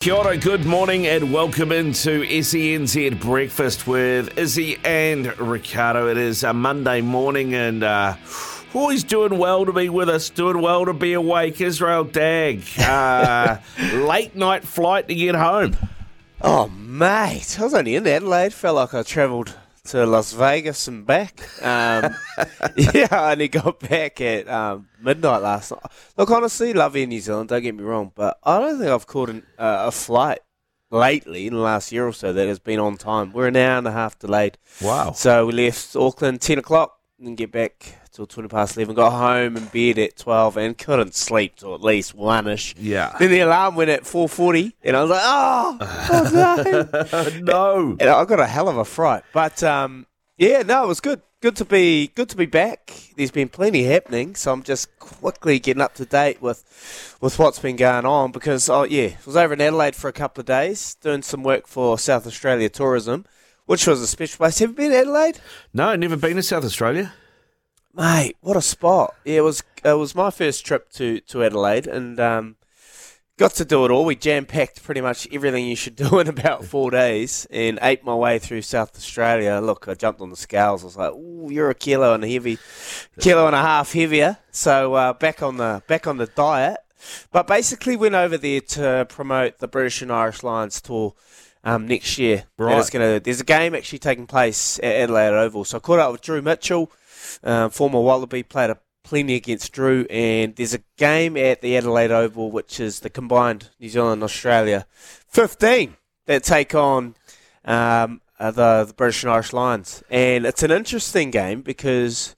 Kia ora, good morning, and welcome into SENZ Breakfast with Izzy and Riccardo. It is a Monday morning, and uh, always doing well to be with us, doing well to be awake. Israel Dagg, uh, late night flight to get home. Oh, mate, I was only in Adelaide. Felt like I travelled to Las Vegas and back. Um, yeah, I only got back at um, midnight last night. Look, honestly, love Air New Zealand. Don't get me wrong, but I don't think I've caught an, uh, a flight lately in the last year or so that has been on time. We're an hour and a half delayed. Wow. So we left Auckland ten o'clock and get back till 20 past 11. Got home and bed at 12 and couldn't sleep till at least 1 ish. Yeah. Then the alarm went at 4.40 and I was like, oh, oh no. no. And I got a hell of a fright. But um, yeah, no, it was good. Good to be good to be back. There's been plenty happening, so I'm just quickly getting up to date with with what's been going on because oh yeah, I was over in Adelaide for a couple of days doing some work for South Australia Tourism, which was a special place. Have you been to Adelaide? No, never been to South Australia. Mate, what a spot! Yeah, it was it was my first trip to, to Adelaide, and um, got to do it all. We jam packed pretty much everything you should do in about four days, and ate my way through South Australia. Look, I jumped on the scales. I was like, "Ooh, you're a kilo and a heavy, kilo and a half heavier." So uh, back on the back on the diet, but basically went over there to promote the British and Irish Lions tour. Um, next year, Right. it's gonna. There's a game actually taking place at Adelaide Oval. So I caught up with Drew Mitchell, um, former Wallaby, played a plenty against Drew, and there's a game at the Adelaide Oval, which is the combined New Zealand Australia 15 that take on um, uh, the, the British and Irish Lions, and it's an interesting game because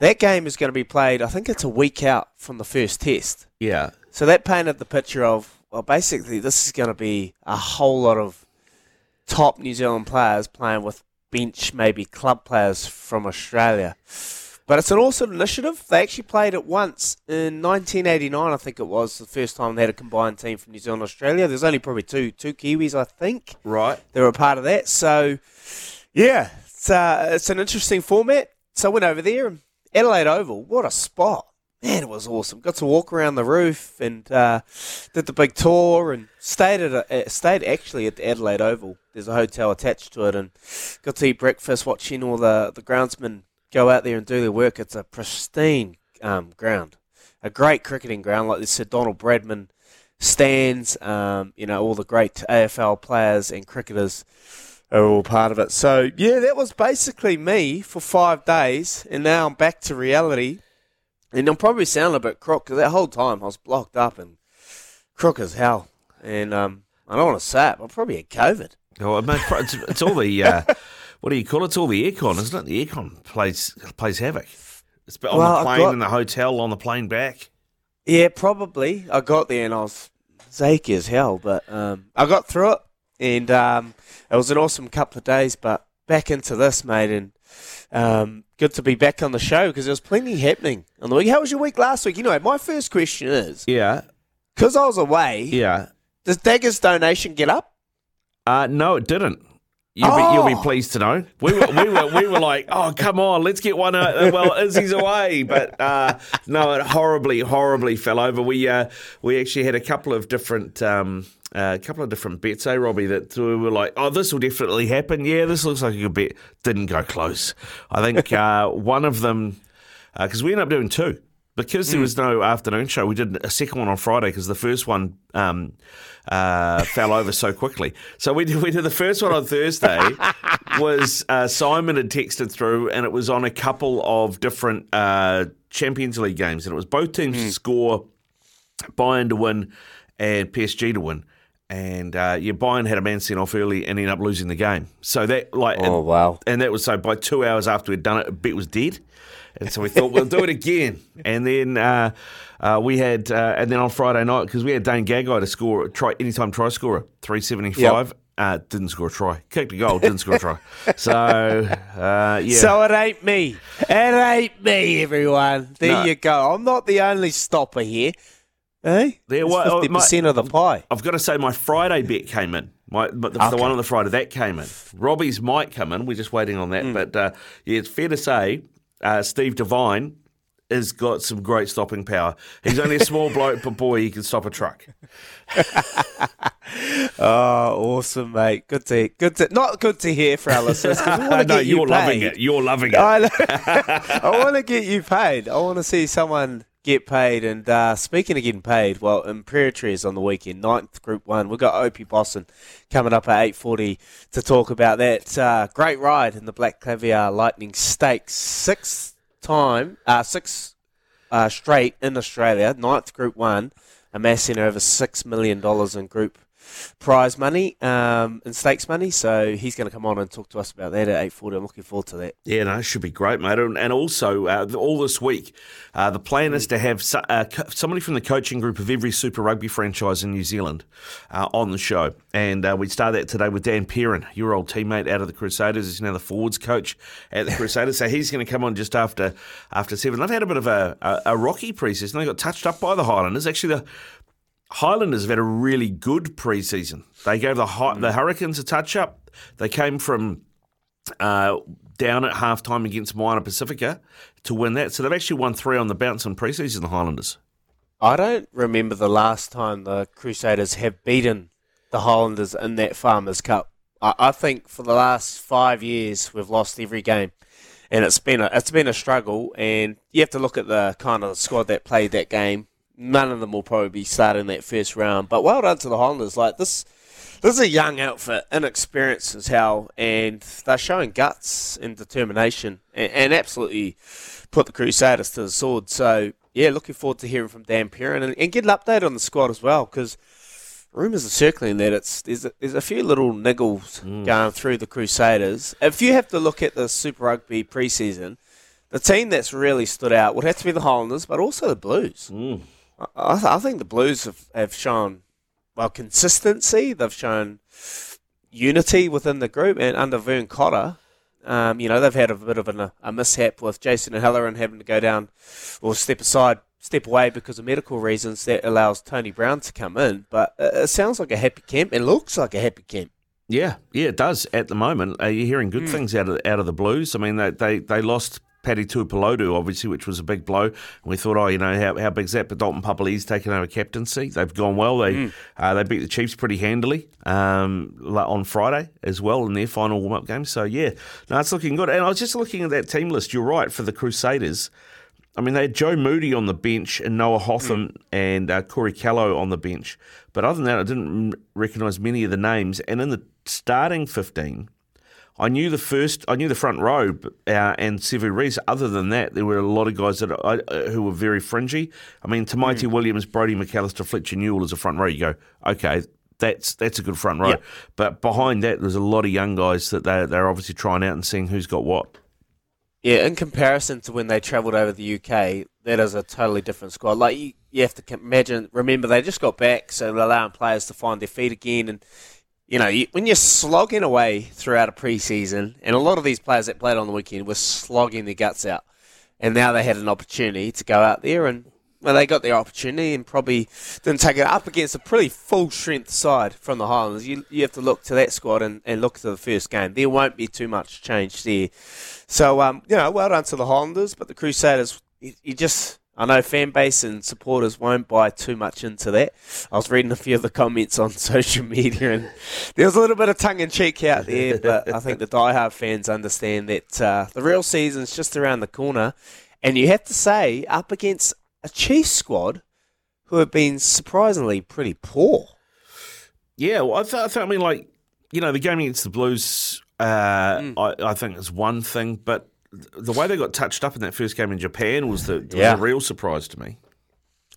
that game is going to be played. I think it's a week out from the first test, Yeah. so that painted the picture of well, basically this is going to be a whole lot of top New Zealand players playing with bench, maybe club players from Australia. But it's an awesome initiative. They actually played it once in 1989, I think it was the first time they had a combined team from New Zealand and Australia. There's only probably two two Kiwis, I think. Right. They were a part of that. So, yeah, it's, uh, it's an interesting format. So I went over there. Adelaide Oval, what a spot. Man, it was awesome. Got to walk around the roof and uh, did the big tour and stayed at a, uh, stayed actually at the Adelaide Oval. There's a hotel attached to it and got to eat breakfast, watching all the, the groundsmen go out there and do their work. It's a pristine um, ground, a great cricketing ground like this Sir Donald Bradman stands. Um, you know, all the great AFL players and cricketers are all part of it. So yeah, that was basically me for five days, and now I'm back to reality. And I'm probably sounding a bit crook because that whole time I was blocked up and crook as hell. And um, I don't want to say it, but I probably had COVID. Oh, it's, it's all the uh, what do you call it? It's all the aircon, isn't it? The aircon plays plays havoc. It's on Well, the plane, got- in the hotel, on the plane back. Yeah, probably. I got there and I was achy as hell, but um, I got through it, and um, it was an awesome couple of days. But back into this, mate, and um, good to be back on the show because there was plenty happening on the week. How was your week last week? You know, my first question is Yeah, because I was away. yeah. Does Dagger's donation get up? Uh, no, it didn't. You'll, be, you'll be Oh. pleased to know. We were, we were, we were like, oh, come on, let's get one. Uh, well, Izzy's away, but uh, no, it horribly, horribly fell over. We uh, we actually had a couple of different. Um, a couple of different bets, eh, Robbie? That we were like, oh, this will definitely happen. Yeah, this looks like a good bet. Didn't go close. I think uh, one of them, because we ended up doing two because there was no afternoon show, we did a second one on Friday because the first one um, uh, fell over so quickly. So we did, we did the first one on Thursday. was uh, Simon had texted through, and it was on a couple of different uh, Champions League games, and it was both teams to score, Bayern to win, and PSG to win. And uh, yeah, Bayern had a man sent off early and ended up losing the game. So that like, Oh, and, wow. and that was so by two hours after we'd done it, a bet was dead. And so we thought we'll do it again. And then uh, uh, we had, uh, and then on Friday night because we had Dane Gagai to score try anytime try scorer three seventy five. Uh, didn't score a try. Kicked a goal. Didn't score a try. So uh, yeah. So it ain't me. It ain't me, everyone. There No. you go. I'm not the only stopper here. Eh? There was wa- oh, 50% of the pie. I've got to say, my Friday bet came in. My, but the, the one on the Friday that came in. Robbie's might come in. We're just waiting on that. But uh, yeah, it's fair to say, uh, Steve Devine has got some great stopping power. He's only a small bloke, but boy, he can stop a truck. Oh, awesome, mate. Good to good to not good to hear for our listeners. 'cause we wanna no, get you you're loving it. You're loving it. I. I want to get you paid. I want to see someone get paid. And uh, speaking of getting paid, well, Imperatriz is on the weekend, ninth Group One. We've got Opie Bosson coming up at eight forty to talk about that uh, great ride in the Black Caviar Lightning Stakes, sixth time, uh, six uh, straight in Australia, ninth Group One, amassing over six million dollars in group prize money um, and stakes money. So he's going to come on and talk to us about that at eight forty. I'm looking forward to that. Yeah, no, it should be great, mate. And, and also, uh, all this week, uh, the plan is to have so, uh, somebody from the coaching group of every Super Rugby franchise in New Zealand uh, on the show. And uh, we start that today with Dan Perrin, your old teammate out of the Crusaders. He's now the forwards coach at the Crusaders. so he's going to come on just after after seven. They've had a bit of a, a, a rocky preseason. They got touched up by the Highlanders. Actually, the Highlanders have had a really good preseason. They gave the the Hurricanes a touch up. They came from uh, down at half time against Moana Pasifika to win that. So they've actually won three on the bounce in preseason, the Highlanders. I don't remember the last time the Crusaders have beaten the Highlanders in that Farmers Cup. I, I think for the last five years we've lost every game, and it's been a it's been a struggle. And you have to look at the kind of squad that played that game. None of them will probably be starting that first round. But well done to the Highlanders. Like this, this is a young outfit, inexperienced as hell, and they're showing guts and determination, and, and absolutely put the Crusaders to the sword. So yeah, looking forward to hearing from Dan Perrin and, and get an update on the squad as well, because rumours are circling that it's there's a, there's a few little niggles mm. going through the Crusaders. If you have to look at the Super Rugby preseason, the team that's really stood out would have to be the Highlanders, but also the Blues. I, I th- I think the Blues have, have shown well consistency. They've shown unity within the group, and under Vern Cotter, um, you know they've had a bit of an, a mishap with Jason Holland having to go down or step aside, step away because of medical reasons. That allows Tony Brown to come in, but it sounds like a happy camp. It looks like a happy camp. Yeah, yeah, it does at the moment. Uh, you're hearing good things out of out of the Blues. I mean, they they, they lost Paddy Tuipulotu, obviously, which was a big blow. And we thought, oh, you know, how, how big's that? But Dalton Papali's taken over captaincy. They've gone well. They uh, they beat the Chiefs pretty handily um, on Friday as well in their final warm up game. So yeah, no, it's looking good. And I was just looking at that team list. You're right for the Crusaders. I mean, they had Joe Moody on the bench and Noah Hotham and uh, Corey Kellow on the bench. But other than that, I didn't recognise many of the names. And in the starting 15, I knew the first, I knew the front row uh, and Sevu Reece. Other than that, there were a lot of guys that I, uh, who were very fringy. I mean, Tamaiti Williams, Brodie McAlister, Fletcher Newell as a front row. You go, okay, that's that's a good front row. Yeah. But behind that, there's a lot of young guys that they they're obviously trying out and seeing who's got what. Yeah, in comparison to when they travelled over the UK, that is a totally different squad. Like you, you have to imagine. Remember, they just got back, so they're allowing players to find their feet again. And you know, you, when you're slogging away throughout a preseason, and a lot of these players that played on the weekend were slogging their guts out, and now they had an opportunity to go out there and. Well, they got their opportunity and probably didn't take it up against a pretty full strength side from the Highlanders. You, you have to look to that squad and, and look to the first game. There won't be too much change there. So, um, you know, well done to the Highlanders, but the Crusaders, you, you just, I know fan base and supporters won't buy too much into that. I was reading a few of the comments on social media, and there was a little bit of tongue in cheek out there, but I think the diehard fans understand that uh, the real season's just around the corner, and you have to say, up against a Chiefs squad who have been surprisingly pretty poor. Yeah, well, I, th- I, th- I mean, like, you know, the game against the Blues, uh, Mm. I, I think is one thing, but the way they got touched up in that first game in Japan was the was Yeah. a real surprise to me.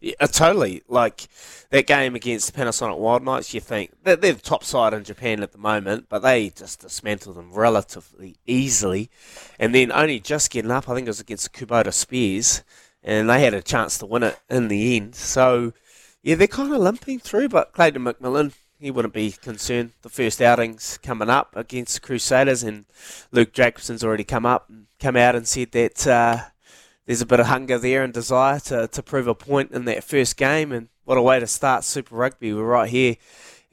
Yeah, uh, totally. Like that game against the Panasonic Wild Knights, you think they're, they're the top side in Japan at the moment, but they just dismantled them relatively easily. And then only just getting up, I think it was against the Kubota Spears, and they had a chance to win it in the end. So, yeah, they're kind of limping through, but Clayton McMillan, he wouldn't be concerned. The first outings coming up against the Crusaders, and Luke Jacobson's already come up and come out and said that. Uh, there's a bit of hunger there and desire to, to prove a point in that first game. And what a way to start Super Rugby. We're right here,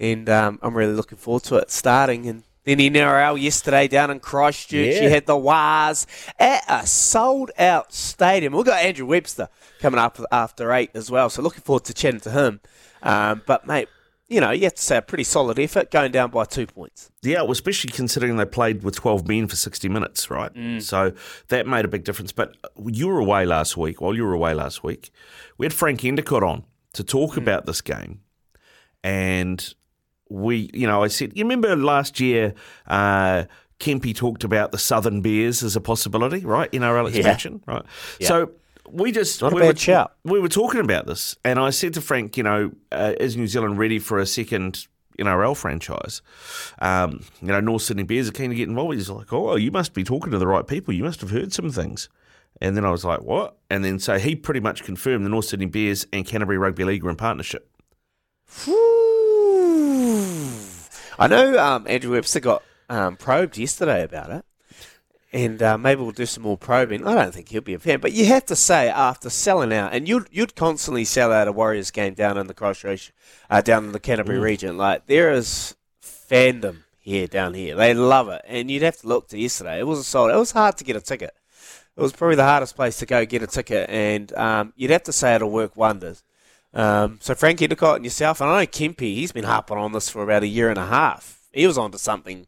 and um, I'm really looking forward to it starting. And then in NRL yesterday down in Christchurch, Yeah. you had the Wars at a sold out stadium. We've got Andrew Webster coming up after eight as well, so looking forward to chatting to him. Um, but, mate, you know, you have to say a pretty solid effort going down by two points. Yeah, well, especially considering they played with 12 men for 60 minutes, right? So that made a big difference. But you were away last week. While you were away last week, we had Frank Endacott on to talk about this game. And we, you know, I said, you remember last year, uh, Kempy talked about the Southern Bears as a possibility, right? NRL expansion, right? Yeah. So we just Not we were, we were talking about this, and I said to Frank, you know, uh, is New Zealand ready for a second NRL franchise? Um, you know, North Sydney Bears are keen to get involved. He's like, oh, you must be talking to the right people. You must have heard some things. And then I was like, what? And then so he pretty much confirmed the North Sydney Bears and Canterbury Rugby League were in partnership. I know um, Andrew Webster got um, probed yesterday about it, and uh, maybe we'll do some more probing. I don't think he'll be a fan, but you have to say after selling out, and you'd you'd constantly sell out a Warriors game down in the Christchurch, uh, down in the Canterbury region. Like there is fandom here down here. They love it, and you'd have to look to yesterday. It was sold. It was hard to get a ticket. It was probably the hardest place to go get a ticket, and um, you'd have to say it'll work wonders. Um, so Frank Endacott and yourself, and I know Kempy, he's been harping on this for about a year and a half. He was onto something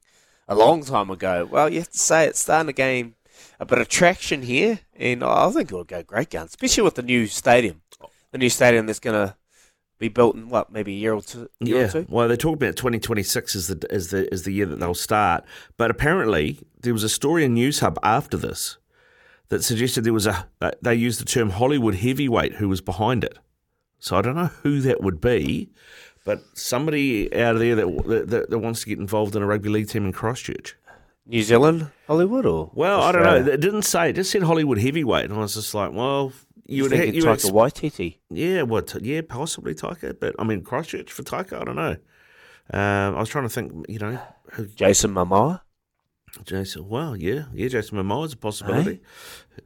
a long time ago. Well, you have to say it's starting to gain a bit of traction here, and I think it'll go great guns, especially with the new stadium, the new stadium that's going to be built in what maybe a year or two. Year or Yeah, two? well, they talk about 2026 as the as the as the year that they'll start, but apparently there was a story in News Hub after this that suggested there was a uh, they used the term Hollywood heavyweight who was behind it. So I don't know who that would be, but somebody out there that that, that wants to get involved in a rugby league team in Christchurch. New Zealand, Hollywood, or Well, I don't know. It didn't say. It just said Hollywood heavyweight, and I was just like, well, you, You would think ha- it's you would Taika Waititi? yeah, what? Yeah, possibly Taika, but I mean Christchurch for Taika. I don't know. Um, I was trying to think. You know, who, Jason Momoa Jason. Well, yeah, yeah. Jason Momoa is a possibility.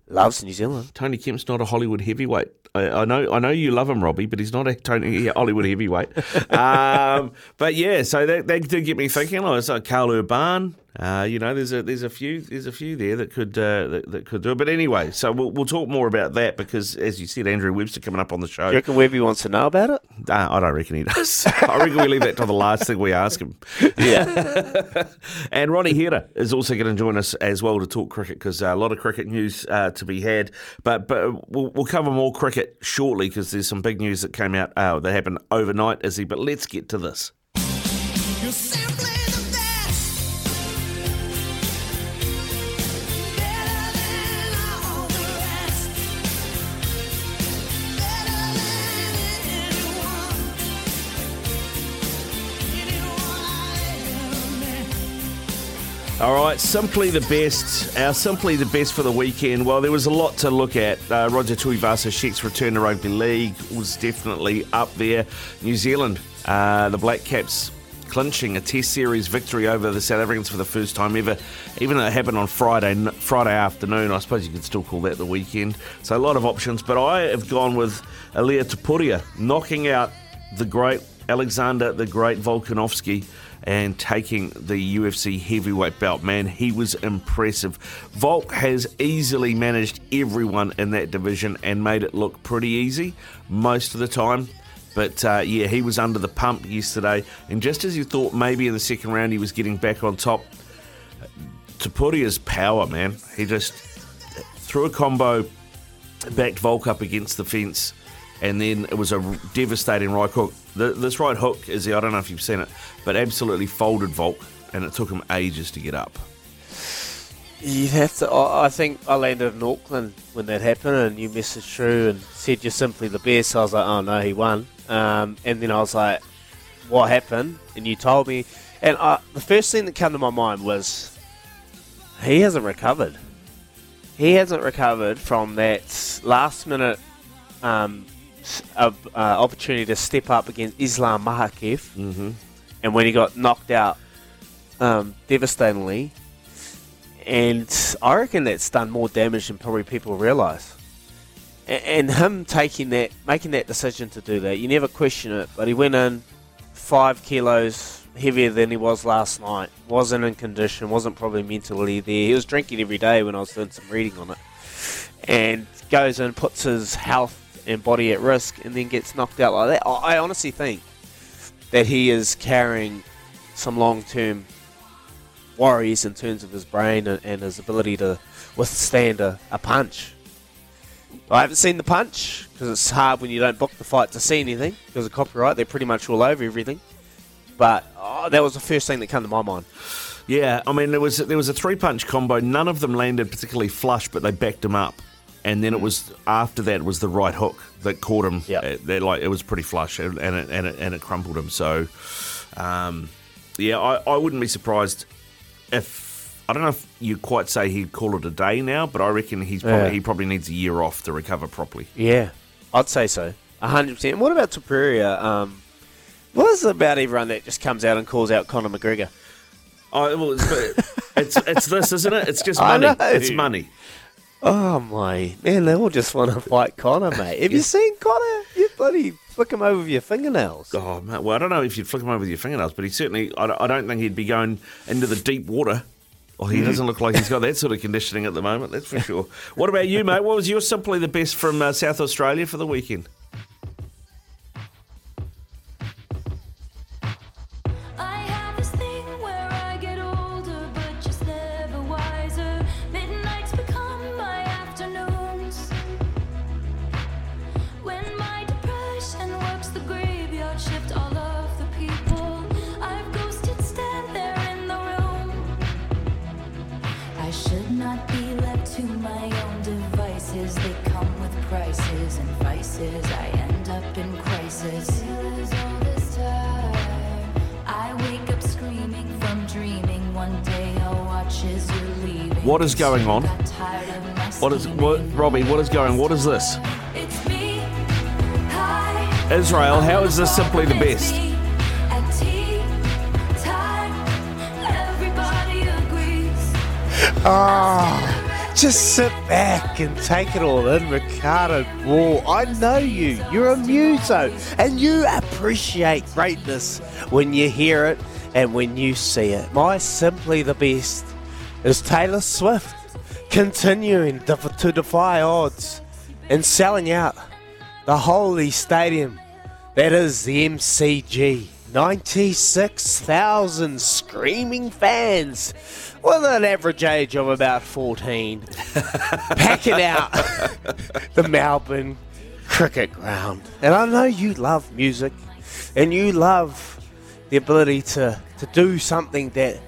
Loves New Zealand. Tony Kemp's not a Hollywood heavyweight. I, I know, I know you love him, Robbie, but he's not a Tony yeah, Hollywood heavyweight. um, but yeah, so that, that did get me thinking. I was like Karl Urban. Uh, you know, there's a there's a few there's a few there that could uh, that, that could do it. But anyway, so we'll we'll talk more about that because, as you said, Andrew Webster coming up on the show. Do you reckon Webby wants to know about it? Uh, I don't reckon he does. I reckon we leave that to the last thing we ask him. Yeah. And Ronnie Hira is also going to join us as well to talk cricket because uh, a lot of cricket news uh, to be had. But but we'll, we'll cover more cricket shortly because there's some big news that came out uh, that happened overnight, Izzy. But let's get to this. All right, simply the best. Our simply the best for the weekend. Well, there was a lot to look at. Uh, Roger Tuivasa Sheck's return to rugby league was definitely up there. New Zealand, uh, the Black Caps clinching a Test series victory over the South Africans for the first time ever. Even though it happened on Friday Friday afternoon, I suppose you could still call that the weekend. So a lot of options, but I have gone with Ilia Topuria knocking out the great Alexander the Great Volkanovski and taking the UFC heavyweight belt. Man, he was impressive. Volk has easily managed everyone in that division and made it look pretty easy most of the time. But uh, yeah, he was under the pump yesterday. And just as you thought maybe in the second round he was getting back on top, Topuria's power, man. He just threw a combo, backed Volk up against the fence, and then it was a devastating right hook. The, this right hook is the, I don't know if you've seen it, but absolutely folded Volk, and it took him ages to get up. You'd have to. I I think I landed in Auckland when that happened, and you messaged through and said you're simply the best. I was like, oh no, he won. Um, and then I was like, what happened? And you told me, and I, the first thing that came to my mind was, he hasn't recovered. He hasn't recovered from that last minute um, uh, opportunity to step up against Islam Makhachev, mm-hmm. and when he got knocked out um, devastatingly. And I reckon that's done more damage than probably people realise. And him taking that, making that decision to do that, you never question it. But he went in five kilos heavier than he was last night. wasn't in condition. wasn't probably mentally there. He was drinking every day when I was doing some reading on it, and goes and puts his health and body at risk, and then gets knocked out like that. I honestly think that he is carrying some long-term worries in terms of his brain and, and his ability to withstand a, a punch. I haven't seen the punch because it's hard when you don't book the fight to see anything because of copyright. They're pretty much all over everything. But oh, that was the first thing that came to my mind. Yeah, I mean there was there was a three punch combo. None of them landed particularly flush, but they backed him up. And then it was after that was the right hook that caught him. Yep. Uh, that, like it was pretty flush, and and it, and it, and it crumpled him. So, um, yeah, I, I wouldn't be surprised if I don't know if you quite say he'd call it a day now, but I reckon he's probably, Yeah. he probably needs a year off to recover properly. Yeah, I'd say so. 100%. What about Superior? Um, what is it about everyone that just comes out and calls out Conor McGregor? Oh, well, it's, it's it's this, isn't it? It's just money. It's money. Oh, my. Man, they all just want to fight Conor, mate. Have you seen Conor? You bloody flick him over with your fingernails. Oh, man. Well, I don't know if you'd flick him over with your fingernails, but he certainly, I don't, I don't think he'd be going into the deep water. Well, he doesn't look like he's got that sort of conditioning at the moment, that's for sure. What about you, mate? What was your simply the best from uh, South Australia for the weekend? What is going on? Got tired of my What is, what. Robbie, what is going What is this? It's me. Israel, how is this simply the best? At tea time, everybody agrees. Ah, just sit back and take it all in, Riccardo Ball. I know you. You're a muso, and you appreciate greatness when you hear it and when you see it. My simply the best is Taylor Swift continuing to, defy odds and selling out the holy stadium that is the MCG. 96,000 screaming fans with an average age of about 14 packing out the Melbourne cricket ground. And I know you love music and you love the ability to, to do something that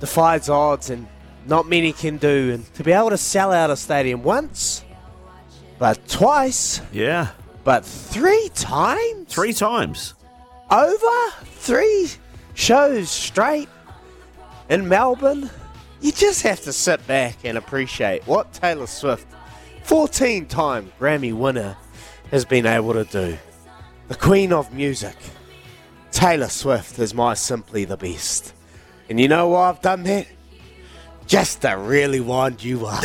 defies odds and not many can do. And to be able to sell out a stadium once, but twice, Yeah, but three times? three times. over three shows straight in Melbourne, you just have to sit back and appreciate what Taylor Swift, 14 time Grammy winner, has been able to do. The Queen of Music, Taylor Swift, is my simply the best. And you know why I've done that? Just to really wind you up.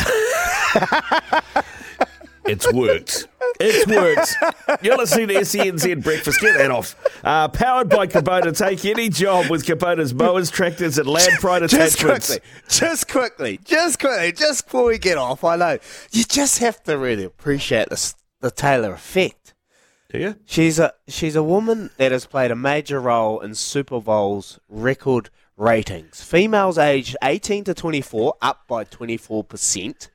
It's worked. It's worked. You're listening to SENZ Breakfast. Get that off. Uh, powered by Kubota. Take any job with Kubota's mowers, tractors, and land pride just attachments. quickly, just quickly, just quickly, just before we get off, I know you just have to really appreciate the the Taylor effect. Do you? She's a she's a woman that has played a major role in Super Bowl's record ratings. Females aged 18 to 24 up by 24 percent.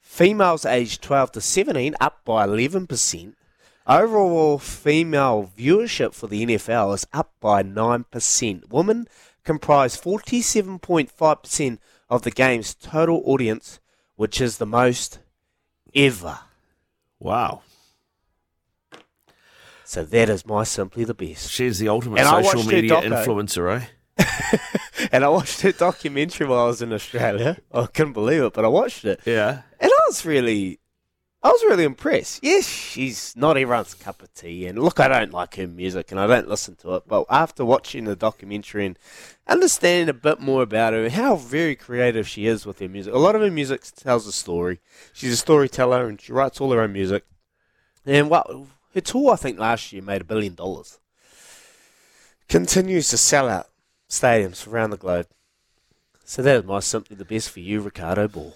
Females aged 12 to 17 up by 11 percent. Overall female viewership for the NFL is up by 9%. Women comprise 47.5% of the game's total audience, which is the most ever. Wow. So that is my simply the best. She's the ultimate And social media influencer, eh? And I watched her documentary while I was in Australia. Oh, I couldn't believe it, but I watched it. Yeah. And I was really, I was really impressed. Yes, she's not everyone's cup of tea. And look, I don't like her music and I don't listen to it. But after watching the documentary and understanding a bit more about her, how very creative she is with her music. A lot of her music tells a story. She's a storyteller and she writes all her own music. And what her tour, I think last year made a billion dollars. Continues to sell out stadiums around the globe. So that is my simply the best for you, Riccardo Ball.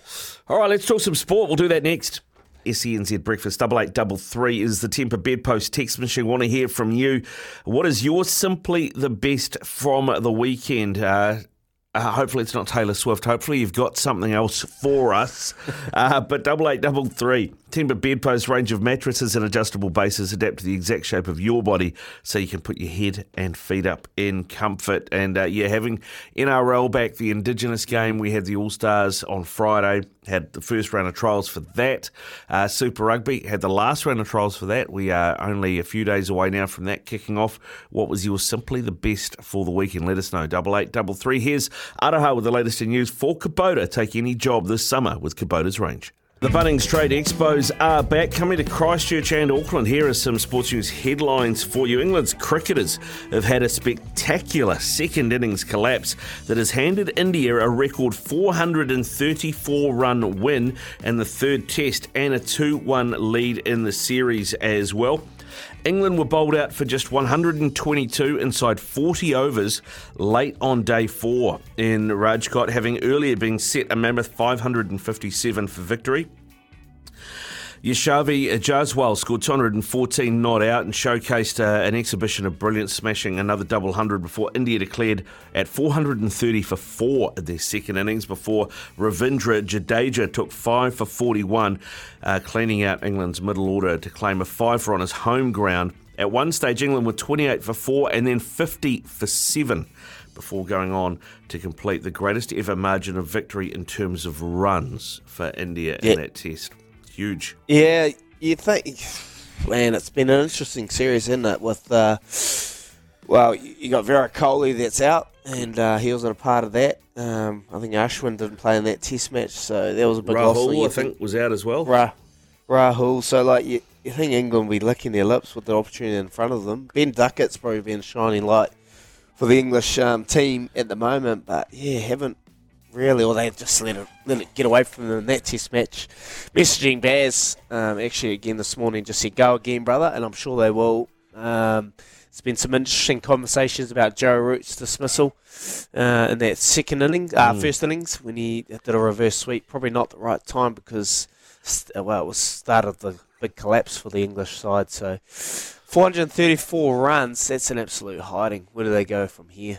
All right, let's talk some sport. We'll do that next. SENZ Breakfast double eight double three is the Tempur Bedpost text machine. Want to hear from you? What is your simply the best from the weekend? Uh, uh, hopefully it's not Taylor Swift. Hopefully you've got something else for us. Uh, but double eight double three Tempur Bedpost range of mattresses and adjustable bases adapt to the exact shape of your body, so you can put your head and feet up in comfort. And uh, yeah, having NRL back, the Indigenous game, we had the All Stars on Friday. Had the first round of trials for that. Uh, Super Rugby had the last round of trials for that. We are only a few days away now from that kicking off. What was your simply the best for the weekend? Let us know. Double eight, double three. Here's Araha with the latest in news for Kubota. Take any job this summer with Kubota's range. The Bunnings Trade Expos are back, coming to Christchurch and Auckland. Here are some sports news headlines for you. England's cricketers have had a spectacular second innings collapse that has handed India a record 434 run win in the third test and a 2 1 lead in the series as well. England were bowled out for just 122 inside 40 overs late on day four in Rajkot, having earlier been set a mammoth 557 for victory. Yashasvi Jaiswal scored 214 not out and showcased uh, an exhibition of brilliance, smashing another double hundred before India declared at 430 for four in their second innings before Ravindra Jadeja took five for 41, uh, cleaning out England's middle order to claim a five on his home ground. At one stage, England were 28 for four and then 50 for seven before going on to complete the greatest ever margin of victory in terms of runs for India Yeah. in that test. Huge. Yeah, you think, man, it's been an interesting series, isn't it? With, uh, well, you got Virat Kohli that's out, and uh, he wasn't a part of that. Um, I think Ashwin didn't play in that test match, so that was a big loss. Rahul, You I think, was out as well. Ra- Rahul. So, like, you, you think England will be licking their lips with the opportunity in front of them. Ben Duckett's probably been a shining light for the English um, team at the moment, but yeah, haven't really, or they just let it, let it get away from them in that test match. Messaging Baz um, actually again this morning just said, go again, brother, and I'm sure they will. Um, there's been some interesting conversations about Joe Root's dismissal uh, in that second inning, uh, first innings, when he did a reverse sweep. Probably not the right time because, st- well, it was start of the big collapse for the English side. So 434 runs, that's an absolute hiding. Where do they go from here?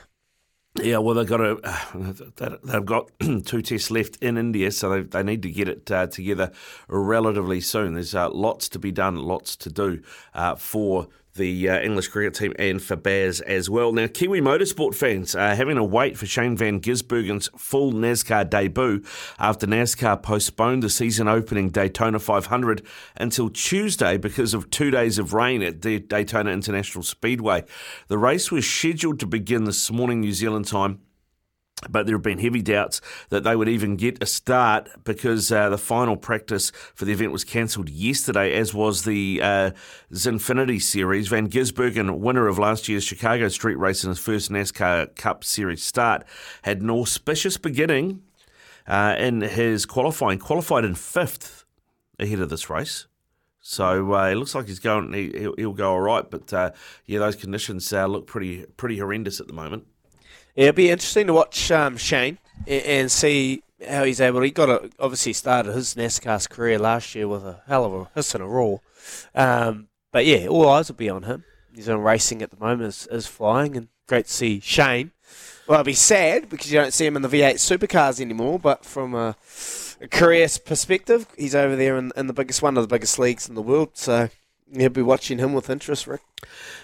Yeah, well, they've got they've got two tests left in India, so they, they need to get it uh, together relatively soon. There's uh, lots to be done, lots to do uh, for the uh, English cricket team and for Baz as well. Now, Kiwi motorsport fans are having to wait for Shane Van Gisbergen's full NASCAR debut after NASCAR postponed the season opening Daytona 500 until Tuesday because of two days of rain at the Daytona International Speedway. The race was scheduled to begin this morning, New Zealand time. But there have been heavy doubts that they would even get a start because uh, the final practice for the event was cancelled yesterday, as was the uh, Xfinity Series. Van Gisbergen, winner of last year's Chicago Street Race in his first NASCAR Cup Series start, had an auspicious beginning uh, in his qualifying, qualified in fifth ahead of this race. So uh, it looks like he's going. He, he'll, he'll go all right, but uh, yeah, those conditions uh, look pretty pretty horrendous at the moment. It'd be interesting to watch um, Shane and see how he's able. He got a, obviously started his NASCAR's career last year with a hell of a hiss and a roar. Um, but yeah, all eyes will be on him. He's on racing at the moment, is, is flying, and great to see Shane. Well, it'll be sad because you don't see him in the V8 supercars anymore. But from a, a career perspective, he's over there in, in the biggest one of the biggest leagues in the world. So You'll be watching him with interest, Rick.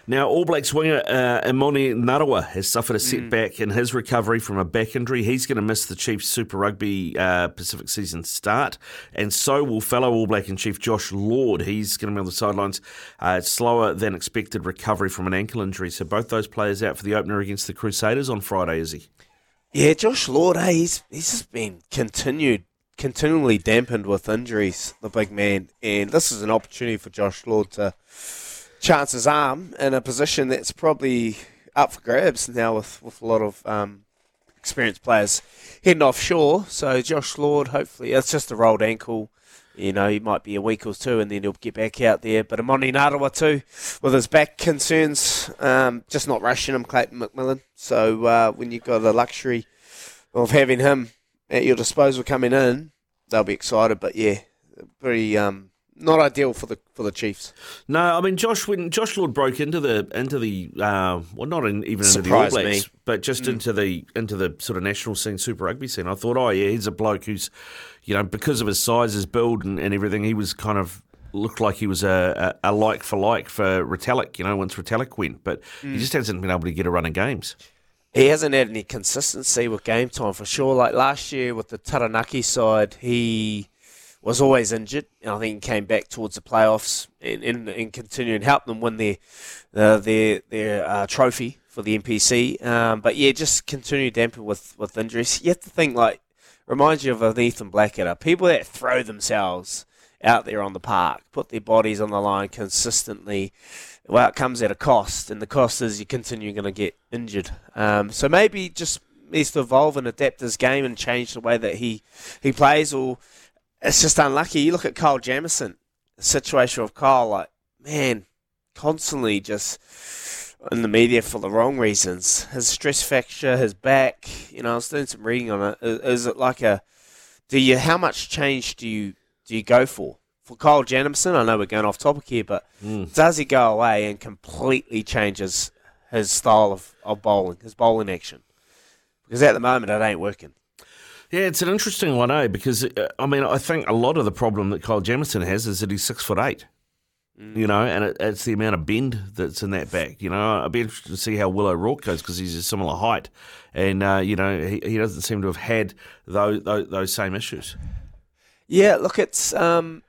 Now, All Blacks winger uh, Emoni Narawa has suffered a setback in his recovery from a back injury. He's going to miss the Chiefs Super Rugby uh, Pacific season start, and so will fellow All Black in Chief Josh Lord. He's going to be on the sidelines. Uh, slower than expected recovery from an ankle injury. So both those players out for the opener against the Crusaders on Friday, is he? Yeah, Josh Lord, hey, he's he's just been continued continually dampened with injuries, the big man, and this is an opportunity for Josh Lord to chance his arm in a position that's probably up for grabs now with, with a lot of um, experienced players heading offshore. So Josh Lord, hopefully, it's just a rolled ankle. You know, he might be a week or two and then he'll get back out there. But Emoni Narawa too, with his back concerns, um, just not rushing him, Clayton McMillan. So uh, when you've got the luxury of having him at your disposal coming in, they'll be excited. But yeah, pretty um, not ideal for the for the Chiefs. No, I mean Josh when Josh Lord broke into the into the uh, well not in, even into the All Surprised Blacks, me. but just into the into the sort of national scene, Super Rugby scene. I thought, oh yeah, he's a bloke who's you know because of his size, his build, and, and everything, he was kind of looked like he was a, a, a like for like for Retallick, you know, once Retallick went, but he just hasn't been able to get a run of games. He hasn't had any consistency with game time for sure. Like last year with the Taranaki side, he was always injured, and I think he came back towards the playoffs and, and, and continued and helped them win their uh, their their uh, trophy for the NPC. Um, but yeah, just continue dampened with with injuries. You have to think like reminds you of an Ethan Blackadder. People that throw themselves out there on the park, put their bodies on the line consistently. Well, it comes at a cost, and the cost is you continue going to get injured. Um, so maybe just needs to evolve and adapt his game and change the way that he he plays, or it's just unlucky. You look at Kyle Jamieson, situation of Kyle, like man, constantly just in the media for the wrong reasons. His stress fracture, his back. You know, I was doing some reading on it. Is, is it like a? Do you? How much change do you do you go for? For Kyle Jamieson, I know we're going off topic here, but does he go away and completely changes his style of, of bowling, his bowling action? Because at the moment, it ain't working. Yeah, it's an interesting one, eh? Because uh, I mean, I think a lot of the problem that Kyle Jamieson has is that he's six foot eight. You know, and it, it's the amount of bend that's in that back. You know, I'd be interested to see how Will O'Rourke goes because he's a similar height, and uh, you know he, he doesn't seem to have had those those, those same issues. Yeah, look, it's. Um,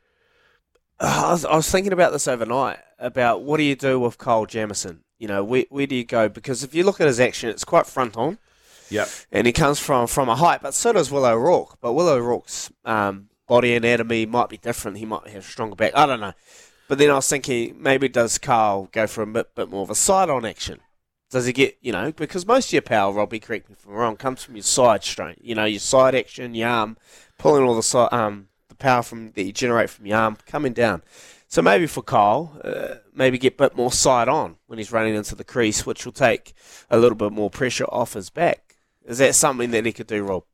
I, was, I was thinking about this overnight about what do you do with Kyle Jamieson? You know, where, where do you go? Because if you look at his action, it's quite front on, Yep. and he comes from from a height, but so does Will O'Rourke. But Will O'Rourke's um, body anatomy might be different. He might have a stronger back. I don't know. But then I was thinking maybe does Carl go for a bit, bit more of a side on action? Does he get, you know, because most of your power, Robbie, correct me if I'm wrong, comes from your side strain. You know, your side action, your arm, pulling all the side, um, power from that you generate from your arm coming down. So maybe for Kyle, uh, maybe get a bit more side on when he's running into the crease, which will take a little bit more pressure off his back. Is that something that he could do, Rob?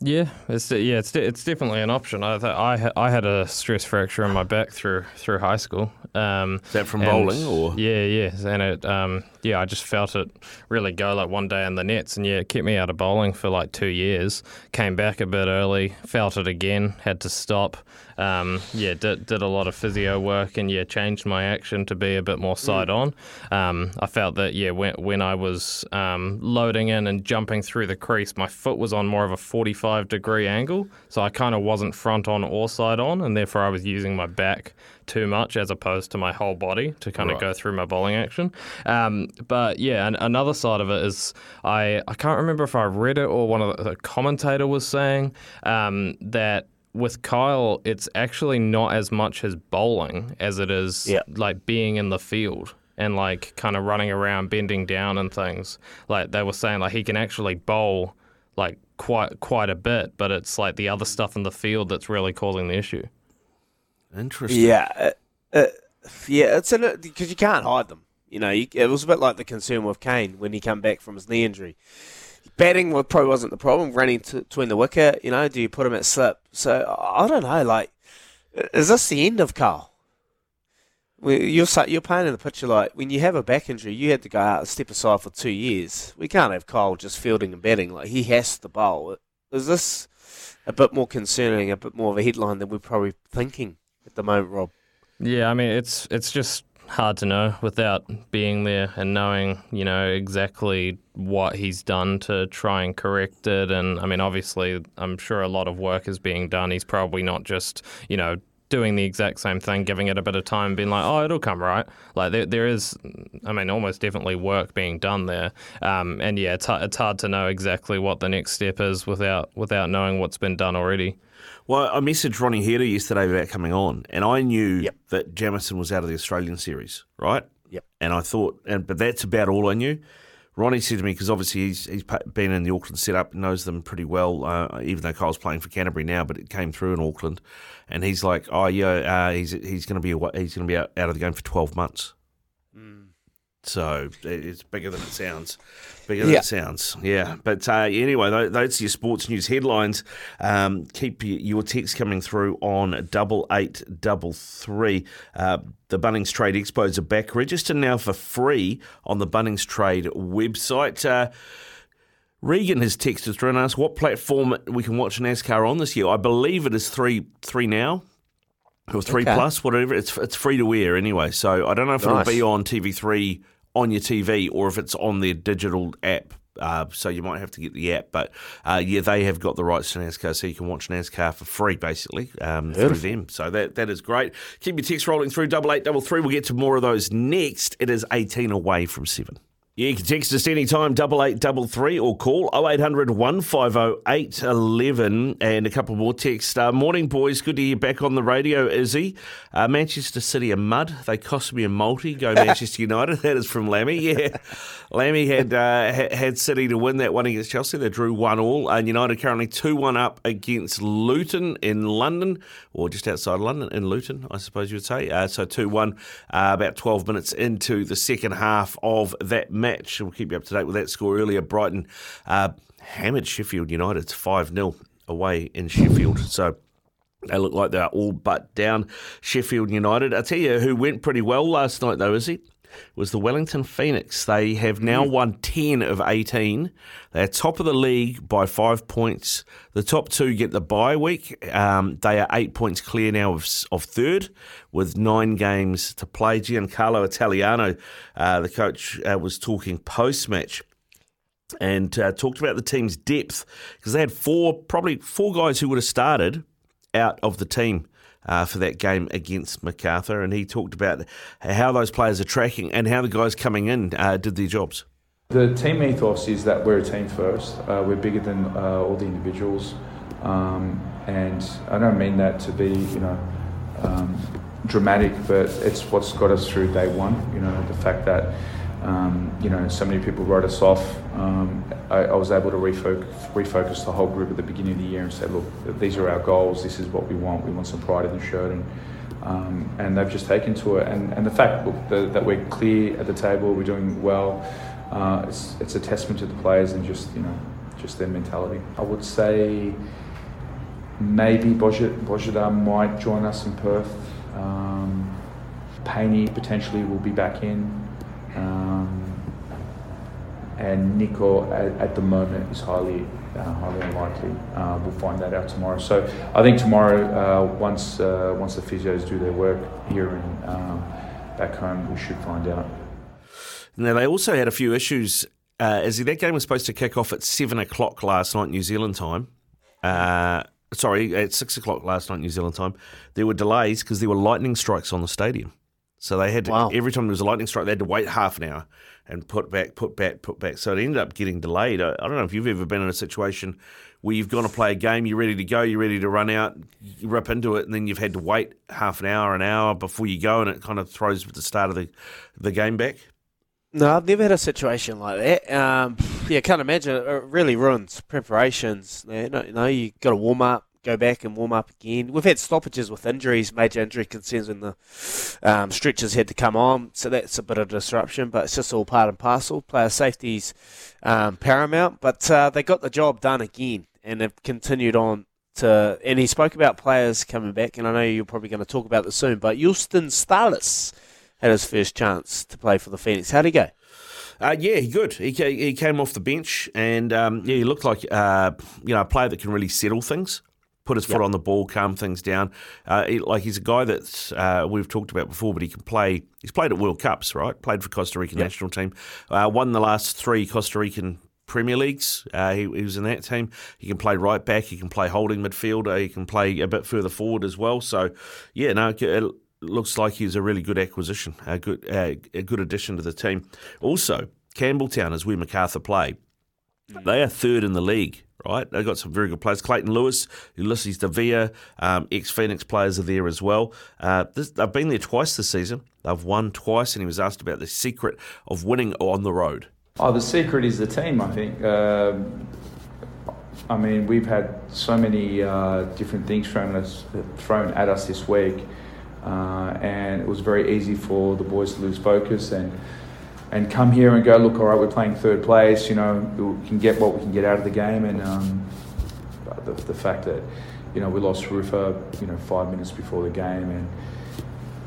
Yeah, it's yeah, it's de- it's definitely an option. I th- I ha- I had a stress fracture in my back through through high school. Um, Is that from and- bowling or? Yeah, yeah, and it um yeah, I just felt it really go like one day in the nets, and yeah, it kept me out of bowling for like two years. Came back a bit early, felt it again, had to stop. Um, yeah, did did a lot of physio work, and yeah, changed my action to be a bit more side on. Um, I felt that yeah, when when I was um, loading in and jumping through the crease, my foot was on more of a forty five degree angle, so I kind of wasn't front on or side on, and therefore I was using my back too much as opposed to my whole body to kind of go through my bowling action. Um, but yeah, and another side of it is I, I can't remember if I read it or one of the, the commentator was saying um, that with Kyle, it's actually not as much his bowling as it is Yeah. like being in the field and like kind of running around, bending down and things. Like they were saying, like he can actually bowl like quite quite a bit, but it's like the other stuff in the field that's really causing the issue. Interesting. Yeah, uh, uh, yeah, it's in because you can't hide them. You know, it was a bit like the concern with Kane when he came back from his knee injury. Batting probably wasn't the problem. Running to, between the wicket, you know, do you put him at slip? So I don't know. Like, is this the end of Carl? You're you're painting the picture like when you have a back injury, you had to go out and step aside for two years. We can't have Kyle just fielding and batting. Like he has to bowl. Is this a bit more concerning, a bit more of a headline than we're probably thinking at the moment, Rob? Yeah, I mean it's it's just hard to know without being there and knowing, you know, exactly what he's done to try and correct it. And I mean, obviously, I'm sure a lot of work is being done. He's probably not just, you know, doing the exact same thing, giving it a bit of time, being like, oh, it'll come right. Like there, there is, I mean, almost definitely work being done there. Um, and yeah, it's, it's hard to know exactly what the next step is without without knowing what's been done already. Well, I messaged Ronnie Hira yesterday about coming on, and I knew Yep. that Jamieson was out of the Australian series, right? Yep. And I thought, and but that's about all I knew. Ronnie said to me because obviously he's he's been in the Auckland setup, knows them pretty well. Uh, even though Kyle's playing for Canterbury now, but it came through in Auckland, and he's like, oh yeah, uh, he's he's going to be awa- he's going to be out, out of the game for twelve months. So it's bigger than it sounds. Bigger than it sounds. Yeah. But uh, anyway, tho- those are your sports news headlines. Um, keep your text coming through on double eight double three. Uh, the Bunnings Trade Expos are back. Register now for free on the Bunnings Trade website. Uh, Regan has texted through and asked what platform we can watch NASCAR on this year. I believe it is three three now or three Okay. plus, whatever. It's it's free to wear anyway. So I don't know if Nice. it'll be on TV three on your TV or if it's on their digital app. Uh, so you might have to get the app, but uh, yeah, they have got the rights to NASCAR, so you can watch NASCAR for free, basically um, through them. So that that is great. Keep your text rolling through double eight double three. We'll get to more of those next. It is eighteen away from seven. Yeah, you can text us anytime, double eight double three, or call 0800 150 811. And a couple more texts. Uh, morning, boys. Good to hear back on the radio, Izzy. Uh, Manchester City are mud. They cost me a multi. Go Manchester United. That is from Lammy. Yeah. Lammy had, uh, had City to win that one against Chelsea. They drew one all. And United currently 2 1 up against Luton in London, or just outside London, in Luton, I suppose you would say. Uh, so 2 1, uh, about 12 minutes into the second half of that match. We'll keep you up to date with that score earlier. Brighton uh, hammered Sheffield United. It's 5 0 away in Sheffield. So. They look like they're all but down. Sheffield United. I tell you who went pretty well last night, though, is he? Was the Wellington Phoenix. They have now won 10 of 18. They're top of the league by five points. The top two get the bye week. Um, they are eight points clear now of, of third with nine games to play. Giancarlo Italiano, uh, the coach, uh, was talking post match and uh, talked about the team's depth because they had four, probably four guys who would have started out of the team uh, for that game against Macarthur, and he talked about how those players are tracking and how the guys coming in uh, did their jobs. The team ethos is that we're a team first. Uh, we're bigger than uh, all the individuals, um, and I don't mean that to be, you know, um, dramatic, but it's what's got us through day one. You know, the fact that um, you know so many people wrote us off. Um, I, I was able to refocus, refocus the whole group at the beginning of the year and say, look, these are our goals. This is what we want. We want some pride in the shirt and. Um, and they've just taken to it, and, and the fact look, the, that we're clear at the table, we're doing well, uh, it's, it's a testament to the players and just you know just their mentality. I would say maybe Bojit, might join us in Perth. Um, Paney potentially will be back in. Um, and Nico at, at the moment is highly uh, highly unlikely. Uh, we'll find that out tomorrow. So I think tomorrow, uh, once uh, once the physios do their work here and um, back home, we should find out. Now, they also had a few issues. Uh, as that game was supposed to kick off at 7 o'clock last night, New Zealand time. Uh, sorry, at 6 o'clock last night, New Zealand time. There were delays because there were lightning strikes on the stadium. So they had to, Wow. every time there was a lightning strike, they had to wait half an hour and put back, put back, put back. So it ended up getting delayed. I, I don't know if you've ever been in a situation where you've gone to play a game, you're ready to go, you're ready to run out, you rip into it, and then you've had to wait half an hour, an hour before you go, and it kind of throws the start of the the game back. No, I've never had a situation like that. Um, yeah, can't imagine. It really ruins preparations. You know, you, know, you got to warm up, go back and warm up again. We've had stoppages with injuries, major injury concerns when the um, stretchers had to come on, so that's a bit of disruption. But it's just all part and parcel. Player safety's um, paramount, but uh, they got the job done again, and have continued on. To, and he spoke about players coming back, and I know you're probably going to talk about this soon. But Youstin Salas had his first chance to play for the Phoenix. How'd he go? Uh, yeah, he good. He, he came off the bench and um, yeah, he looked like uh, you know a player that can really settle things. Put his foot on the ball, calm things down. Uh, he, like he's a guy that's uh, we've talked about before, but he can play. He's played at World Cups, right? Played for Costa Rican national team. Uh, won the last three Costa Rican Premier Leagues. Uh, he, he was in that team. He can play right back. He can play holding midfielder. He can play a bit further forward as well. So, yeah, no, it looks like he's a really good acquisition, a good uh, a good addition to the team. Also, Campbelltown is where Macarthur play. They are third in the league, right? They've got some very good players. Clayton Lewis, Ulises Davila, um, ex Phoenix players are there as well. Uh, this, they've been there twice this season. They've won twice, and he was asked about the secret of winning on the road. Oh, the secret is the team, I think. Um, I mean, we've had so many uh, different things thrown us, thrown at us this week, uh, and it was very easy for the boys to lose focus and and come here and go, look, all right, we're playing third place. You know, we can get what we can get out of the game, and um, the, the fact that you know we lost Rufer, you know, five minutes before the game, and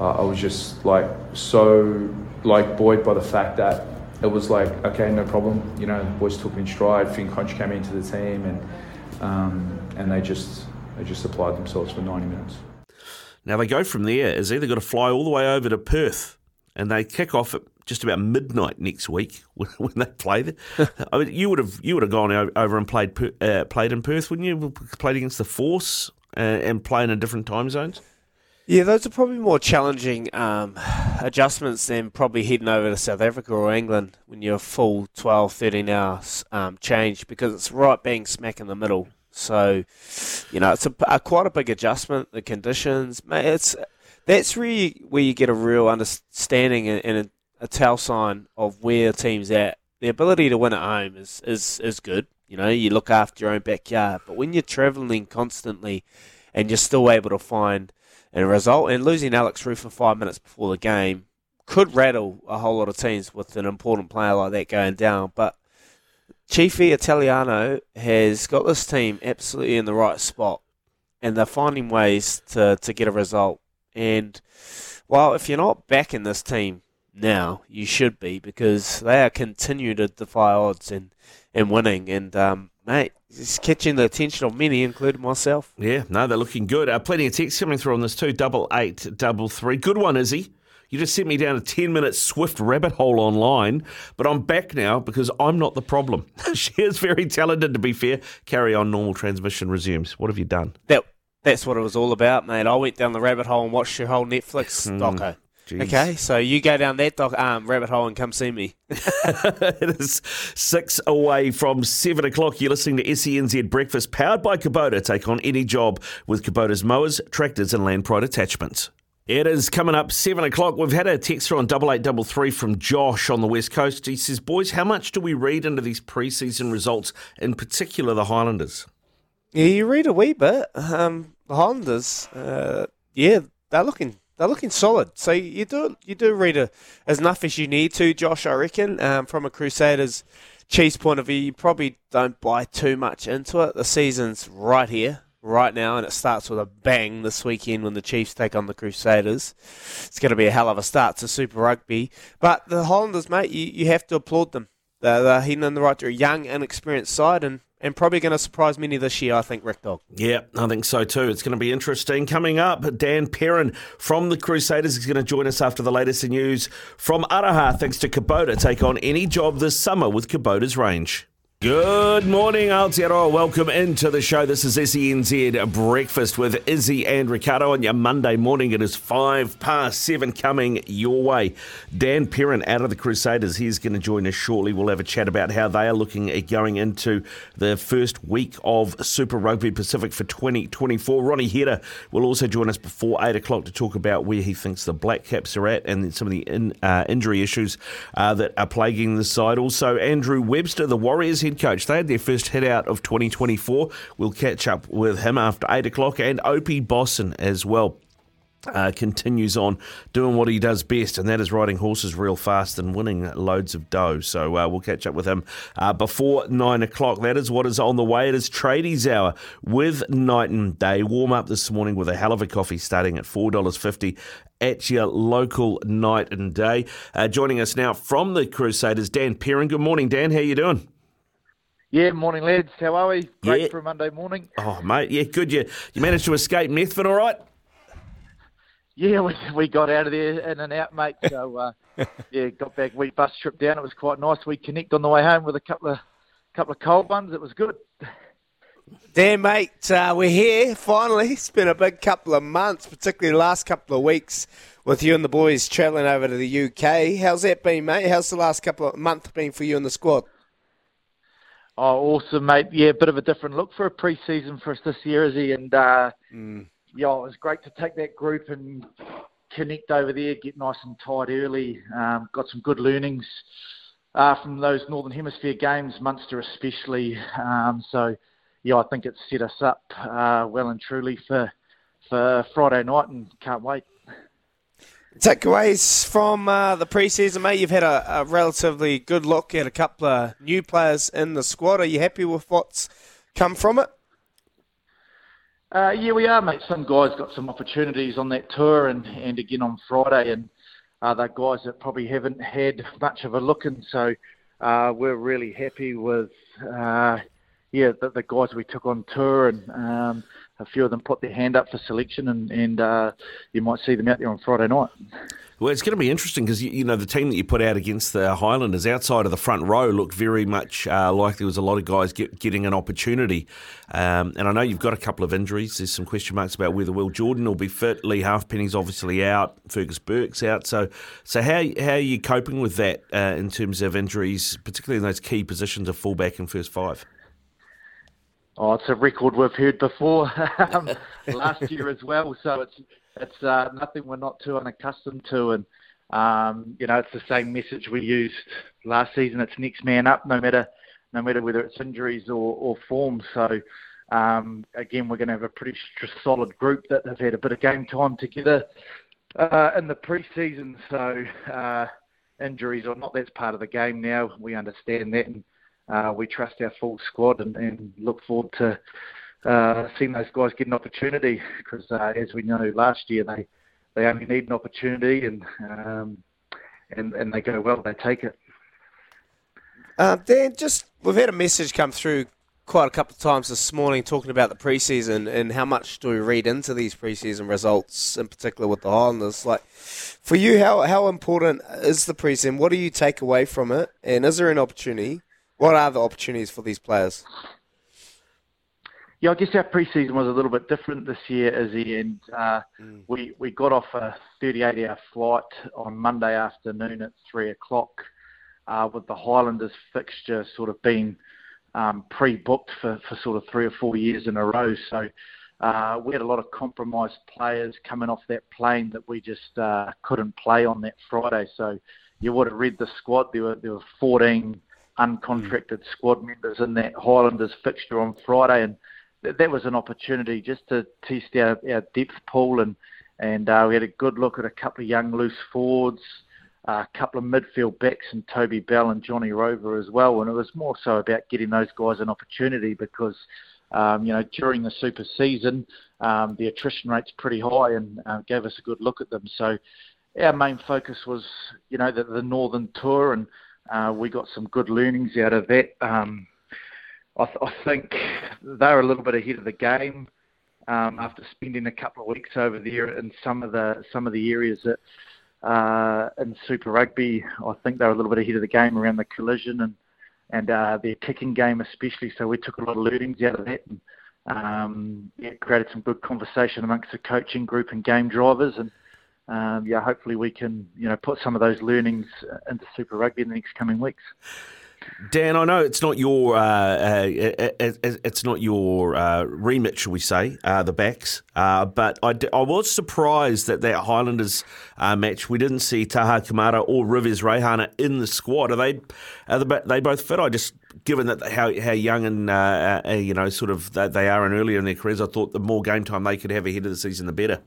uh, I was just like so like buoyed by the fact that it was like okay, no problem. You know, the boys took me in stride. Finn Conch came into the team, and um, and they just they just applied themselves for ninety minutes. Now they go from there. Is either got to fly all the way over to Perth, and they kick off at just about midnight next week when, they play there. I mean, you would have you would have gone over and played uh, played in Perth, wouldn't you? Played against the Force uh, and playing in different time zones. Yeah, those are probably more challenging um, adjustments than probably heading over to South Africa or England when you're a full 12, 13 hours um, change because it's right being smack in the middle. So, you know, it's a, a quite a big adjustment. The conditions, it's that's really where you get a real understanding and, and a, tell sign of where a team's at. The ability to win at home is, is, is good. You know, you look after your own backyard. But when you're travelling constantly and you're still able to find a result, and losing Alex Rufer five minutes before the game could rattle a whole lot of teams with an important player like that going down. But Chiefy Italiano has got this team absolutely in the right spot, and they're finding ways to, to get a result. And well, if you're not backing this team now, you should be because they are continuing to defy odds and, and winning. And um, mate, it's catching the attention of many, including myself. Yeah, no, they're looking good. Uh, plenty of text coming through on this too. Double eight, double three. Good one, Izzy. You just sent me down a 10 minute swift rabbit hole online, but I'm back now because I'm not the problem. she is very talented, to be fair. Carry on, normal transmission resumes. What have you done? That that's what it was all about, mate. I went down the rabbit hole and watched your whole Netflix doco. Jeez. Okay, so you go down that doc, um, rabbit hole and come see me. it is six away from seven o'clock. You're listening to SENZ Breakfast, powered by Kubota. Take on any job with Kubota's mowers, tractors, and land pride attachments. It is coming up seven o'clock. We've had a text on double eight double three from Josh on the west coast. He says, "Boys, how much do we read into these preseason results, in particular the Highlanders?" Yeah, you read a wee bit. Um, the Highlanders, uh, yeah, they're looking they're looking solid. So you do you do read a, as enough as you need to, Josh. I reckon um, from a Crusaders Chiefs point of view, you probably don't buy too much into it. The season's right here, right now, and it starts with a bang this weekend when the Chiefs take on the Crusaders. It's going to be a hell of a start to Super Rugby. But the Hollanders, mate, you, you have to applaud them. They're, they're heading in the right direction. Young, inexperienced side, and and probably going to surprise many this year, I think, Rick Dog. Yeah, I think so too. It's going to be interesting. Coming up, Dan Perrin from the Crusaders is going to join us after the latest news from Araha, thanks to Kubota. Take on any job this summer with Kubota's range. Good morning, Aotearoa. Welcome into the show. This is SENZ Breakfast with Izzy and Riccardo on your Monday morning. It is five past seven coming your way. Dan Perrin out of the Crusaders. He's going to join us shortly. We'll have a chat about how they are looking at going into the first week of Super Rugby Pacific for 2024. Ronnie Hira will also join us before eight o'clock to talk about where he thinks the Black Caps are at and some of the in, uh, injury issues uh, that are plaguing the side. Also, Andrew Webster, the Warriors head coach. They had their first hit out of 2024. We'll catch up with him after 8 o'clock and Opie Bosson as well. Uh, continues on doing what he does best, and that is riding horses real fast and winning loads of dough. So uh, we'll catch up with him uh, before nine o'clock. That is what is on the way. It is Tradies Hour with Night and Day. Warm up this morning with a hell of a coffee starting at four dollars fifty at your local night and day. Uh, joining us now from the Crusaders, Dan Perrin. Good morning, Dan. How are you doing? Yeah, morning lads. How are we? Great Yeah. for a Monday morning. Oh, mate, yeah, good. You you managed to escape Methven, all right? Yeah, we, we got out of there in and out, mate. So uh, yeah, got back. We bus trip down. It was quite nice. We connect on the way home with a couple of couple of cold ones. It was good. Dan, mate, uh, we're here finally. It's been a big couple of months, particularly the last couple of weeks with you and the boys travelling over to the UK. How's that been, mate? How's the last couple of months been for you and the squad? Oh, awesome, mate. Yeah, a bit of a different look for a pre-season for us this year, is he? And uh, yeah, it was great to take that group and connect over there, get nice and tight early. Um, got some good learnings uh, from those Northern Hemisphere games, Munster especially. Um, so yeah, I think it's set us up uh, well and truly for for Friday night, and can't wait. Takeaways from uh, the preseason, mate. You've had a, a relatively good look at a couple of new players in the squad. Are you happy with what's come from it? Uh, yeah, we are, mate. Some guys got some opportunities on that tour and, and again on Friday, and uh, they're guys that probably haven't had much of a look, and so uh, we're really happy with uh, yeah the, the guys we took on tour, and um, a few of them put their hand up for selection, and, and uh, you might see them out there on Friday night. Well, it's going to be interesting because you, you know the team that you put out against the Highlanders outside of the front row looked very much uh, like there was a lot of guys get, getting an opportunity. Um, and I know you've got a couple of injuries. There's some question marks about whether Will Jordan will be fit. Lee Halfpenny's obviously out. Fergus Burke's out. So, so how how are you coping with that uh, in terms of injuries, particularly in those key positions of fullback and first five? Oh, it's a record we've heard before um, last year as well. So it's it's uh, nothing we're not too unaccustomed to, and um, you know it's the same message we used last season. It's next man up, no matter no matter whether it's injuries or, or form. So um, again, we're going to have a pretty solid group that have had a bit of game time together uh, in the pre-season. So uh, injuries or not, that's part of the game now. We understand that, and uh, we trust our full squad and, and look forward to uh, seeing those guys get an opportunity because, uh, as we know, last year they they only need an opportunity and um, and and they go well, they take it. Uh, Dan, just we've had a message come through quite a couple of times this morning talking about the preseason and how much do we read into these preseason results, in particular with the Highlanders. Like, for you, how how important is the preseason? What do you take away from it? And is there an opportunity? What are the opportunities for these players? Yeah, I guess our pre-season was a little bit different this year, Izzy, and uh, we we got off a 38-hour flight on Monday afternoon at three o'clock, uh, with the Highlanders fixture sort of being um, pre-booked for, for sort of three or four years in a row. So uh, we had a lot of compromised players coming off that plane that we just uh, couldn't play on that Friday. So you would have read the squad. There were there were 14 uncontracted squad members in that Highlanders fixture on Friday, and th- that was an opportunity just to test our, our depth pool and and uh, we had a good look at a couple of young loose forwards, uh, a couple of midfield backs, and Toby Bell and Johnny Rover as well. And it was more so about getting those guys an opportunity because, um, you know, during the super season, um, the attrition rate's pretty high and uh, gave us a good look at them. So our main focus was, you know, the, the Northern Tour, and uh, we got some good learnings out of that. Um, I, th- I think they're a little bit ahead of the game um, after spending a couple of weeks over there in some of the some of the areas that uh, in Super Rugby. I think they're a little bit ahead of the game around the collision and and uh, their kicking game especially. So we took a lot of learnings out of that and um, yeah, created some good conversation amongst the coaching group and game drivers and. Um, yeah, hopefully we can, you know, put some of those learnings uh, into Super Rugby in the next coming weeks. Dan, I know it's not your uh, uh, it- it- it's not your uh, remit, shall we say, uh, the backs. Uh, but I, d- I was surprised that that Highlanders uh, match we didn't see Taha Kemara or Rivez Reihana in the squad. Are they are they, both fit? I just given that how how young and uh, uh, you know sort of they are and earlier in their careers, I thought the more game time they could have ahead of the season, the better.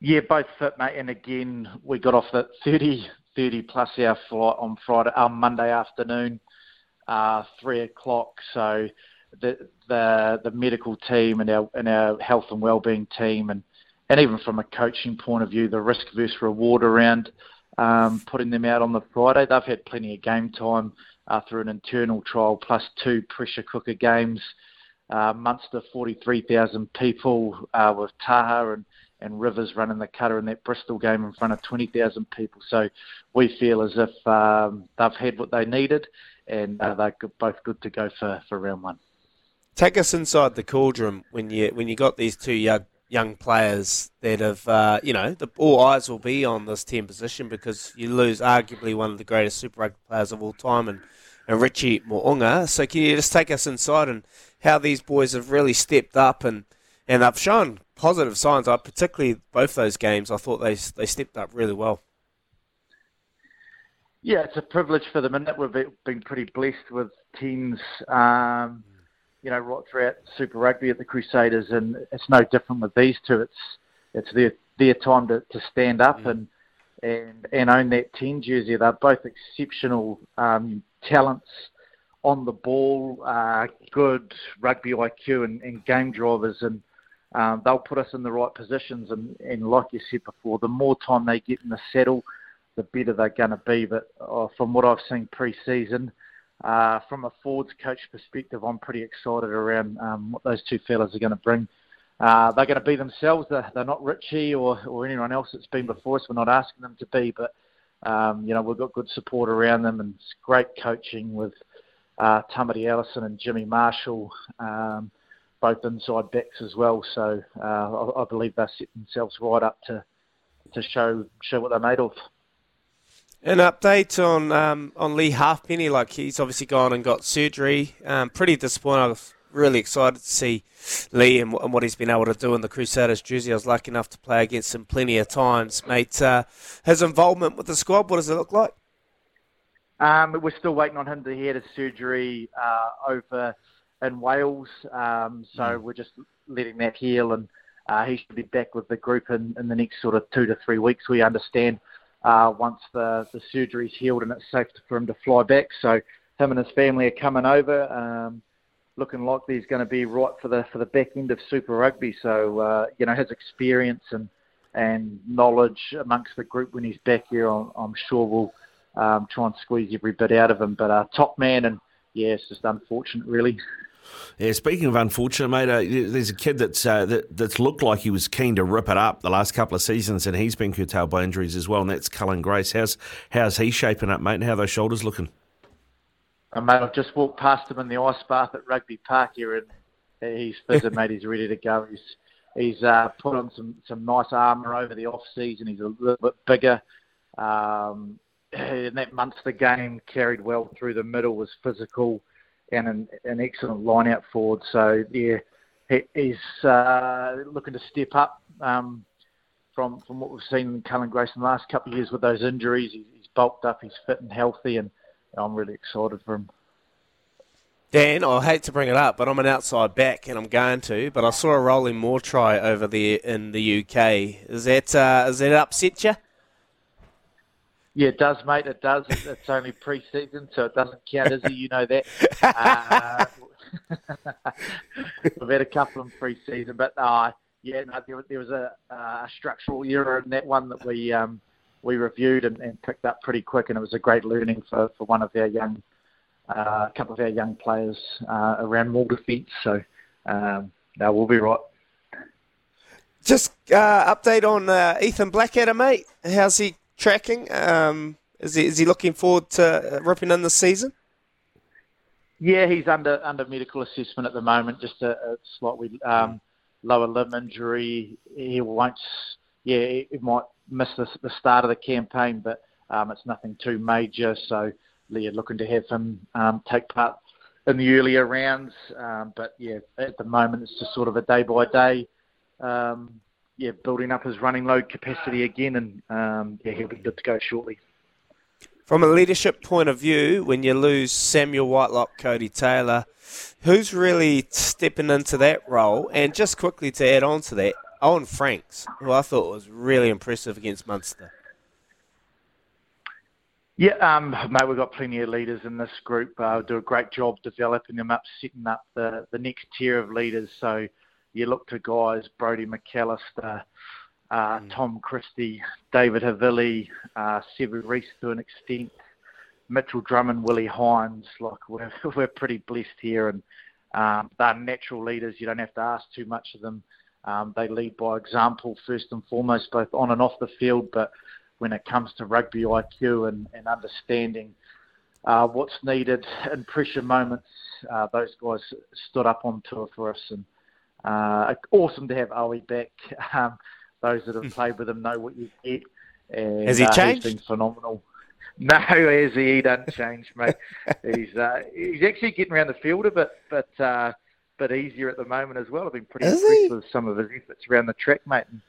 Yeah, both fit, mate. And again, we got off that 30, 30 plus hour flight on Friday, um, Monday afternoon, uh, three o'clock. So the the the medical team and our and our health and wellbeing team, and and even from a coaching point of view, the risk versus reward around um, putting them out on the Friday. They've had plenty of game time uh, through an internal trial plus two pressure cooker games. Uh, Munster, 43,000 people uh, with Taha and, and Rivez running the cutter in that Bristol game in front of 20,000 people. So we feel as if um, they've had what they needed and uh, they're both good to go for, for round one. Take us inside the cauldron when you when you got these two young young players that have uh, you know the, all eyes will be on this ten position because you lose arguably one of the greatest Super Rugby players of all time and, and Richie Mo'unga. So can you just take us inside and how these boys have really stepped up and and they've shown positive signs. I particularly both those games I thought they they stepped up really well. Yeah, it's a privilege for them, and we've been pretty blessed with teams, um, you know, right throughout Super Rugby at the Crusaders, and it's no different with these two. It's it's their their time to, to stand up Mm. and and and own that ten jersey. They're both exceptional um, talents on the ball, uh, good rugby IQ and, and game drivers, and um, they'll put us in the right positions. And, and like you said before, the more time they get in the saddle, the better they're going to be. But uh, from what I've seen pre-season, uh, from a Ford's coach perspective, I'm pretty excited around um, what those two fellas are going to bring. Uh, they're going to be themselves. They're, they're not Richie or, or anyone else that's been before us. We're not asking them to be, but um, you know we've got good support around them and great coaching with uh, Tamati Ellison and Jimmy Marshall, um, both inside backs as well. So uh, I, I believe they're setting themselves right up to to show show what they're made of. An update on um, on Lee Halfpenny, like he's obviously gone and got surgery. Um, pretty disappointed. I was really excited to see Lee and, and what he's been able to do in the Crusaders jersey. I was lucky enough to play against him plenty of times, mate. Uh, his involvement with the squad, what does it look like? Um, we're still waiting on him to hear his surgery uh, over in Wales, um, so we're just letting that heal, and uh, he should be back with the group in, in the next sort of two to three weeks. We understand uh, once the the surgery's healed and it's safe for him to fly back. So him and his family are coming over. Um, looking like he's going to be right for the for the back end of Super Rugby. So uh, you know his experience and and knowledge amongst the group when he's back here, I'm, I'm sure will um, try and squeeze every bit out of him. But uh, top man, and yeah, it's just unfortunate, really. Yeah, speaking of unfortunate, mate, uh, there's a kid that's uh, that, that's looked like he was keen to rip it up the last couple of seasons, and he's been curtailed by injuries as well, and that's Cullen Grace. How's how's he shaping up, mate? And how are those shoulders looking? And mate, I've just walked past him in the ice bath at Rugby Park here, and he's fizzing, mate. He's ready to go. He's he's uh, put on some some nice armour over the off season. He's a little bit bigger. Um, in that Munster game, carried well through the middle, was physical, and an, an excellent line out forward. So yeah, he, he's uh, looking to step up um, from from what we've seen in Cullen Grace in the last couple of years with those injuries. He's, he's bulked up, he's fit and healthy, and I'm really excited for him. Dan, I hate to bring it up, but I'm an outside back, and I'm going to. But I saw a rolling maul try over there in the UK. Is that uh, is that upset you? Yeah, it does, mate. It does. It's only pre-season, so it doesn't count, is it? You know that. Uh, we've had a couple in pre-season, but uh, yeah, no, there, there was a, uh, a structural error in that one that we um, we reviewed and, and picked up pretty quick, and it was a great learning for, for one of our young, uh, a couple of our young players uh, around maul defence. So um, no, we'll be right. Just uh, update on uh, Ethan Blackadder, mate. How's he tracking? Um, is he is he looking forward to uh, ripping in the season? Yeah, he's under under medical assessment at the moment. Just a, a slightly um, lower limb injury. He won't. Yeah, he might miss the, the start of the campaign, but um, it's nothing too major. So Leah looking to have him um, take part in the earlier rounds. Um, but yeah, at the moment it's just sort of a day by day. Yeah, building up his running load capacity again, and um, yeah, he'll be good to go shortly. From a leadership point of view, when you lose Samuel Whitelock, Codie Taylor, who's really stepping into that role? And just quickly to add on to that, Owen Franks, who I thought was really impressive against Munster. Yeah, um, mate, we've got plenty of leaders in this group. Uh, do a great job developing them up, setting up the, the next tier of leaders. So you look to guys, Brodie McAlister, uh, Tom Christie, David Havili, uh, Sevu Reece to an extent, Mitchell Drummond, Willi Heinz, like we're we're pretty blessed here, and um, they're natural leaders. You don't have to ask too much of them. Um, they lead by example first and foremost, both on and off the field. But when it comes to rugby IQ and, and understanding uh, what's needed in pressure moments, uh, those guys stood up on tour for us, and uh, awesome to have Owie back. Um, those that have played with him know what you get. And, Has he uh, changed? He's been phenomenal. No, has he? He doesn't change, mate. he's uh, he's actually getting around the field a bit, but uh, bit easier at the moment as well. I've been pretty Is impressed he? with some of his efforts around the track, mate. And,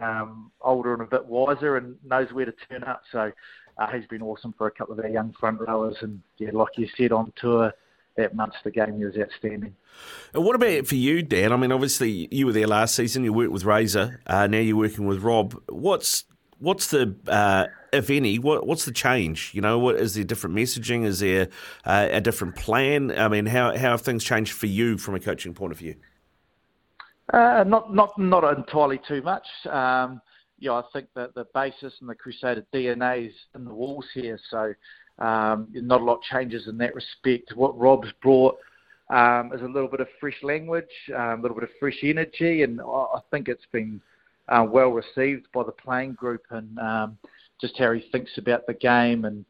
um, older and a bit wiser, and knows where to turn up. So uh, he's been awesome for a couple of our young front rowers, and yeah, like you said on tour. That Munster game, he was outstanding. And what about for you, Dan? I mean, obviously you were there last season. You worked with Razor. Uh, now you're working with Rob. What's what's the uh, if any what what's the change? You know, what is there different messaging? Is there uh, a different plan? I mean, how how have things changed for you from a coaching point of view? Uh, not not not entirely too much. Um, yeah, I think that the basis and the Crusader DNA is in the walls here, so um, not a lot changes in that respect. What Rob's brought um, is a little bit of fresh language, um, a little bit of fresh energy, and I think it's been uh, well received by the playing group and um, just how he thinks about the game and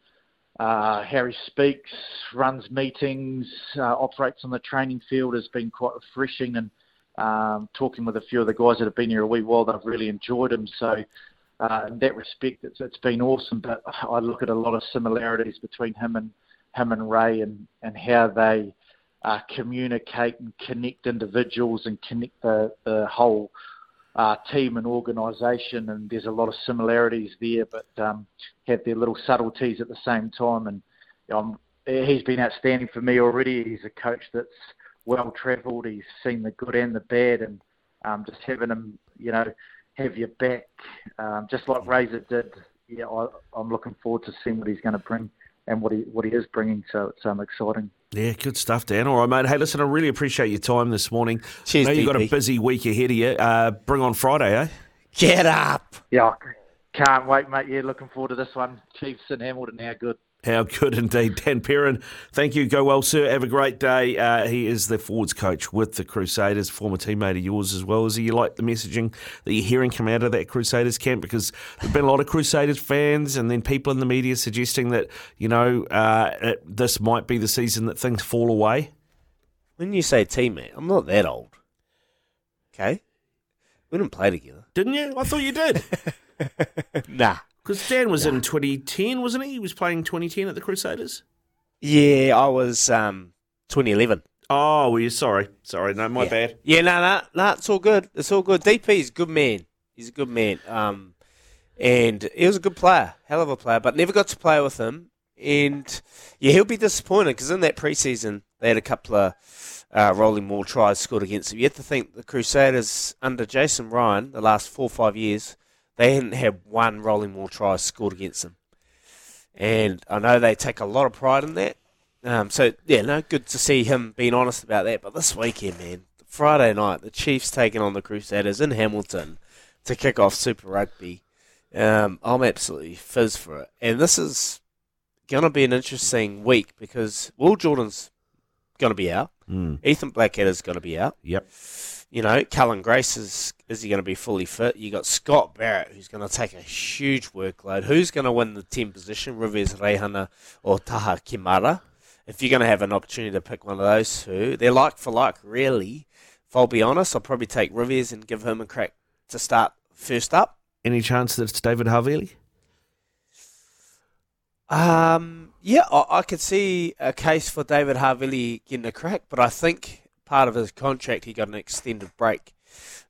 uh, how he speaks, runs meetings, uh, operates on the training field has been quite refreshing. And um, talking with a few of the guys that have been here a wee while, they've really enjoyed him. So uh, in that respect, it's, it's been awesome. But I look at a lot of similarities between him and him and Ray and, and how they uh, communicate and connect individuals and connect the, the whole uh, team and organisation, and there's a lot of similarities there, but um, have their little subtleties at the same time. And um, he's been outstanding for me already. He's a coach that's well travelled. He's seen the good and the bad, and um, just having him, you know, have your back, um, just like Razor did. Yeah, I, I'm looking forward to seeing what he's going to bring and what he what he is bringing. So it's um, exciting. Yeah, good stuff, Dan. All right, mate. Hey, listen, I really appreciate your time this morning. Cheers, I know you've got a busy week ahead of you. Uh, bring on Friday, eh? Get up. Yeah, can't wait, mate. Yeah, looking forward to this one. Chiefs and Hamilton, how good. How good indeed. Dan Perrin, thank you. Go well, sir. Have a great day. Uh, he is the forwards coach with the Crusaders, former teammate of yours as well. Is he? You like the messaging that you're hearing come out of that Crusaders camp? Because there have been a lot of Crusaders fans and then people in the media suggesting that, you know, uh, it, this might be the season that things fall away. When you say teammate, I'm not that old. Okay? We didn't play together. Didn't you? I thought you did. Nah. Because Dan was in 2010, wasn't he? He was playing 2010 at the Crusaders. Yeah, I was um 2011. Oh, well, you sorry. Sorry, no, my yeah. bad. Yeah, no, no, no, it's all good. It's all good. DP is a good man. He's a good man. Um, and he was a good player, hell of a player, but never got to play with him. And yeah, he'll be disappointed because in that preseason they had a couple of uh, rolling maul tries scored against him. You have to think the Crusaders under Jason Ryan the last four or five years they hadn't had one rolling wall try scored against them. And I know they take a lot of pride in that. Um, so yeah, no, good to see him being honest about that. But this weekend, man, Friday night, the Chiefs taking on the Crusaders in Hamilton to kick off Super Rugby. Um, I'm absolutely fizz for it, and this is gonna be an interesting week because Will Jordan's gonna be out, Mm. Ethan Blackadder's gonna be out. Yep. You know, Cullen Grace is is he going to be fully fit? You got Scott Barrett, who's going to take a huge workload. Who's going to win the ten position? Rivez Reihana or Taha Kemara? If you're going to have an opportunity to pick one of those two, they're like for like, really. If I'll be honest, I'll probably take Rivez and give him a crack to start first up. Any chance that it's David Havili? Um, yeah, I, I could see a case for David Havili getting a crack, but I think part of his contract he got an extended break.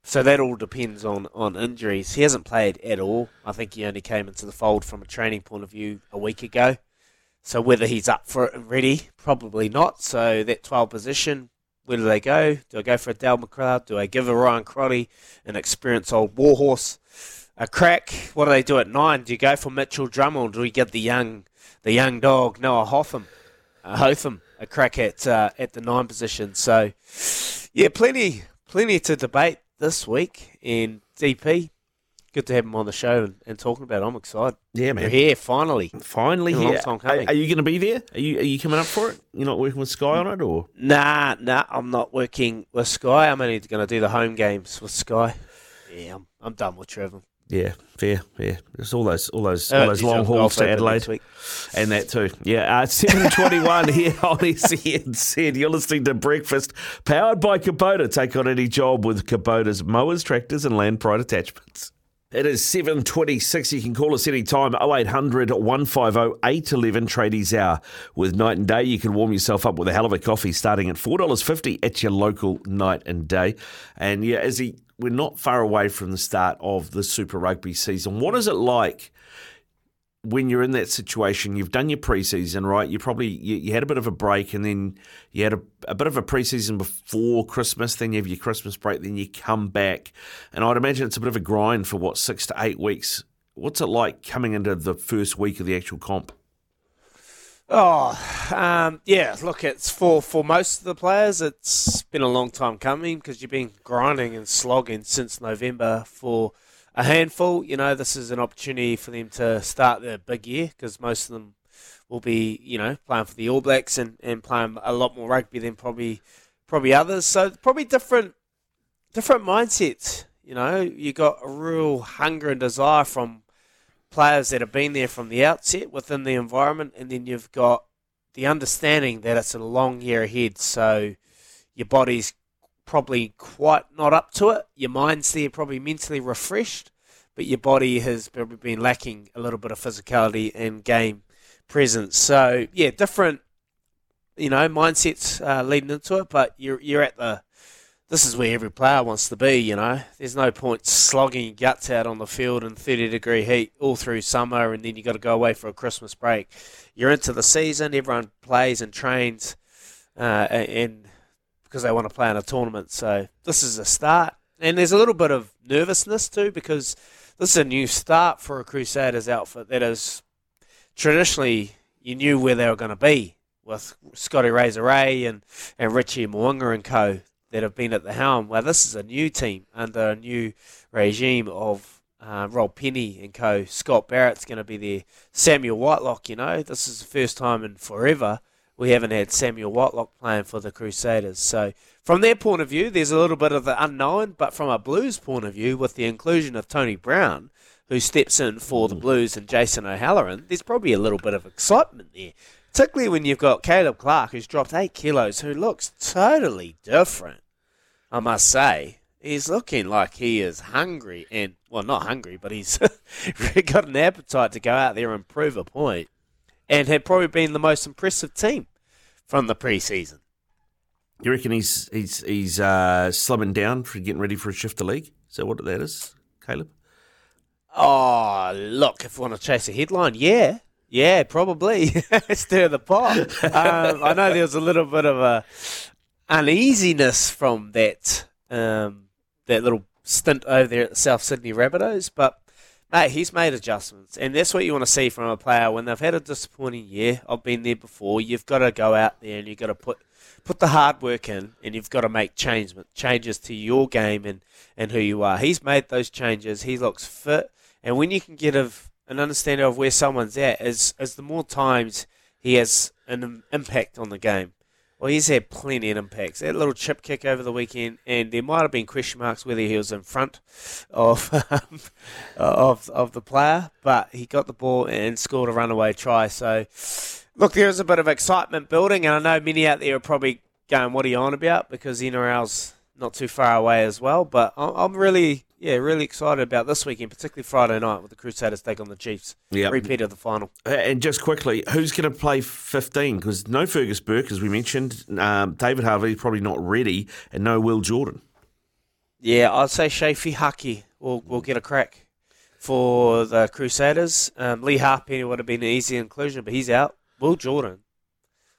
So that all depends on, on injuries. He hasn't played at all. I think he only came into the fold from a training point of view a week ago. So whether he's up for it and ready, probably not. So that 12 position, where do they go? Do I go for a Dal McLeod? Do I give a Ryan Crotty, an experienced old warhorse, a crack? What do they do at nine? Do you go for Mitchell Drummond? Do we get the young, the young dog Noah Hotham, uh, Hotham, a crack at uh, at the nine position? So, yeah, plenty, plenty to debate this week in DP. good to have him on the show and, and talking about it. I'm excited. Yeah, man. You're here finally. Finally, Been a long here. Are, are you going to be there? Are you are you coming up for it? You're not working with Sky on it, or Nah, nah, I'm not working with Sky. I'm only going to do the home games with Sky. Yeah, I'm, I'm done with Trevor. Yeah, fair, fair. it's all those all those Uh, all those long hauls to Adelaide. And that too. Yeah, uh, 721 here on SENZ. You're listening to Breakfast, powered by Kubota. Take on any job with Kubota's mowers, tractors, and land pride attachments. It is 726. You can call us anytime, 0800 150 811 tradies hour. With night and day, you can warm yourself up with a hell of a coffee starting at $4.50 at your local night and day. And yeah, Izzy, we're not far away from the start of the Super Rugby season. What is it like when you're in that situation, you've done your preseason, right? You probably you, you had a bit of a break, and then you had a, a bit of a preseason before Christmas. Then you have your Christmas break, then you come back, and I'd imagine it's a bit of a grind for what six to eight weeks. What's it like coming into the first week of the actual comp? Oh, um, yeah. Look, it's for for most of the players, it's been a long time coming because you've been grinding and slogging since November. For a handful, you know, this is an opportunity for them to start their big year because most of them will be, you know, playing for the All Blacks and, and playing a lot more rugby than probably probably others. So probably different different mindsets. You know, you got a real hunger and desire from players that have been there from the outset within the environment, and then you've got the understanding that it's a long year ahead. So your body's probably quite not up to it. Your mind's there, probably mentally refreshed, but your body has probably been lacking a little bit of physicality and game presence. So yeah, different, you know, mindsets uh, leading into it. But you're you're at the this is where every player wants to be, you know. There's no point slogging your guts out on the field in 30 degree heat all through summer and then you've got to go away for a Christmas break. You're into the season, everyone plays and trains uh, and because they want to play in a tournament. So this is a start. And there's a little bit of nervousness too because this is a new start for a Crusaders outfit that is traditionally you knew where they were going to be with Scotty Razor Ray and, and Richie Mo'unga and co that have been at the helm. Well, this is a new team under a new regime of uh, Rob Penney and co. Scott Barrett's going to be there. Samuel Whitelock, you know, this is the first time in forever we haven't had Samuel Whitelock playing for the Crusaders. So, from their point of view, there's a little bit of the unknown, but from a Blues point of view, with the inclusion of Tony Brown, who steps in for the Blues, and Jason O'Halloran, there's probably a little bit of excitement there. Particularly when you've got Caleb Clarke, who's dropped eight kilos, who looks totally different. I must say, he's looking like he is hungry and well, not hungry, but he's got an appetite to go out there and prove a point, and had probably been the most impressive team from the preseason. You reckon he's he's he's uh, slimming down for getting ready for a shift to league? Is that what that is, Caleb? Oh, look, if we want to chase a headline, yeah. Yeah, probably. Stir the pot. um, I know there was a little bit of a uneasiness from that um, that little stint over there at the South Sydney Rabbitohs, but mate, he's made adjustments, and that's what you want to see from a player when they've had a disappointing year. I've been there before. You've got to go out there and you've got to put put the hard work in, and you've got to make change, changes to your game and, and who you are. He's made those changes. He looks fit, and when you can get a, an understanding of where someone's at, is is the more times he has an impact on the game. Well, he's had plenty of impacts. That little chip kick over the weekend, and there might have been question marks whether he was in front of um, of of the player, but he got the ball and scored a runaway try. So, look, there is a bit of excitement building, and I know many out there are probably going, "What are you on about?" Because NRL's not too far away as well. But I'm really, yeah, really excited about this weekend, particularly Friday night with the Crusaders take on the Chiefs. Yep. repeat of the final. And just quickly, who's going to play 15? Because no Fergus Burke, as we mentioned. Um, David Harvey's probably not ready, and no Will Jordan. Yeah, I'd say Chay Fihaki will will get a crack for the Crusaders. Um, Lee Halfpenny would have been an easy inclusion, but he's out. Will Jordan,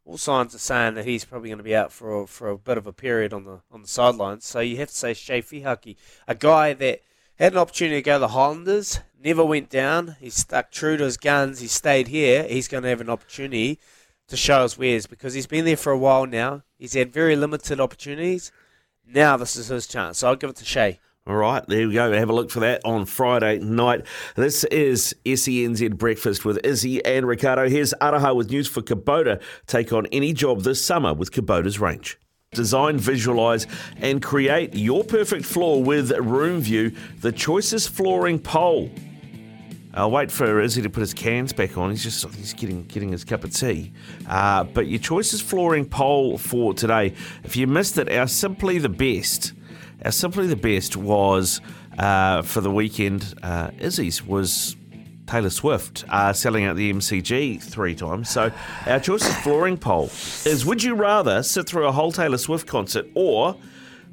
all signs are saying that he's probably going to be out for a, for a bit of a period on the on the sidelines. So you have to say Chay Fihaki, a guy that had an opportunity to go to the Highlanders, never went down. He stuck true to his guns. He stayed here. He's going to have an opportunity to show his wares because he's been there for a while now. He's had very limited opportunities. Now this is his chance. So I'll give it to Chay. All right, there we go. Have a look for that on Friday night. This is SENZ Breakfast with Izzy and Riccardo. Here's Araha with news for Kubota. Take on any job this summer with Kubota's range. Design, visualize, and create your perfect floor with Room View, the choices flooring pole. I'll wait for Izzy to put his cans back on. He's just he's getting getting his cup of tea. Uh, but your choices flooring poll for today. If you missed it, our simply the best, our simply the best was uh, for the weekend. Uh, Izzy's was Taylor Swift uh, selling out the MCG three times. So our choices flooring poll is: Would you rather sit through a whole Taylor Swift concert or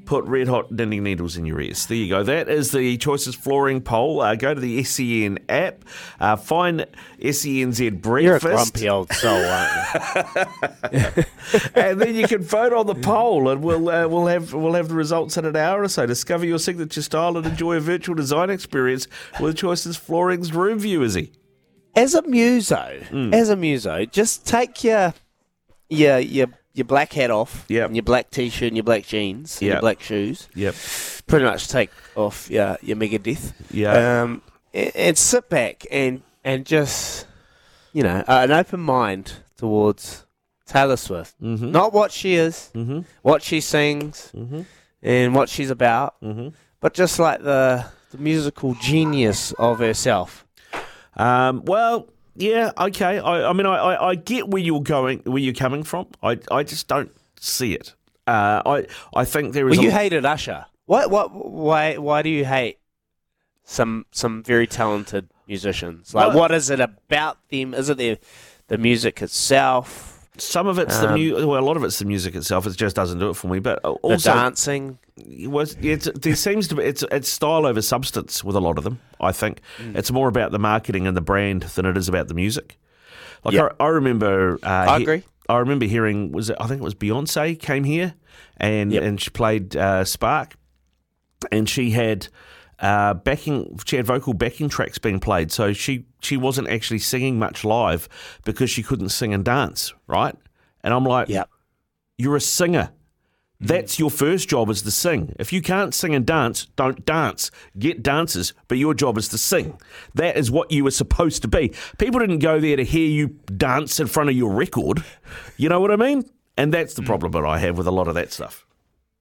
put red hot knitting needles in your ears. There you go. That is the Choices Flooring poll. Uh, go to the SEN app, uh, find SENZ Breakfast. You're a grumpy old soul, and then you can vote on the poll, and we'll uh, we'll have we'll have the results in an hour or so. Discover your signature style and enjoy a virtual design experience with Choices Flooring's Room View. Is he? As a muso, Hmm. as a muso, just take your your your your black hat off, Yep. and your black t-shirt and your black jeans, and Yep. your black shoes. Yep. Pretty much take off your your Megadeth. Yeah. Um, and, and sit back and and just you know uh, an open mind towards Taylor Swift, Mhm. not what she is, Mm-hmm. what she sings, Mhm. and what she's about, Mm-hmm. but just like the the musical genius of herself. Um, well, yeah, okay. I, I mean, I, I, I get where you're going, where you're coming from. I, I just don't see it. Uh, I, I think there is. Well, you a, hated Usher. What? What? Why? Why do you hate some some very talented musicians? Like, what is it about them? Is it the the music itself? Some of it's the um, mu- well, a lot of it's the music itself. It just doesn't do it for me. But The also, dancing? it was, it's, there seems to be it's it's style over substance with a lot of them. I think Mm. it's more about the marketing and the brand than it is about the music. Like Yeah. I, I remember, uh, I he- agree. I remember hearing was it, I think it was Beyonce came here and Yep. and she played uh, Spark, and she had. Uh, backing, she had vocal backing tracks being played, so she she wasn't actually singing much live because she couldn't sing and dance, right? And I'm like, Yep. you're a singer. That's your first job is to sing. If you can't sing and dance, don't dance. Get dancers, but your job is to sing. That is what you were supposed to be. People didn't go there to hear you dance in front of your record. You know what I mean? And that's the problem that I have with a lot of that stuff.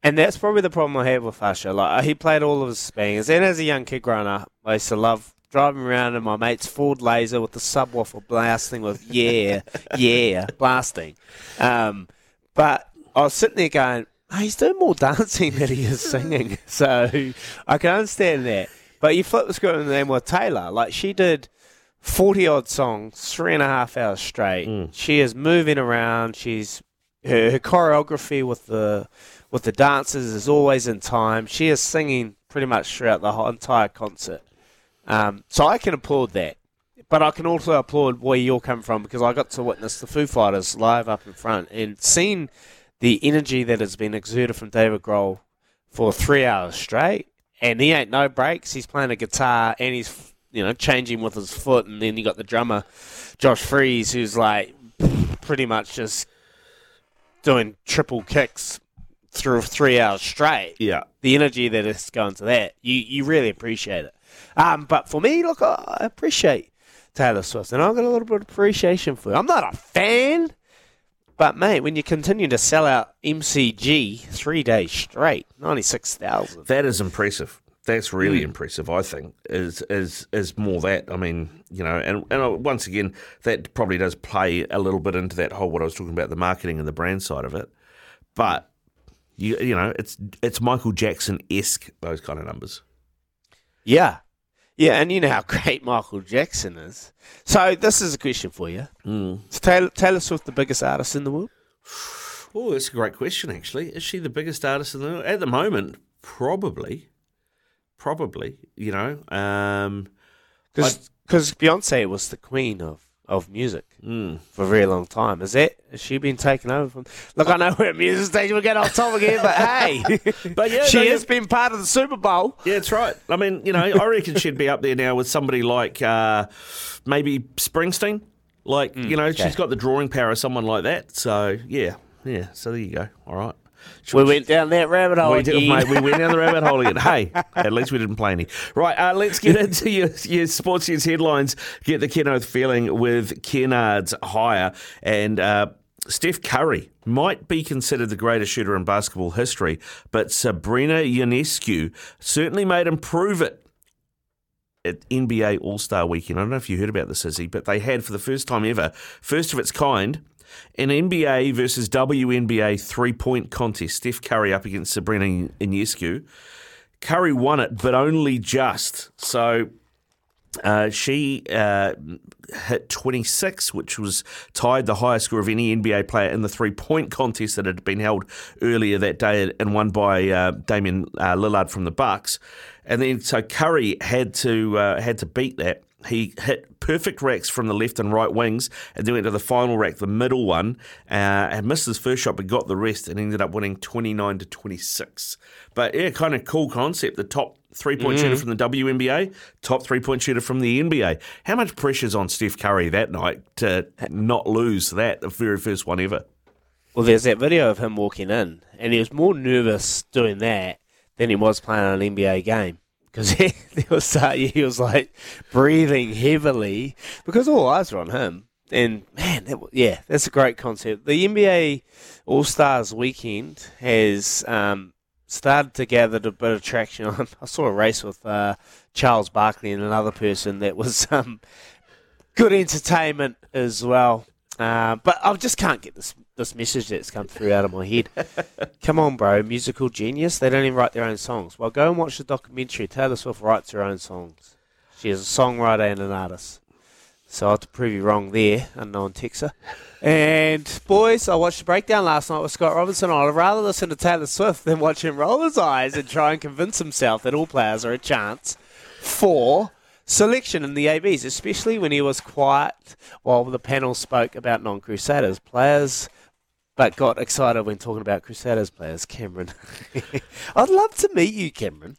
And that's probably the problem I have with Usher. Like, he played all of his bangers, and as a young kid growing up, I used to love driving around in my mate's Ford Laser with the subwoofer blasting with yeah, yeah, blasting. Um, but I was sitting there going, "Oh, he's doing more dancing than he is singing, so I can understand that. But you flip the script and then with Taylor, like she did. 40 odd songs, three and a half hours straight. She is moving around. She's her, her choreography with the with the dancers is always in time. She is singing pretty much throughout the whole entire concert. Um, so I can applaud that. But I can also applaud where you're coming from because I got to witness the Foo Fighters live up in front and seen the energy that has been exuded from David Grohl for three hours straight. And he ain't no breaks. He's playing a guitar and he's, you know, changing with his foot. And then you got the drummer, Josh Freese, who's like pretty much just doing triple kicks through three hours straight. Yeah. The energy that is going to that, you you really appreciate it. Um, but for me, look, I appreciate Taylor Swift, and I've got a little bit of appreciation for her. I'm not a fan, but mate, when you continue to sell out MCG three days straight, ninety six thousand. That is impressive. That's really impressive. I think is is is more that. I mean, you know, and and uh, once again, that probably does play a little bit into that whole what I was talking about the marketing and the brand side of it. But you you know, it's it's Michael Jackson esque those kind of numbers. Yeah, yeah, and you know how great Michael Jackson is. So this is a question for you: Mm. Is Taylor, Taylor Swift the biggest artist in the world? Oh, that's a great question. Actually, is she the biggest artist in the world at the moment? Probably, probably. You know, um, Because Beyonce was the queen of, of music mm. for a very long time. Is that has she been taken over from? Look, I know we're at music stage, we're getting off topic here, but hey, But yeah, she no, has been part of the Super Bowl. Yeah, that's right. I mean, you know, I reckon she'd be up there now with somebody like uh, maybe Springsteen. Like, you know, she's got the drawing power of someone like that. So, yeah, yeah. So there you go. All right. We went down that rabbit hole We, did, mate, we went down the rabbit hole again. Hey, at least we didn't play any. Right, uh, let's get into your, your sports news headlines. Get the Kenneth feeling with Kennards Hire. And uh, Steph Curry might be considered the greatest shooter in basketball history, but Sabrina Ionescu certainly made him prove it at NBA All Star Weekend. I don't know if you heard about this, Izzy, but they had for the first time ever, first of its kind, an NBA versus WNBA three point contest. Steph Curry up against Sabrina Ionescu. Curry won it, but only just. So uh, she uh, hit 26, which was tied the highest score of any NBA player in the three point contest that had been held earlier that day and won by uh, Damian uh, Lillard from the Bucks. And then so Curry had to uh, had to beat that. He hit perfect racks from the left and right wings, and then went to the final rack, the middle one, uh, and missed his first shot, but got the rest, and ended up winning twenty nine to twenty six. But yeah, kind of cool concept. The top three point shooter from the WNBA, top three point shooter from the NBA. How much pressure's on Steph Curry that night to not lose that, the very first one ever? Well, there's that video of him walking in, and he was more nervous doing that than he was playing an NBA game because he, was uh, he was like breathing heavily because all eyes were on him. And man, that, yeah, that's a great concept. The NBA All Stars weekend has um, started to gather a bit of traction. I saw a race with uh, Charles Barkley and another person that was um, good entertainment as well. Uh, but I just can't get this this message that's come through out of my head. Come on, bro, musical genius. They don't even write their own songs. Well, go and watch the documentary. Taylor Swift writes her own songs. She is a songwriter and an artist. So I have to prove you wrong there, unknown Texer. And boys, I watched the breakdown last night with Scott Robinson. I'd rather listen to Taylor Swift than watch him roll his eyes and try and convince himself that all players are a chance for selection in the ABs, especially when he was quiet while the panel spoke about non-Crusaders players, but got excited when talking about Crusaders players. Cameron, I'd love to meet you, Cameron.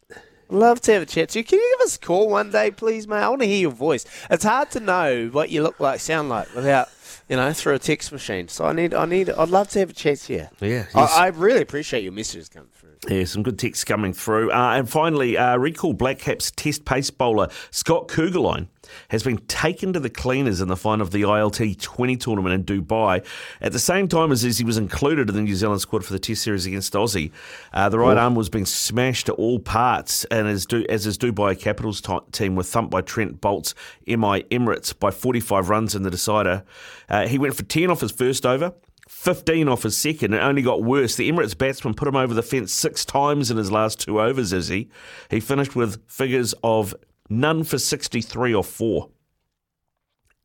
Love to have a chat to you. Can you give us a call one day, please, mate? I want to hear your voice. It's hard to know what you look like, sound like, without you know through a text machine. So I need, I need, I'd love to have a chat to you. Yeah, I, I really appreciate your messages coming through. Yeah, some good texts coming through. Uh, and finally, uh, recall Black Caps test pace bowler Scott Kuggeleijn has been taken to the cleaners in the final of the ILT 20 tournament in Dubai at the same time as he was included in the New Zealand squad for the test series against Aussie. Uh, the right arm was being smashed to all parts and as, du- as his Dubai Capitals t- team were thumped by Trent Boult's MI Emirates by 45 runs in the decider. Uh, he went for 10 off his first over. 15 off his second. It only got worse. The Emirates batsman put him over the fence six times in his last two overs, Izzy. He finished with figures of none for 63 or four.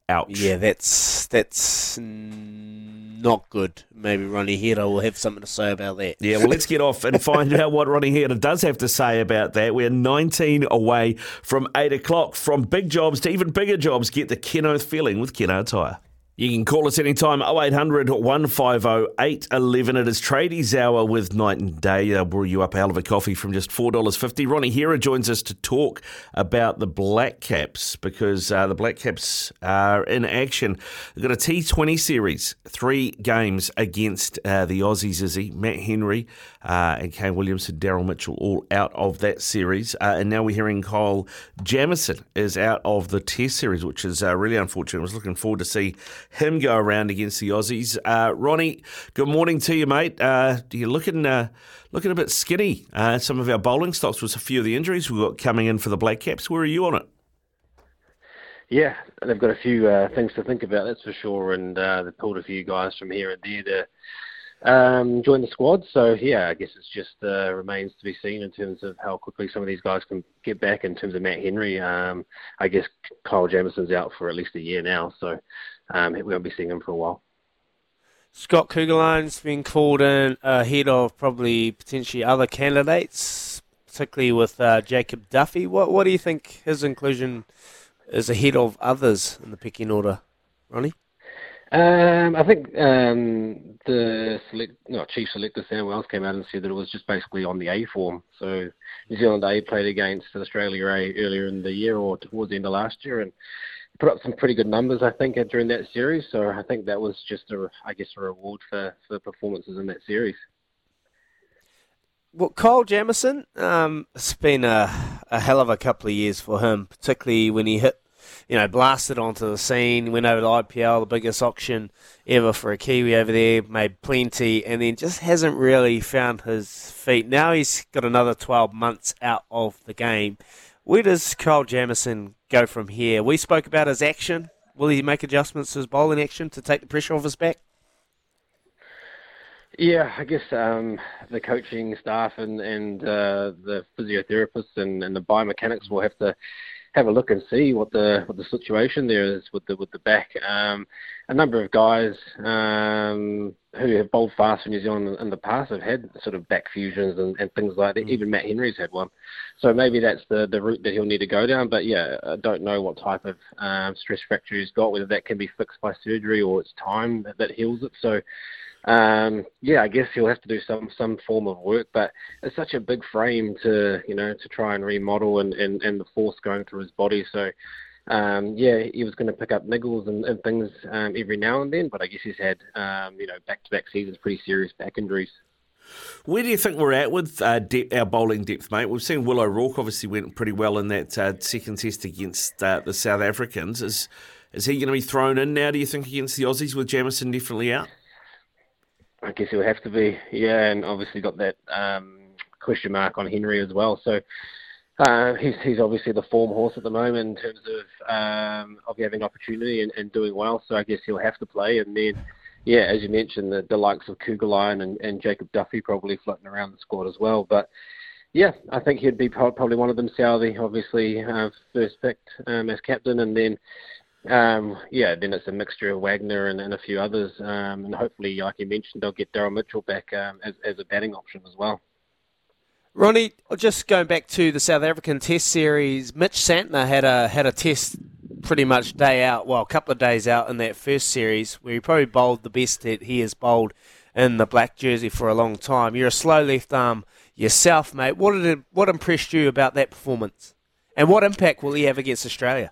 Ouch. Yeah, that's that's not good. Maybe Ronnie Hira will have something to say about that. Yeah, well, let's get off and find out what Ronnie Hira does have to say about that. We're 19 away from 8 o'clock. From big jobs to even bigger jobs, get the Kenoth feeling with Kennards Hire. You can call us anytime, 0800 150 811. It is Tradies Hour with Night and Day. They'll brew you up a hell of a coffee from just $4.50. Ronnie Hira joins us to talk about the Black Caps because uh, the Black Caps are in action. They've got a T20 series, three games against uh, the Aussies, Izzy. Matt Henry uh, and Kane Williams and Daryl Mitchell all out of that series. Uh, and now we're hearing Kyle Jamieson is out of the Test series, which is uh, really unfortunate. I was looking forward to see him go around against the Aussies. Uh, Ronnie, good morning to you, mate. Uh, you're looking uh, looking a bit skinny. Some of our bowling stocks was a few of the injuries we've got coming in for the Black Caps. Where are you on it? Yeah, they've got a few uh, things to think about, that's for sure, and uh, they've pulled a few guys from here and there to um, join the squad. So yeah, I guess it's just uh, remains to be seen in terms of how quickly some of these guys can get back. In terms of Matt Henry, um, I guess Kyle Jamieson's out for at least a year now, so um, we won't be seeing him for a while. Scott Kuggeleijn's been called in ahead of probably potentially other candidates, particularly with uh, Jacob Duffy. What what do you think his inclusion is ahead of others in the picking order, Ronnie? Um, I think um, the select, no, chief selector Sam Wells came out and said that it was just basically on the A form. So New Zealand A played against Australia A earlier in the year or towards the end of last year, and put up some pretty good numbers, I think, during that series. So I think that was just a, I guess, a reward for for performances in that series. well, Kyle Jamieson, um, it's been a, a hell of a couple of years for him, particularly when he hit, you know, blasted onto the scene, went over to IPL, the biggest auction ever for a Kiwi over there, made plenty, and then just hasn't really found his feet. Now he's got another 12 months out of the game. Where does Kyle Jamieson go from here? We spoke about his action. Will he make adjustments to his bowling action to take the pressure off his back? Yeah, I guess um, the coaching staff and and uh, the physiotherapists and, and the biomechanics will have to have a look and see what the what the situation there is with the with the back. Um, a number of guys um, who have bowled fast for New Zealand in, the past have had sort of back fusions and, and things like that. Even Matt Henry's had one, so maybe that's the the route that he'll need to go down. But yeah, I don't know what type of um, stress fracture he's got, whether that can be fixed by surgery or it's time that, that heals it. So um, yeah, I guess he'll have to do some some form of work, but it's such a big frame to you know to try and remodel and, and, and the force going through his body. So um, yeah, he was going to pick up niggles and, and things um, every now and then, but I guess he's had um, you know back to back seasons, pretty serious back injuries. Where do you think we're at with uh, our bowling depth, mate? We've seen Will O'Rourke obviously went pretty well in that uh, second test against uh, the South Africans. Is is he going to be thrown in now? Do you think against the Aussies with Jamieson definitely out? I guess he'll have to be, yeah, and obviously got that um, question mark on Henry as well. So uh, he's he's obviously the form horse at the moment in terms of um, of having opportunity and, and doing well. So I guess he'll have to play, and then yeah, as you mentioned, the, the likes of Kuggeleijn and, and Jacob Duffy probably floating around the squad as well. But yeah, I think he'd be probably one of them. Southee, obviously, uh, first picked um, as captain, and then um, yeah, then it's a mixture of Wagner and, and a few others, um, and hopefully, like you mentioned, they'll get Daryl Mitchell back um, as, as a batting option as well. Ronnie, just going back to the South African Test series, Mitch Santner had a had a test pretty much day out, well, a couple of days out in that first series, where he probably bowled the best that he has bowled in the black jersey for a long time. You're a slow left arm yourself, mate. What did it, what impressed you about that performance, and what impact will he have against Australia?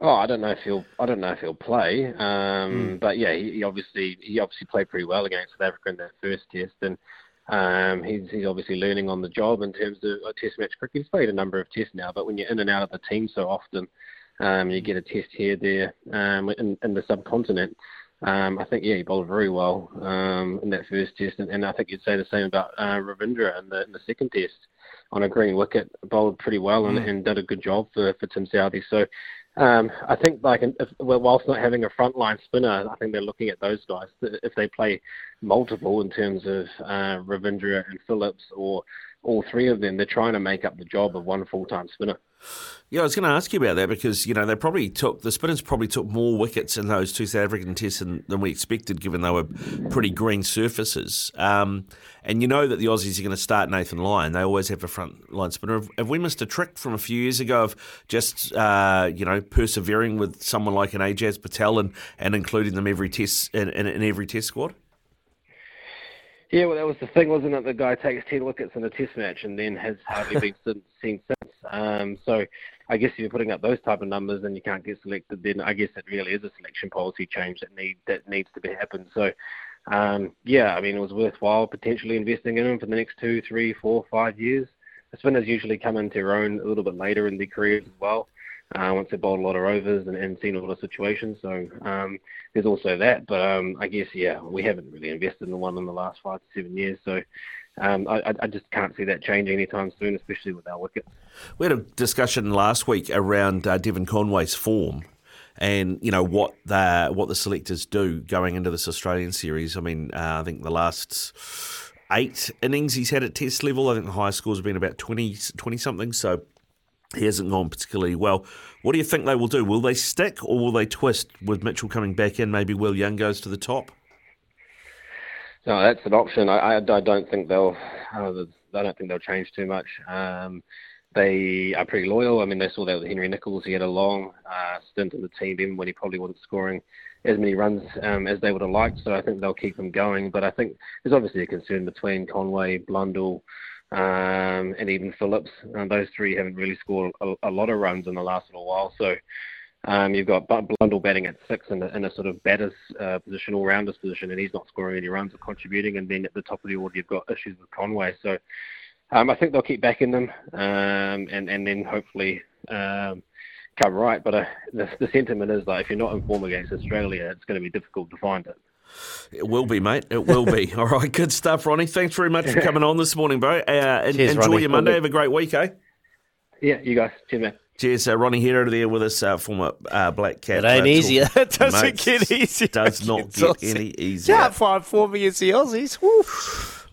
Oh, I don't know if he'll. I don't know if he'll play. Um, Mm. But yeah, he, he obviously he obviously played pretty well against South Africa in that first test, and um, he's he's obviously learning on the job in terms of uh, test match cricket. He's played a number of tests now, but when you're in and out of the team so often, um, you get a test here, there, um, in, in the subcontinent. Um, I think yeah, he bowled very well um, in that first test, and, and I think you'd say the same about uh, Ravindra in the in the second test on a green wicket, bowled pretty well and, Mm. and did a good job for for Tim Southee. So. Um, I think, like, if, well, whilst not having a frontline spinner, I think they're looking at those guys. If they play multiple in terms of uh, Ravindra and Phillips, or all three of them, they're trying to make up the job of one full-time spinner. Yeah, I was going to ask you about that because you know they probably took the spinners probably took more wickets in those two South African tests than, than we expected, given they were pretty green surfaces. Um, and you know that the Aussies are going to start Nathan Lyon. They always have a front line spinner. Have, have we missed a trick from a few years ago of just uh, you know persevering with someone like an Ajaz Patel and, and including them every test in, in, in every test squad? Yeah, well, that was the thing, wasn't it? The guy takes 10 wickets in a test match and then has hardly been seen, seen since. Um, so I guess if you're putting up those type of numbers and you can't get selected, then I guess it really is a selection policy change that need that needs to be happened. So, um, yeah, I mean, it was worthwhile potentially investing in him for the next two, three, four, five years. The spinners usually come into their own a little bit later in their careers as well. Uh, once they've bowled a lot of overs and, and seen a lot of situations, so um, there's also that. But um, I guess yeah, we haven't really invested in the one in the last five to seven years, so um, I, I just can't see that changing anytime soon, especially with our wickets. We had a discussion last week around uh, Devon Conway's form. And you know what the what the selectors do going into this Australian series. I mean, uh, I think the last eight innings he's had at Test level. I think the highest scores have been about 20, 20 something. So he hasn't gone particularly well. What do you think they will do? Will they stick or will they twist with Mitchell coming back in? Maybe Will Young goes to the top. No, that's an option. I, I, I don't think they'll. Uh, I don't think they'll change too much. Um, they are pretty loyal. I mean, they saw that with Henry Nicholls. He had a long uh, stint in the team, even when he probably wasn't scoring as many runs um, as they would have liked. So I think they'll keep him going. But I think there's obviously a concern between Conway, Blundell, um, and even Phillips. Uh, those three haven't really scored a, a lot of runs in the last little while. So Um, you've got Blundell batting at six in a, in a sort of batter's uh, position, all rounders position, and he's not scoring any runs or contributing. And then at the top of the order, you've got issues with Conway. So um, I think they'll keep backing them, um, and and then hopefully um, come right. But uh, the, the sentiment is that if you're not in form against Australia, it's going to be difficult to find it. It will be, mate. It will be. All right, good stuff, Ronnie. Thanks very much for coming on this morning, bro. Uh, and Cheers, enjoy Ronnie. your Monday. Have a great week, eh? Yeah, you guys. Cheers, man. Cheers, uh, Ronnie Hira there with us, uh, former uh, Black Cap. It ain't uh, easier. talk- It doesn't Mate, get easier. Does not It's get awesome. any easier. Can't find form against the Aussies. Woo.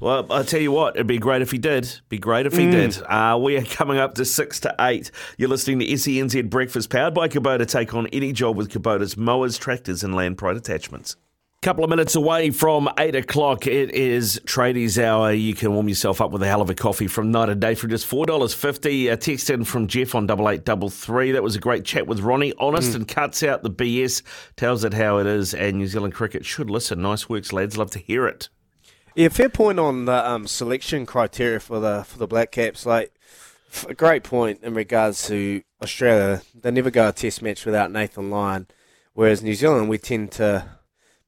Well, I tell you what, it'd be great if he did. Be great if he Mm. did. Uh, we are coming up to six to eight. You're listening to SENZ Breakfast, powered by Kubota. Take on any job with Kubota's mowers, tractors, and land pride attachments. Couple of minutes away from eight o'clock, it is tradies hour. You can warm yourself up with a hell of a coffee from night and day for just four dollars fifty. A text in from Jeff on double eight double three. That was a great chat with Ronnie. Honest and cuts out the BS, tells it how it is, and New Zealand cricket should listen. Nice works, lads. Love to hear it. Yeah, fair point on the um, selection criteria for the for the Black Caps. Like, a great point in regards to Australia. They never go a Test match without Nathan Lyon, whereas New Zealand we tend to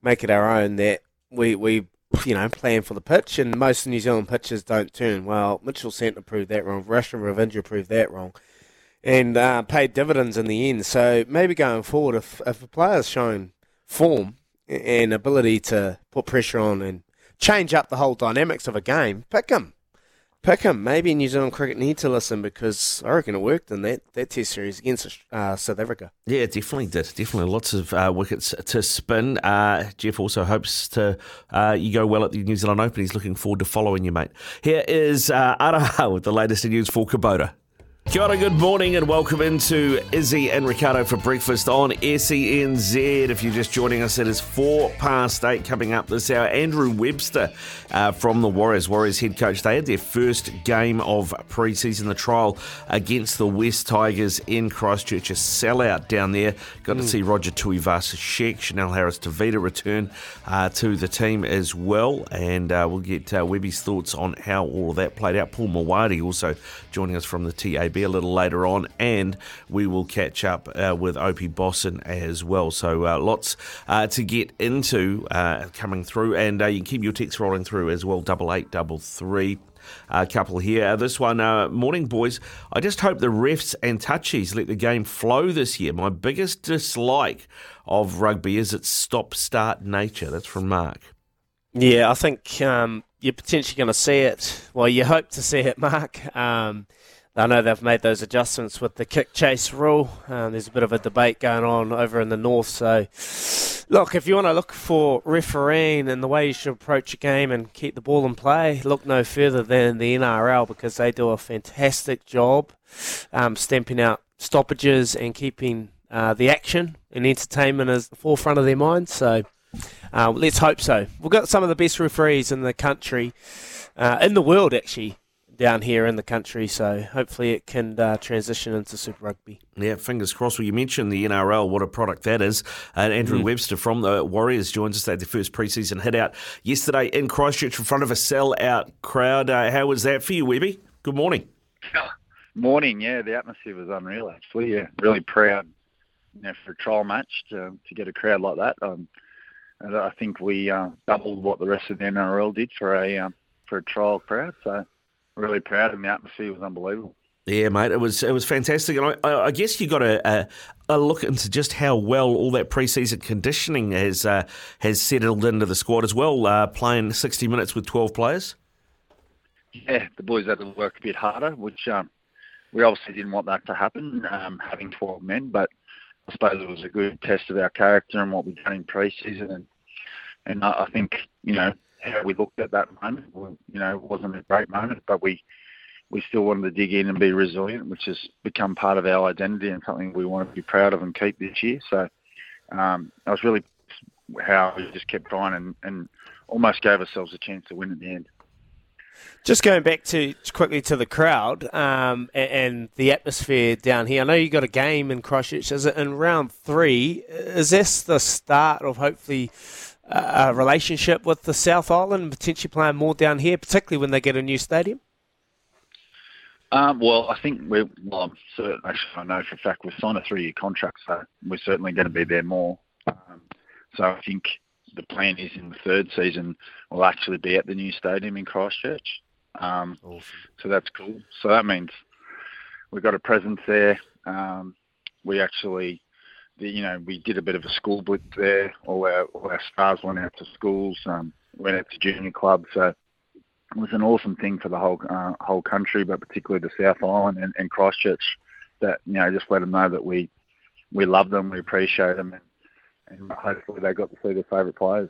make it our own. That we we you know plan for the pitch, and most New Zealand pitches don't turn. Well, Mitchell Santner proved that wrong. Rachin Ravindra proved that wrong. And uh, paid dividends in the end. So maybe going forward, if if a player's shown form and ability to put pressure on and change up the whole dynamics of a game, pick him. Pick him. Maybe New Zealand cricket need to listen because I reckon it worked in that, that test series against uh, South Africa. Yeah, it definitely did. Definitely lots of uh, wickets to spin. Uh, Jeff also hopes to uh, you go well at the New Zealand Open. He's looking forward to following you, mate. Here is uh, Araha with the latest news for Kubota. Kia ora, good morning and welcome into Izzy and Riccardo for breakfast on SENZ. If you're just joining us, it is four past eight coming up this hour. Andrew Webster uh, from the Warriors, Warriors head coach, they had their first game of pre-season, the trial against the West Tigers in Christchurch, a sellout down there. Got to see Roger Tuivasa-Sheck, Chanel Harris-Tavita return uh, to the team as well, and uh, we'll get uh, Webby's thoughts on how all of that played out. Paul Mawadi also joining us from the TAB a little later on, and we will catch up uh, with Opie Bosson as well. So uh, lots uh, to get into uh, coming through, and uh, you can keep your texts rolling through as well. Double eight, double three. A couple here. Uh, this one, uh, morning boys. I just hope the refs and touchies let the game flow this year. My biggest dislike of rugby is its stop-start nature. That's from Mark. Yeah, I think um, you're potentially going to see it. Well, you hope to see it, Mark. Um, I know they've made those adjustments with the kick chase rule. Um, there's a bit of a debate going on over in the north. So, look, if you want to look for refereeing and the way you should approach a game and keep the ball in play, look no further than the NRL because they do a fantastic job um, stamping out stoppages and keeping uh, the action and entertainment as the forefront of their minds. So, uh, let's hope so. We've got some of the best referees in the country, uh, in the world actually, down here in the country. So hopefully it can uh, transition into Super Rugby. Yeah, fingers crossed. Well, you mentioned the NRL, what a product that is. And Andrew Webster from the Warriors joins us. They had their first preseason hit out yesterday in Christchurch in front of a sell-out crowd. Uh, how was that for you, Webby? Good morning. Morning, yeah, the atmosphere was unreal actually. Yeah, really proud, you know, for a trial match to, to get a crowd like that. Um, and I think we uh, doubled what the rest of the NRL did for a um, for a trial crowd. So really proud, and the atmosphere was unbelievable. Yeah, mate, it was it was fantastic, and I, I guess you got a, a, a look into just how well all that preseason conditioning has uh, has settled into the squad as well. Uh, playing sixty minutes with twelve players. Yeah, the boys had to work a bit harder, which um, we obviously didn't want that to happen, um, having 12 men, but I suppose it was a good test of our character and what we've done in pre-season. And, and I I think, you know, how we looked at that moment, you know, it wasn't a great moment, but we, we still wanted to dig in and be resilient, which has become part of our identity and something we want to be proud of and keep this year. So um, I was really how we just kept trying and, and almost gave ourselves a chance to win at the end. Just going back to quickly to the crowd um, and, and the atmosphere down here. I know you got a game in Christchurch. Is it in round three? Is this the start of hopefully a relationship with the South Island and potentially playing more down here, particularly when they get a new stadium? Um, well, I think we're, well, I'm certain, actually, I know for a fact we've signed a three year contract, so we're certainly going to be there more. Um, so I think the plan is in the third season we'll actually be at the new stadium in Christchurch. Um, So that's cool. So that means we've got a presence there. Um, we actually, the, you know, we did a bit of a school blitz there. All our, all our stars went out to schools, um, went out to junior clubs. So it was an awesome thing for the whole uh, whole country, but particularly the South Island and, and Christchurch. That you know, just let them know that we we love them, we appreciate them, and, and hopefully they got to see their favourite players.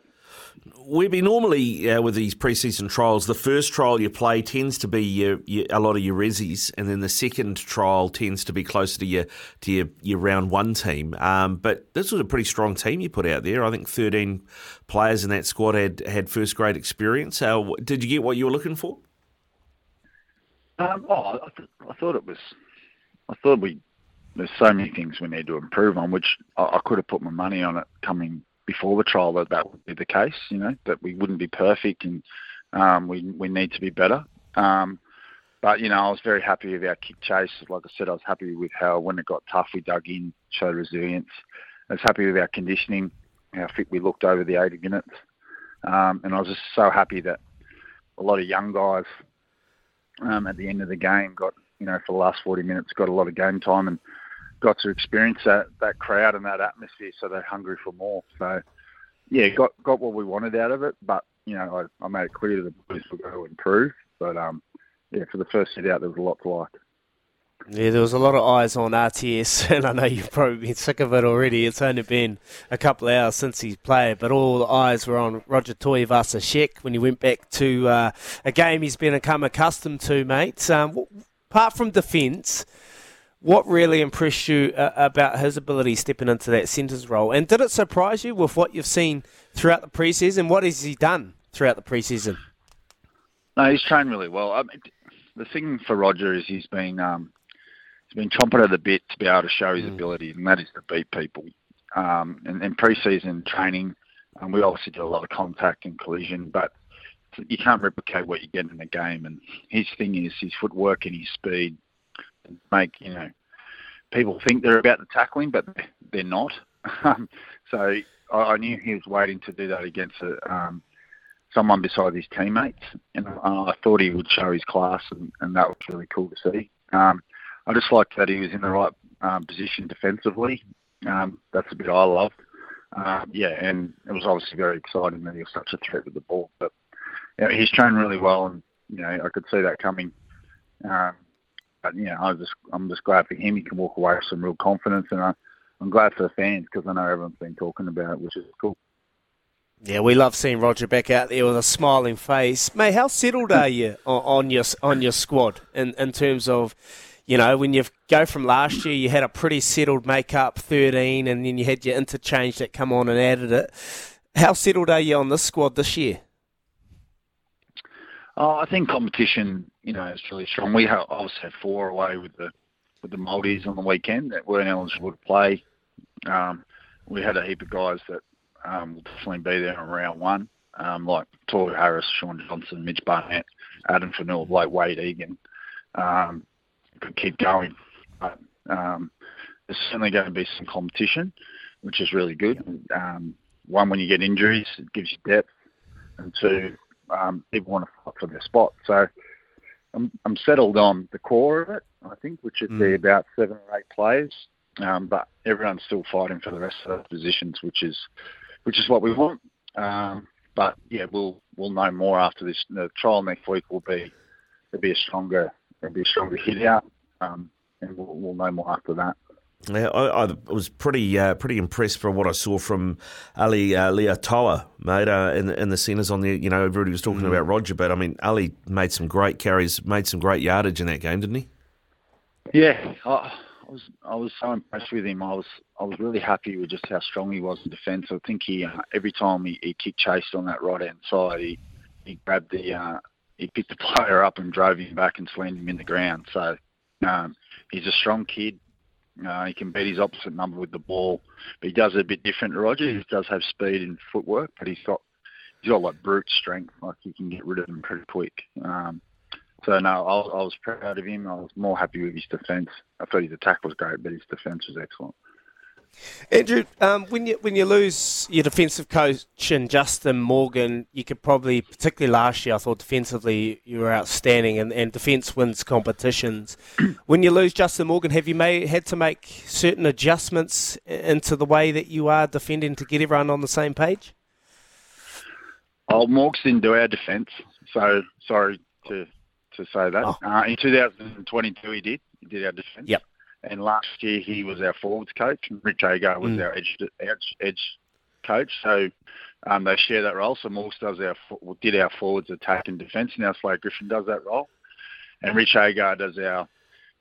Webby, normally uh, with these pre-season trials, the first trial you play tends to be your, your, a lot of your resis, and then the second trial tends to be closer to your to your, your round one team. Um, but this was a pretty strong team you put out there. I think 13 players in that squad had, had first grade experience. Uh, did you get what you were looking for? Um, oh, I, th- I thought it was. I thought we. There's so many things we need to improve on, which I, I could have put my money on it coming before the trial that that would be the case. You know that we wouldn't be perfect and um, we we need to be better. Um, but you know, I was very happy with our kick chase. Like I said, I was happy with how when it got tough, we dug in, showed resilience. I was happy with our conditioning, how fit we looked over the 80 minutes, um, and I was just so happy that a lot of young guys um, at the end of the game got you know for the last 40 minutes got a lot of game time and got to experience that that crowd and that atmosphere, so they're hungry for more. So yeah, got got what we wanted out of it, but you know I, I made it clear to the boys we're going to improve. But um, yeah, for the first hit out, there was a lot to like. Yeah, there was a lot of eyes on RTS, and I know you've probably been sick of it already. It's only been a couple of hours since he's played, but all the eyes were on Roger Tuivasa-Sheck when he went back to uh, a game he's become accustomed to, mate. Um, apart from defence, what really impressed you uh, about his ability stepping into that centres role? And did it surprise you with what you've seen throughout the preseason? What has he done throughout the preseason? No, he's trained really well. I mean, the thing for Roger is he's been um, he's been chomping at the bit to be able to show his ability, and that is to beat people. Um, and in pre-season training, um, we obviously do a lot of contact and collision, but you can't replicate what you get in a game. And his thing is his footwork and his speed make you know people think they're about to tackle him, but they're not. Um, so I, I knew he was waiting to do that against a, um, someone beside his teammates, and uh, I thought he would show his class, and, and that was really cool to see. Um, I just liked that he was in the right um, position defensively. Um, that's a bit I loved. Uh, yeah, and it was obviously very exciting that he was such a threat with the ball. But you know, he's trained really well, and you know I could see that coming. Um, you know, I was just I'm just glad for him. He can walk away with some real confidence, and I, I'm glad for the fans because I know everyone's been talking about it, which is cool. Yeah, we love seeing Roger back out there with a smiling face. Mate, how settled are you on, on your on your squad in, in terms of, you know, when you go from last year, you had a pretty settled makeup, 13, and then you had your interchange that come on and added it. How settled are you on this squad this year? Oh, I think competition, you know, is really strong. We have, obviously had four away with the with the Maldives on the weekend that weren't eligible to play. Um, we had a heap of guys that um, will definitely be there in round one, um, like Tohu Harris, Shaun Johnson, Mitch Barnett, Adam Fanul, like Wade Egan. Um, could keep going. But, um, there's certainly going to be some competition, which is really good. Um, one, when you get injuries, it gives you depth, and two, um, people want to fight for their spot. So I'm, I'm settled on the core of it, I think, which would be about seven or eight players. Um, but everyone's still fighting for the rest of the positions, which is which is what we want. Um, but yeah, we'll we'll know more after this. The trial next week will be there'll be a stronger there'll be a stronger hit out, um, and we'll, we'll know more after that. Yeah, I, I was pretty uh, pretty impressed from what I saw from Ali uh, Leiataua, mate, uh, in, the, in the centres on the, you know, everybody was talking about Roger, but I mean, Ali made some great carries, made some great yardage in that game, didn't he? Yeah, I, I was I was so impressed with him. I was I was really happy with just how strong he was in defence. I think he uh, every time he, he kick chased on that right hand side, he he grabbed the uh, he picked the player up and drove him back and slammed him in the ground. So um, he's a strong kid. Uh, he can beat his opposite number with the ball, but he does it a bit different to Roger. He does have speed and footwork, but he's got he's got like brute strength. Like he can get rid of him pretty quick. Um, So no, I, I was proud of him. I was more happy with his defence. I thought his attack was great, but his defence was excellent. Andrew, um, when you when you lose your defensive coach and Justin Morgan, you could probably, particularly last year, I thought defensively you were outstanding, and, and defence wins competitions. when you lose Justin Morgan, have you made had to make certain adjustments into the way that you are defending to get everyone on the same page? Oh, Morgs didn't do our defence, so sorry to to say that. Oh. Uh, in 2022, he did. He did our defence. Yep. And last year, he was our forwards coach, and Rich Agar was Mm. our edge, edge edge coach. So um, they share that role. So Morgs does our did our forwards attack and defence, and now Slade Griffin does that role, and Rich Agar does our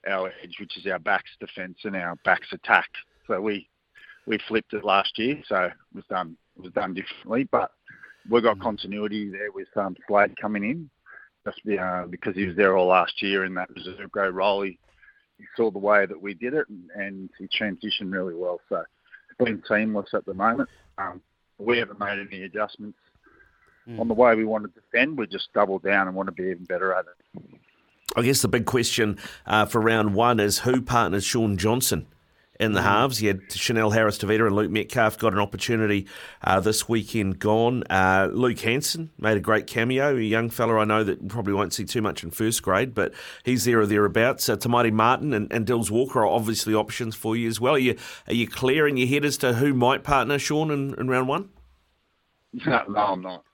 our edge, which is our backs defence and our backs attack. So we we flipped it last year, so it was done it was done differently, but we've got continuity there with um, Slade coming in, just uh, because he was there all last year in that reserve grade role. He, he saw the way that we did it, and, and he transitioned really well. So it's been seamless at the moment. Um, we haven't made any adjustments on the way we want to defend. We just double down and want to be even better at it. I guess the big question uh, for round one is who partners Shaun Johnson in the halves. You had Chanel Harris Tavita and Luke Metcalf got an opportunity uh, this weekend gone. Uh, Luke Hanson made a great cameo, a young fella I know that probably won't see too much in first grade, but he's there or thereabouts. Uh, Tamati Martin and, and Dills Walker are obviously options for you as well. Are you, are you clear in your head as to who might partner Shaun in, in round one? No, no, I'm not.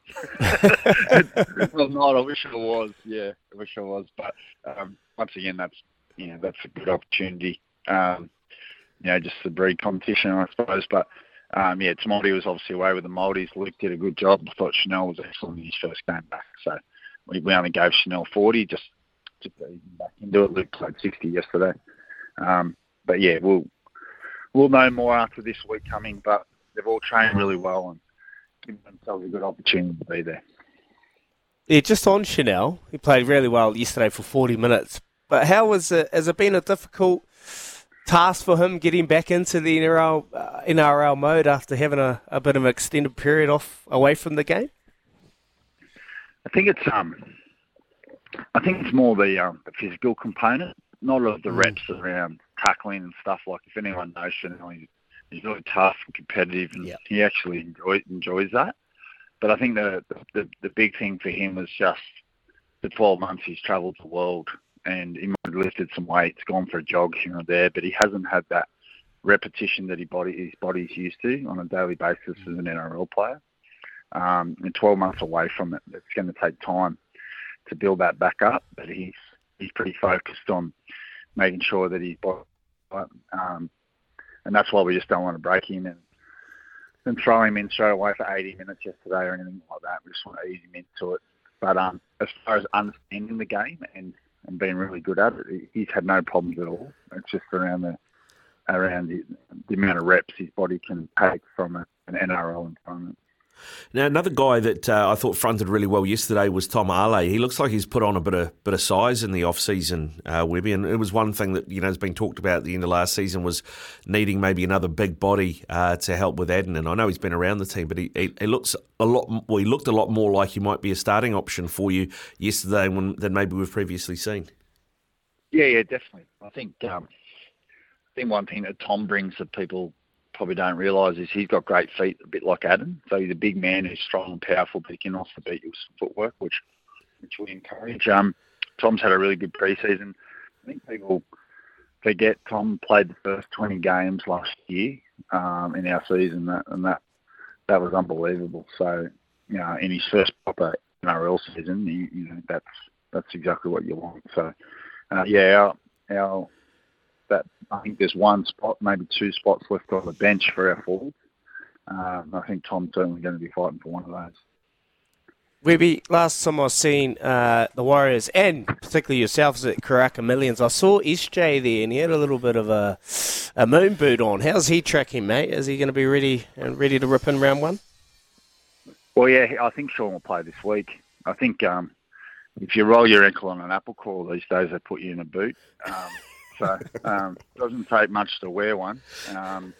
I'm not. I wish I was. Yeah, I wish I was. But um, once again, that's you know that's a good opportunity. Um, you know, just the breed competition, I suppose. But um, yeah, Tamati was obviously away with the Maldies. Luke did a good job. I thought Chanel was excellent in his first game back. So we, we only gave Chanel 40 just to back into it. Luke played 60 yesterday. Um, but yeah, we'll we'll know more after this week coming. But they've all trained really well and given themselves a good opportunity to be there. Yeah, just on Chanel, he played really well yesterday for 40 minutes. But how was it? Has it been a difficult task for him getting back into the NRL, uh, NRL mode after having a, a bit of an extended period off away from the game? I think it's um, I think it's more the um, the physical component, not of the reps around tackling and stuff. Like if anyone knows Chanel, he's, he's really tough and competitive, and he actually enjoy, enjoys that. But I think the, the the big thing for him was just the 12 months he's travelled the world, and he might have lifted some weights, gone for a jog here and there, but he hasn't had that repetition that his body his body's used to on a daily basis as an NRL player. Um, and 12 months away from it, it's going to take time to build that back up. But he's he's pretty focused on making sure that he's body, um, and that's why we just don't want to break him and and throw him in straight away for 80 minutes yesterday or anything like that. We just want to ease him into it. But um, as far as understanding the game and, and being really good at it, he's had no problems at all. It's just around the around the, the amount of reps his body can take from a, an NRL environment. Now, another guy that uh, I thought fronted really well yesterday was Tom Ale. He looks like he's put on a bit of bit of size in the off season, uh, Webby, and it was one thing that you know has been talked about at the end of last season was needing maybe another big body uh, to help with Addin. And I know he's been around the team, but he, he, he looks a lot. Well, he looked a lot more like he might be a starting option for you yesterday when, than maybe we've previously seen. Yeah, yeah, definitely. I think um, I think one thing that Tom brings that people probably don't realise is he's got great feet, a bit like Adam. So he's a big man who's strong and powerful, but he can also beat you with some footwork, which which we encourage. Um, Tom's had a really good preseason. I think people forget Tom played the first 20 games last year um, in our season, that, and that that was unbelievable. So, you know, in his first proper NRL season, you, you know, that's that's exactly what you want. So, uh, yeah, our, our that I think there's one spot, maybe two spots left on the bench for our forwards. Um, I think Tom's certainly going to be fighting for one of those. Webby, last time I seen uh, the Warriors and particularly yourselves at Karaka Millions, I saw SJ there and he had a little bit of a a moon boot on. How's he tracking, mate? Is he going to be ready and ready to rip in round one? Well, yeah, I think Shaun will play this week. I think um, if you roll your ankle on an apple core these days, they put you in a boot. Um, so um, it doesn't take much to wear one. Um,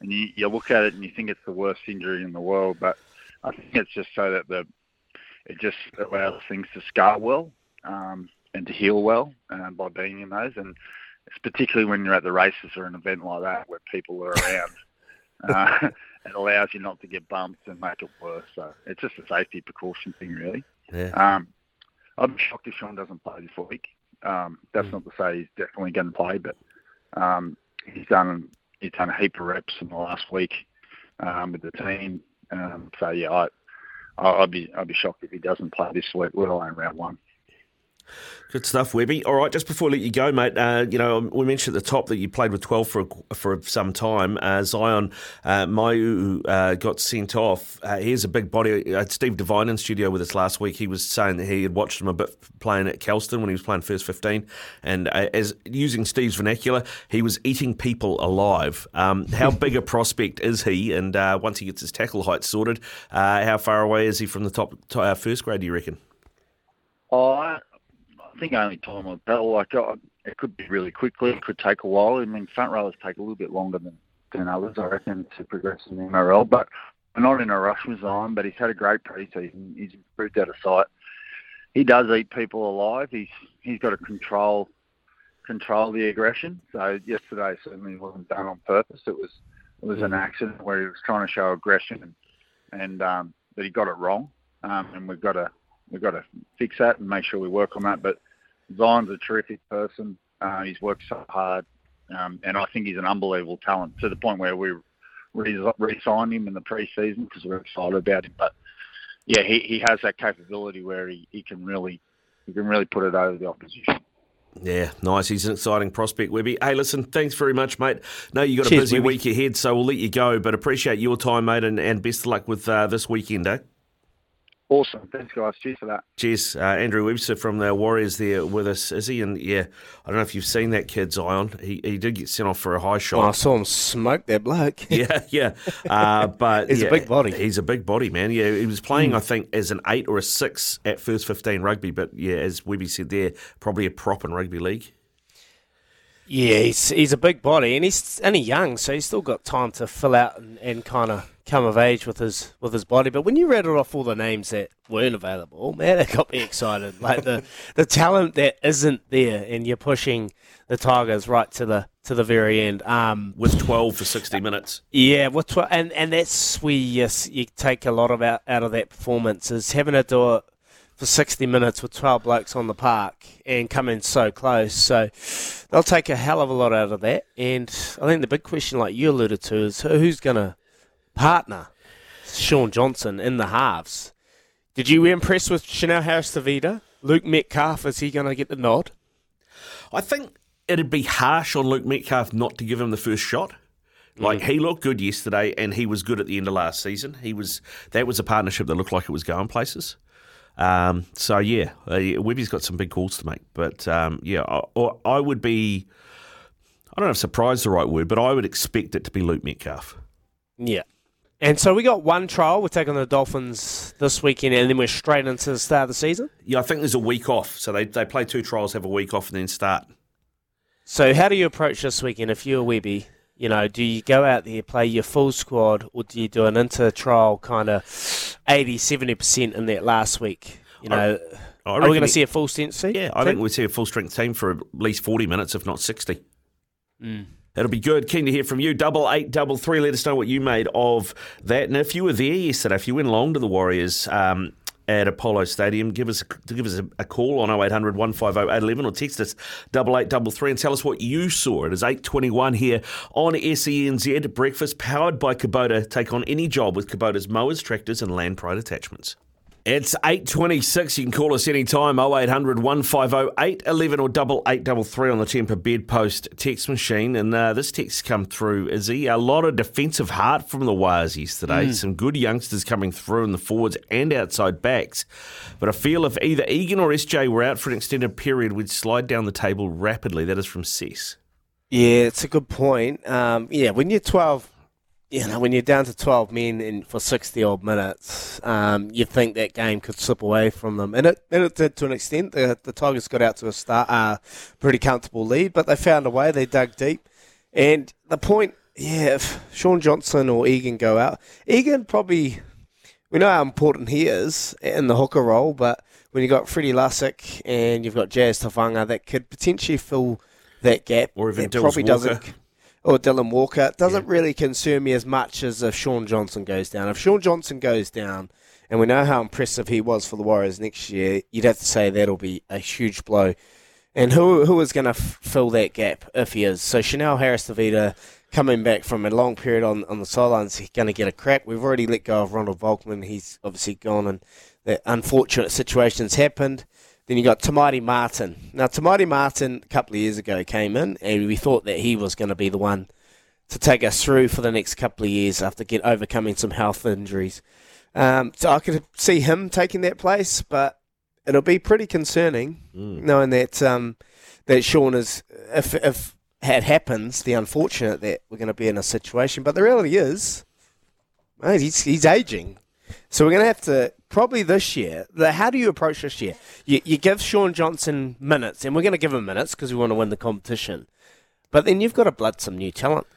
and you, you look at it and you think it's the worst injury in the world, but I think it's just so that the it just allows things to scar well. Um, and to heal well um, by being in those. And it's particularly when you're at the races or an event like that where people are around. uh, it allows you not to get bumped and make it worse. So it's just a safety precaution thing, really. Yeah. Um, I'm shocked if Shaun doesn't play this week. Um, that's not to say he's definitely going to play, but um, he's done he's done a heap of reps in the last week um, with the team. Um, so yeah, I, I- I'd be I'd be shocked if he doesn't play this week, let alone round one. Good stuff, Webby. All right, just before I let you go, mate, uh, you know, we mentioned at the top that you played with 12 for for some time. Uh, Zion uh, Mayu uh, got sent off. Uh, here's a big body. Uh, Steve Devine in studio with us last week. He was saying that he had watched him a bit playing at Kelston when he was playing first 15. And uh, as using Steve's vernacular, he was eating people alive. Um, how big a prospect is he? And uh, once he gets his tackle height sorted, uh, how far away is he from the top, to, uh, first grade, do you reckon? Oh, I, I think only time will tell. Like uh, it could be really quickly. It could take a while. I mean, front rowers take a little bit longer than than others, I reckon, to progress in the NRL. But we're not in a rush with Zion. But he's had a great pre-season. He's improved out of sight. He does eat people alive. He's he's got to control control the aggression. So yesterday certainly wasn't done on purpose. It was it was an accident where he was trying to show aggression and and um, but he got it wrong. Um, and we've got to we've got to fix that and make sure we work on that. But Zion's a terrific person. Uh, he's worked so hard, um, and I think he's an unbelievable talent to the point where we re- re-signed him in the pre-season because we're excited about him. But yeah, he, he has that capability where he, he can really he can really put it over the opposition. Yeah, nice. He's an exciting prospect, Webby. Hey, listen, thanks very much, mate. No, you got a busy Webby. week ahead, so we'll let you go. But appreciate your time, mate, and, and best of luck with uh, this weekend, eh? Awesome. Thanks, guys. Cheers for that. Cheers. Uh, Andrew Webster from the Warriors there with us, is he? And yeah, I don't know if you've seen that kid, Zion. He, he did get sent off for a high Oh, I saw him smoke that bloke. yeah, yeah. Uh, but He's a big body. He's a big body, man. Yeah, he was playing, I think, as an eight or a six at first 15 rugby. But yeah, as Webby said there, probably a prop in rugby league. Yeah, he's he's a big body and he's only young, so he's still got time to fill out and, and kind of come of age with his with his body. But when you rattled off all the names that weren't available, man, it got me excited. Like the the talent that isn't there, and you're pushing the Tigers right to the to the very end. Um, With 12 for 60 minutes. yeah, with tw- and and that's where you, you take a lot of out, out of that performance is having to do it for 60 minutes with 12 blokes on the park and come in so close. So they'll take a hell of a lot out of that. And I think the big question, like you alluded to, is who's going to partner Shaun Johnson in the halves. Did you impress with Chanel Harris Tavita? Luke Metcalf, is he going to get the nod? I think it'd be harsh on Luke Metcalf not to give him the first shot. Like mm. he looked good yesterday, and he was good at the end of last season. He was that was a partnership that looked like it was going places. Um, so yeah, uh, Webby's got some big calls to make, but um, yeah, I, or I would be. I don't know if surprised is the right word, but I would expect it to be Luke Metcalf. Yeah. And so we got one trial. We're taking the Dolphins this weekend, and then we're straight into the start of the season. Yeah, I think there's a week off, so they they play two trials, have a week off, and then start. So how do you approach this weekend if you're Webby? You know, do you go out there, play your full squad, or do you do an inter-trial kind of 80, 70% in that last week? You know, I are we going to see a full strength seat? Yeah, I think we'd see a full strength team for at least 40 minutes, if not 60. Mm. It'll be good. Keen to hear from you. Double eight, double three. Let us know what you made of that. And if you were there yesterday, if you went along to the Warriors um, at Apollo Stadium, give us give us a, a call on 0800 150 811 or text us double eight, double three and tell us what you saw. It is 821 here on SENZ. Breakfast powered by Kubota. Take on any job with Kubota's mowers, tractors and land pride attachments. It's 8.26. You can call us anytime, 0800 150 811 or double eight double three on the Tempur Bedpost text machine. And uh, this text come through, Izzy. A lot of defensive heart from the Wires yesterday. Some good youngsters coming through in the forwards and outside backs. But I feel if either Egan or SJ were out for an extended period, we'd slide down the table rapidly. That is from Cess. Yeah, it's a good point. Um, yeah, when you're 12, you know, when you're down to 12 men in, for 60 odd minutes, um, you think that game could slip away from them. And it, and it did to an extent. The, the Tigers got out to a start, uh, pretty comfortable lead, but they found a way. They dug deep. And the point, yeah, if Shaun Johnson or Egan go out, Egan probably, we know how important he is in the hooker role, but when you've got Freddie Lussick and you've got Jazz Tevaga that could potentially fill that gap. Or even Dills probably Walker. doesn't. Or Dylan Walker doesn't really concern me as much as if Shaun Johnson goes down. If Shaun Johnson goes down, and we know how impressive he was for the Warriors next year, you'd have to say that'll be a huge blow. And who who is going to f- fill that gap if he is? So Chanel Harris Tavita coming back from a long period on, on the sidelines, he's going to get a crack. We've already let go of Ronald Volkman. He's obviously gone, and that unfortunate situations happened. Then you got Te Maire Martin. Now Te Maire Martin a couple of years ago came in, and we thought that he was going to be the one to take us through for the next couple of years after get overcoming some health injuries. Um, so I could see him taking that place, but it'll be pretty concerning knowing that um, that Shaun is if if it happens, the unfortunate that we're going to be in a situation. But the reality is, mate, he's he's aging, so we're going to have to probably this year. The, how do you approach this year? You, you give Shaun Johnson minutes, and we're going to give him minutes because we want to win the competition. But then you've got to blood some new talent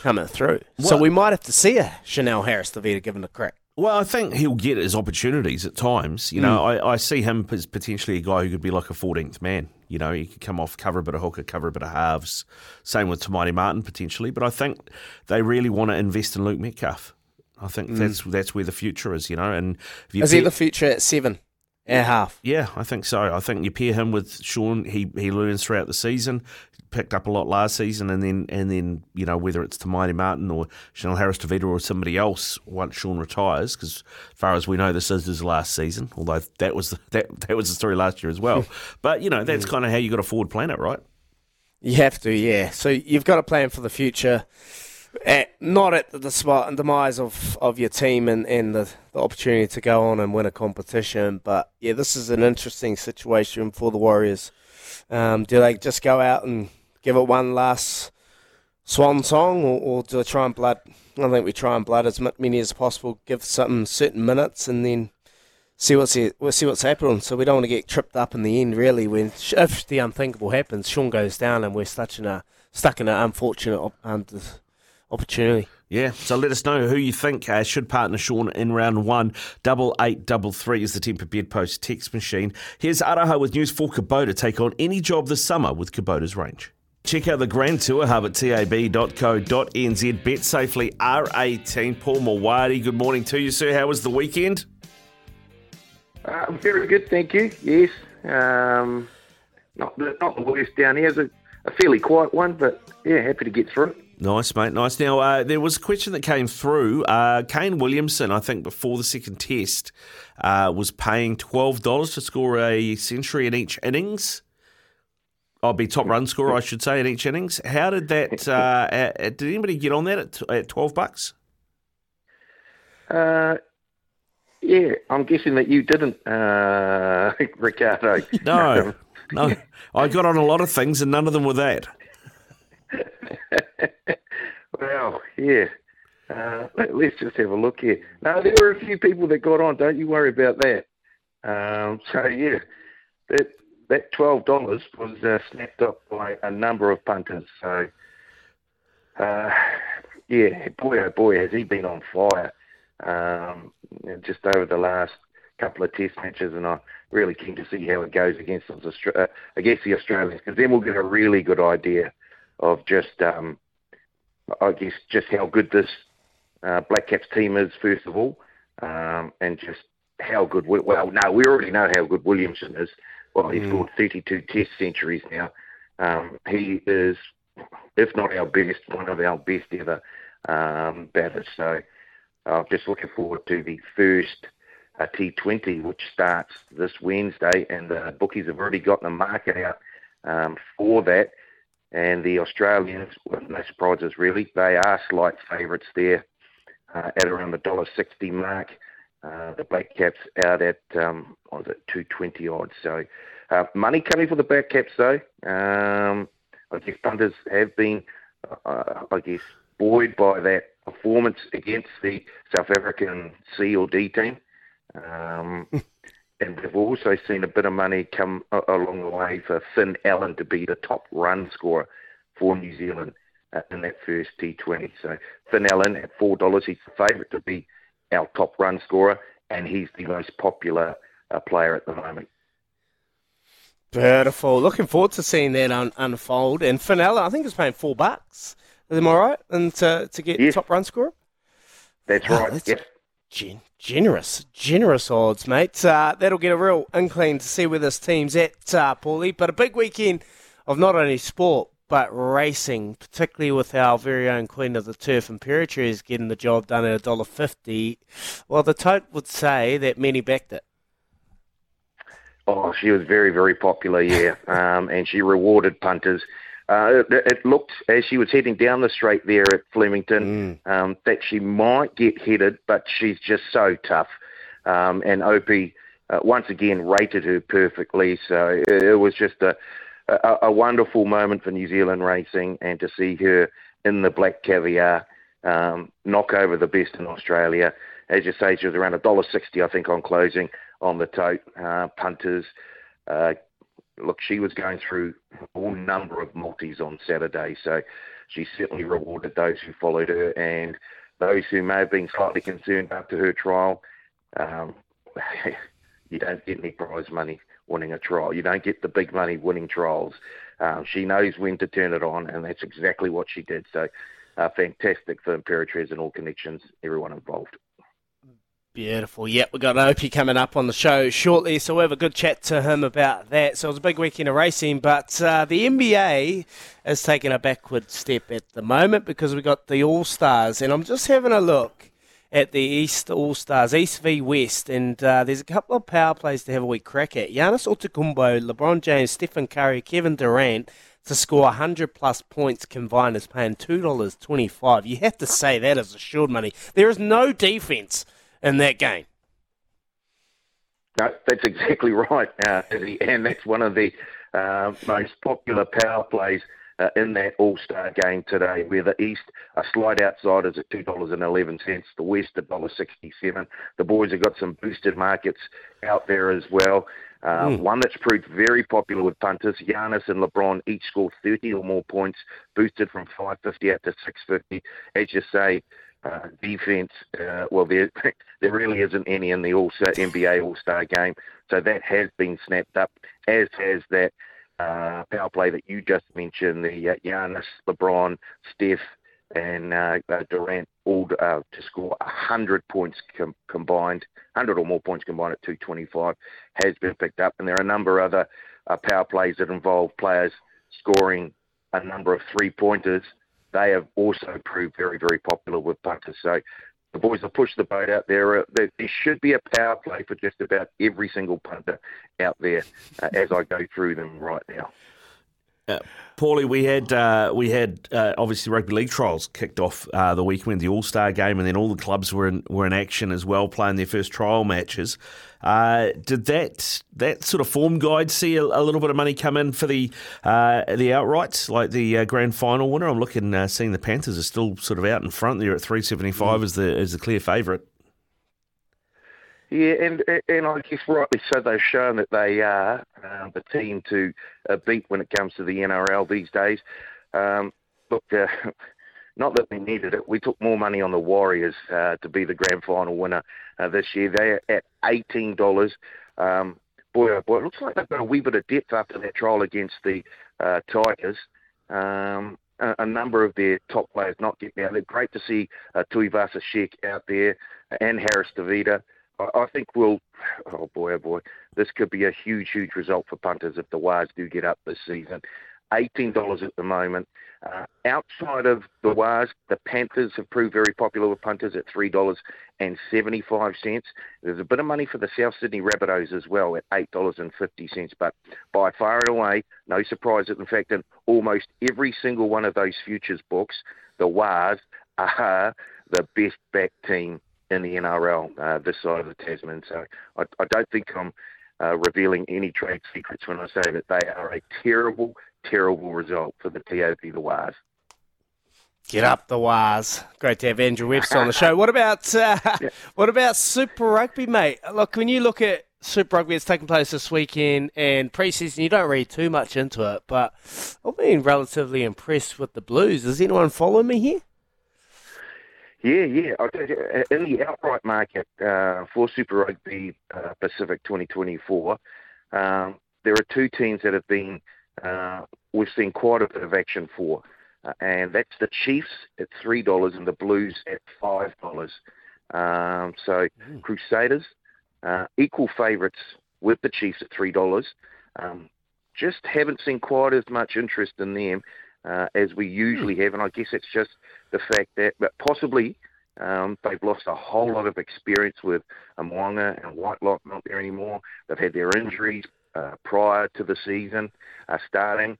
coming through. so we might have to see a Chanel Harris Tavita given a crack. Well, I think he'll get his opportunities at times. You know, mm. I, I see him as potentially a guy who could be like a 14th man. You know, he could come off, cover a bit of hooker, cover a bit of halves. Same with Te Maire Martin potentially. But I think they really want to invest in Luke Metcalf. I think mm. that's that's where the future is. You know, and if you Is he the future at seven and a half? yeah, I think so. I think you pair him with Shaun. He he learns throughout the season. Picked up a lot last season, and then and then you know whether it's Te Maire Martin or Chanel Harris Tavita or somebody else once Shaun retires, because as far as we know, this is his last season. Although that was the, that that was the story last year as well. but you know that's kind of how you got to forward plan it, right? You have to, yeah. So you've got to plan for the future, at, not at the spot and demise of, of your team and, and the, the opportunity to go on and win a competition. But yeah, this is an interesting situation for the Warriors. Um, do they just go out and give it one last swan song, or, or do they try and blood? I think we try and blood as many as possible, give some certain minutes, and then see what's we'll see what's happening. So we don't want to get tripped up in the end. Really, when if the unthinkable happens, Shaun goes down, and we're stuck in a stuck in an unfortunate um, opportunity. Yeah, so let us know who you think uh, should partner Shaun in round one. Double eight double three is the Tempur Bedpost text machine. Here's Araha with news for Kubota. Take on any job this summer with Kubota's range. Check out the Grand Tour Hub at tab.co.nz. Bet safely R18. Paul Mawadi, good morning to you, sir. How was the weekend? Uh, very good, thank you. Yes, um, not the, not the worst down here. It's a, a fairly quiet one, but yeah, happy to get through it. Nice, mate. Nice. Now, uh, there was a question that came through. Uh, Kane Williamson, I think, before the second test, uh, was paying $12 to score a century in each innings. I'll be top run scorer, I should say, in each innings. How did that? Uh, uh, did anybody get on that at, at 12 bucks? Uh, yeah, I'm guessing that you didn't, uh, Riccardo. No, no. I got on a lot of things, and none of them were that. well, yeah. Uh, let, us just have a look here. No, there were a few people that got on. Don't you worry about that. Um, so yeah, that that twelve dollars was uh, snapped up by a number of punters. So uh, yeah, boy oh boy, has he been on fire um, just over the last couple of Test matches, and I'm really keen to see how it goes against uh, against the Australians, because then we'll get a really good idea of just, um, I guess, just how good this uh, Black Caps team is, first of all, um, and just how good. We, well, no, we already know how good Williamson is. Well, he's scored 32 Test centuries now. Um, he is, if not our best, one of our best ever um, batters. So I'm just looking forward to the first uh, T20, which starts this Wednesday, and the bookies have already got the market out um, for that. And the Australians, well, no surprises really, they are slight favourites there uh, at around the dollar sixty mark. Uh, the Black Caps out at um, what was it two twenty odd. So uh, money coming for the Black Caps though. Um, I guess punters have been, uh, I guess, buoyed by that performance against the South African C or D team. Um, and we've also seen a bit of money come a- along the way for Finn Allen to be the top run scorer for New Zealand uh, in that first T20. So Finn Allen at four dollars, he's the favourite to be our top run scorer, and he's the most popular uh, player at the moment. Beautiful. Looking forward to seeing that un- unfold. And Finn Allen, I think, is paying four bucks. Am I right? And to, to get Yes. top run scorer? That's right. that's Yep. Gen- generous, generous odds, mate. Uh, that'll get a real inkling to see where this team's at, uh, Paulie. But a big weekend of not only sport, but racing, particularly with our very own Queen of the Turf, Imperatriz, getting the job done at $1.50. Well, the tote would say that many backed it. Oh, she was very, very popular, yeah. um, and she rewarded punters. Uh, it, it looked as she was heading down the straight there at Flemington um, that she might get headed, but she's just so tough. Um, and Opie uh, once again rated her perfectly, so it, it was just a, a, a wonderful moment for New Zealand racing, and to see her in the black caviar um, knock over the best in Australia. As you say, she was around a dollar sixty, I think, on closing on the tote. Uh, punters, uh, look, she was going through a whole number of multis on Saturday, so she certainly rewarded those who followed her and those who may have been slightly concerned after her trial. Um, you don't get any prize money winning a trial. You don't get the big money winning trials. Um, she knows when to turn it on, and that's exactly what she did. So, uh, fantastic for Imperatriz and all connections, everyone involved. Beautiful. Yep, we've got Opie coming up on the show shortly, so we'll have a good chat to him about that. So it was a big weekend of racing, but uh, the NBA is taking a backward step at the moment because we've got the All Stars, and I'm just having a look at the East All Stars, East v West, and uh, there's a couple of power plays to have a wee crack at. Giannis Antetokounmpo, LeBron James, Stephen Curry, Kevin Durant to score 100 plus points combined is paying $2.25. You have to say that is assured money. There is no defense in that game. No, that's exactly right, uh, and that's one of the uh, most popular power plays uh, in that All Star game today, where the East are slight outsiders at two dollars and eleven cents, the West at dollar sixty seven. The boys have got some boosted markets out there as well. Um, Mm. One that's proved very popular with punters, Giannis and LeBron each scored 30 or more points, boosted from 550 up to 650. As you say, uh, defense, uh, well, there there really isn't any in the All NBA All Star game, so that has been snapped up, as has that uh, power play that you just mentioned, the uh, Giannis, LeBron, Steph, and uh, uh, Durant all uh, to score 100 points com- combined, 100 or more points combined at 225 has been picked up. And there are a number of other uh, power plays that involve players scoring a number of three pointers. They have also proved very, very popular with punters. So the boys have pushed the boat out there. Uh, there, there should be a power play for just about every single punter out there uh, as I go through them right now. Uh, Paulie, we had uh, we had uh, obviously rugby league trials kicked off uh, the weekend, the All Star game, and then all the clubs were in were in action as well, playing their first trial matches. Uh, did that that sort of form guide see a, a little bit of money come in for the uh, the outrights, like the uh, grand final winner? I'm looking, uh, seeing the Panthers are still sort of out in front there at 375 as the as the clear favourite. Yeah, and and I guess rightly so. They've shown that they are uh, the team to uh, beat when it comes to the NRL these days. Um, look, uh, not that we needed it. We took more money on the Warriors uh, to be the grand final winner uh, this year. They're at eighteen dollars. Um, boy, oh boy, it looks like they've got a wee bit of depth after that trial against the uh, Tigers. Um, a, a number of their top players not getting out. It's great to see uh, Tuivasa Sheck out there and Harris Tavita. I I think we'll, oh boy, oh boy, this could be a huge, huge result for punters if the Wars do get up this season. $18 at the moment. Uh, outside of the Wars, the Panthers have proved very popular with punters at $3.75. There's a bit of money for the South Sydney Rabbitohs as well at $8.50. But by far and away, no surprise, that, in fact, in almost every single one of those futures books, the Wars are the best back team in the NRL uh, this side of the Tasman. So I, I don't think I'm uh, revealing any trade secrets when I say that they are a terrible, terrible result for the TOP, the Wars. Get up the wires. Great to have Andrew Webster on the show. What about uh, what about Super Rugby, mate? Look, when you look at Super Rugby, it's taking place this weekend and preseason. You don't read too much into it, but I've been relatively impressed with the Blues. Does anyone follow me here? Yeah, yeah. I'll tell you, uh, In the outright market uh, for Super Rugby uh, Pacific 2024, um, there are two teams that have been uh, we've seen quite a bit of action for, uh, and that's the Chiefs at three dollars and the Blues at five dollars. Um, so Crusaders uh, equal favourites with the Chiefs at three dollars. Um, just haven't seen quite as much interest in them uh, as we usually have, and I guess it's just the fact that, but possibly um, they've lost a whole lot of experience with Mo'unga and Whitelock not there anymore. They've had their injuries uh, prior to the season uh, starting.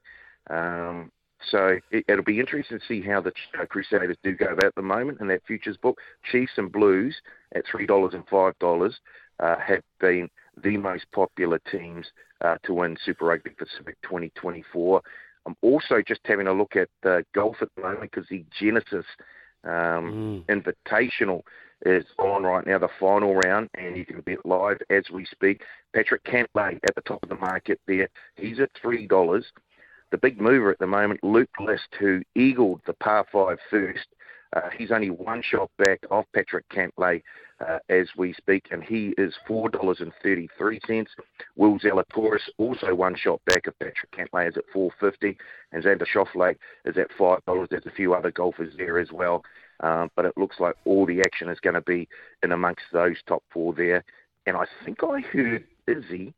Um, so it, it'll be interesting to see how the uh, Crusaders do go about at the moment in that futures book. Chiefs and Blues at three dollars and five dollars uh, have been the most popular teams uh, to win Super Rugby Pacific 2024. I'm also just having a look at uh, golf at the moment because the Genesis um, Invitational is on right now, the final round, and you can bet live as we speak. Patrick Cantlay at the top of the market there. He's at three dollars. The big mover at the moment, Luke List, who eagled the par five first. Uh, he's only one shot back off Patrick Cantlay uh, as we speak, and he is four dollars and thirty three cents. Will Zalatoris also one shot back of Patrick Cantlay is at four fifty, and Xander Schauffele is at five dollars. There's a few other golfers there as well, um, but it looks like all the action is going to be in amongst those top four there. And I think I heard Izzy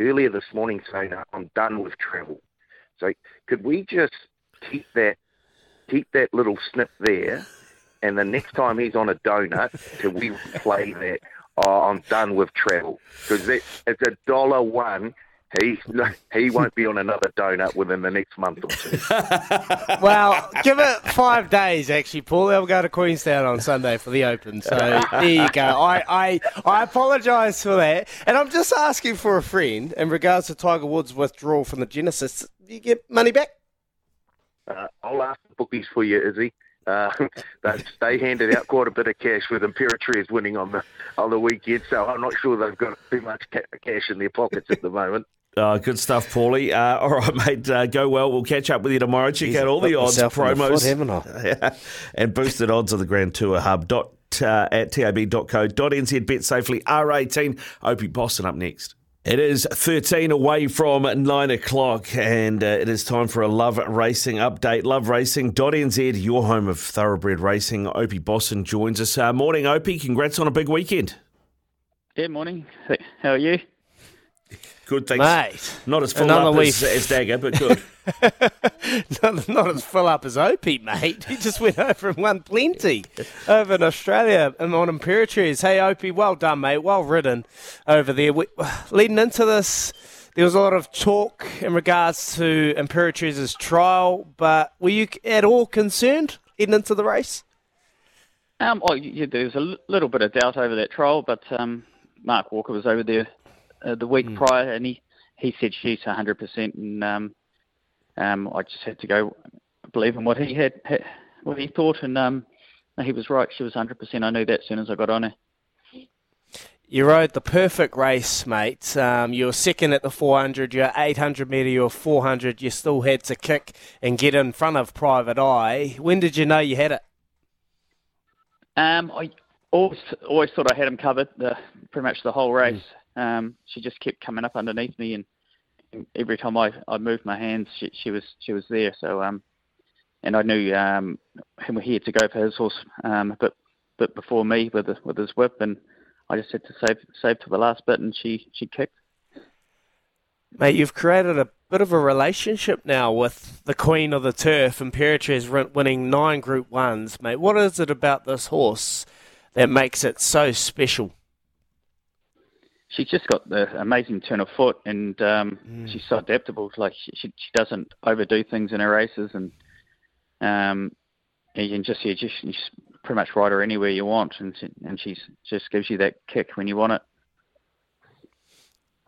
earlier this morning saying, "I'm done with travel." So could we just keep that keep that little snip there, and the next time he's on a donut, can we play that? Oh, I'm done with travel because it's a dollar one. He he won't be on another donut within the next month or two. well, give it five days, actually, Paul. They'll go to Queenstown on Sunday for the Open. So there you go. I, I, I apologise for that. And I'm just asking for a friend in regards to Tiger Woods' withdrawal from the Genesis. Do you get money back? Uh, I'll ask the bookies for you, Izzy. Uh, they, they handed out quite a bit of cash with Imperatriz winning on the on the weekend, so I'm not sure they've got too much ca- cash in their pockets at the moment. Uh, good stuff, Paulie. Uh, all right, mate. Uh, go well. We'll catch up with you tomorrow. Check Jeez, out all the odds, myself the promos, foot, haven't and boosted odds on the Grand Tour Hub. Dot, uh, at tab.co.nz. Bet safely. R18. Opie Bosson up next. It is 13 away from 9 o'clock, and uh, it is time for a Love Racing update. Love LoveRacing.nz, your home of thoroughbred racing. Opie Bosson joins us. Uh, morning, Opie. Congrats on a big weekend. Yeah, morning. How are you? Good, thanks. Mate, Not as full another up as, as Dagger, but good. not, not as full up as Opie, mate. He just went over and won plenty over in Australia and on Imperatriz. Hey, Opie, well done, mate. Well ridden over there. We, leading into this, there was a lot of talk in regards to Imperatriz's trial, but were you at all concerned heading into the race? Um, oh, yeah, there was a l- little bit of doubt over that trial, but um, Mark Walker was over there uh, the week prior, and he, he said she's 100%, and um, um, I just had to go believe in what he had, had what he thought, and um, he was right. She was 100%. I knew that as soon as I got on her. You rode the perfect race, mate. Um, you were second at the 400, your 800 metre, your 400. You still had to kick and get in front of Private Eye. When did you know you had it? Um, I always always thought I had him covered the, pretty much the whole race. Um, she just kept coming up underneath me, and, and every time I, I moved my hands, she, she was she was there. So um, and I knew um, him he had to go for his horse um, a bit bit before me with the, with his whip, and I just had to save save to the last bit, and she she kicked. Mate, you've created a bit of a relationship now with the Queen of the Turf, Imperatriz win- winning nine Group Ones, mate. What is it about this horse that makes it so special? She's just got the amazing turn of foot, and um, she's so adaptable. Like she, she she doesn't overdo things in her races, and um, you can just yeah, just, you just pretty much ride her anywhere you want, and she, and she's just gives you that kick when you want it.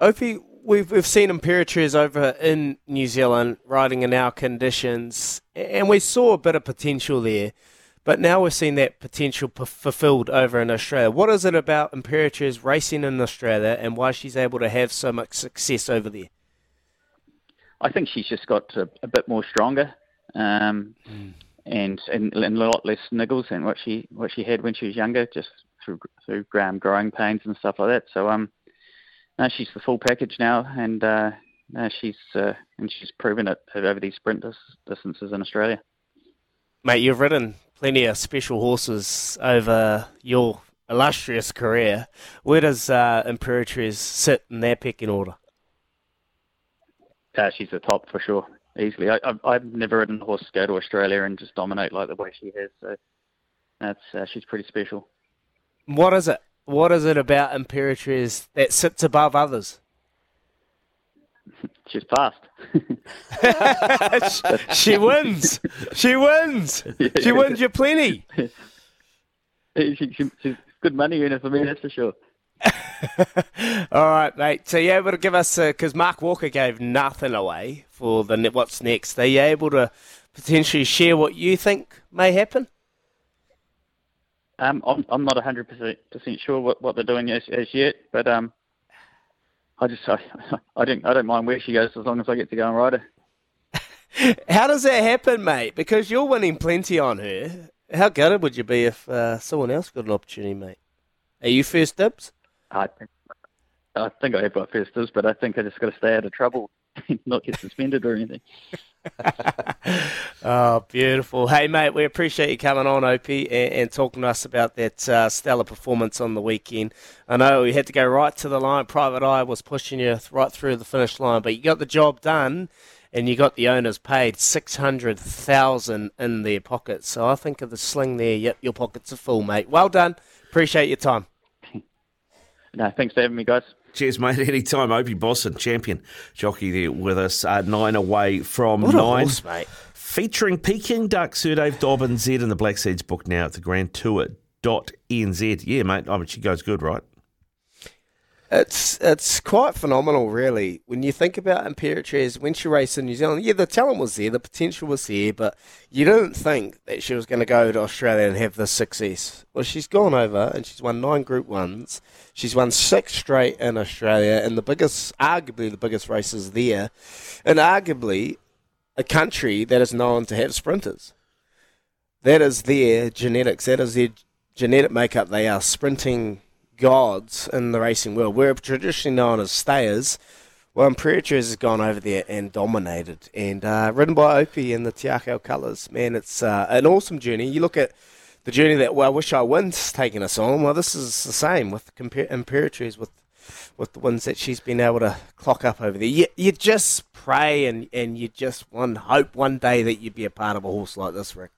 Opie, we've we've seen Imperatriz over in New Zealand riding in our conditions, and we saw a bit of potential there. But now we're seeing that potential p- fulfilled over in Australia. What is it about Imperatriz racing in Australia, and why she's able to have so much success over there? I think she's just got a, a bit more stronger, um, and, and and a lot less niggles than what she what she had when she was younger, just through through um, growing pains and stuff like that. So um, no, she's the full package now, and uh, no, she's uh, and she's proven it over these sprint dis- distances in Australia. Mate, you've ridden plenty of special horses over your illustrious career. Where does uh, Imperatriz sit in their pecking order? Uh, she's the top for sure, easily. I, I've, I've never ridden a horse go to Australia and just dominate like the way she has. So that's uh, she's pretty special. What is it? What is it about Imperatriz that sits above others? She's fast. she wins. She wins. She wins you plenty. she, she, she's good money it for me, that's for sure. All right, mate. So you able to give us because Mark Walker gave nothing away for the what's next. Are you able to potentially share what you think may happen? Um, I'm I'm not 100 percent sure what, what they're doing as, as yet, but um, I just I, I don't I don't mind where she goes as long as I get to go and ride her. How does that happen, mate? Because you're winning plenty on her. How gutted would you be if uh, someone else got an opportunity, mate? Are you first dibs? I think I think I have got first dibs, but I think I just got to stay out of trouble, not get suspended or anything. Oh, beautiful. Hey, mate, we appreciate you coming on, Opie, and, and talking to us about that uh, stellar performance on the weekend. I know we had to go right to the line. Private Eye was pushing you right through the finish line, but you got the job done, and you got the owners paid 600000 in their pockets. So I think of the sling there, yep, your pockets are full, mate. Well done. Appreciate your time. No, thanks for having me, guys. Cheers, mate. Anytime. Opie Bosson, champion jockey there with us. Uh, nine away from What nine. horse, mate. Featuring Peking Duk, Sir Dave Dobbyn, Z and the Black Seeds book now at the Grand Tour. Dot NZ. Yeah, mate. I mean, she goes good, right? It's it's quite phenomenal, really. When you think about Imperatriz, when she raced in New Zealand, yeah, the talent was there, the potential was there, but you didn't think that she was going to go to Australia and have this success. Well, she's gone over and she's won nine Group Ones. She's won six straight in Australia, and the biggest, arguably the biggest races there, and arguably a country that is known to have sprinters. That is their genetics. That is their genetic makeup. They are sprinting gods in the racing world. We're traditionally known as stayers. Well, Imperatriz has gone over there and dominated, and uh, ridden by Opie in the Te Akau colours. Man, it's uh, an awesome journey. You look at the journey that well, I Wish I Win's taken us on. Well, this is the same with compar- Imperatriz with with the wins that she's been able to clock up over there. You, you just pray and, and you just one hope one day that you'd be a part of a horse like this, Rick.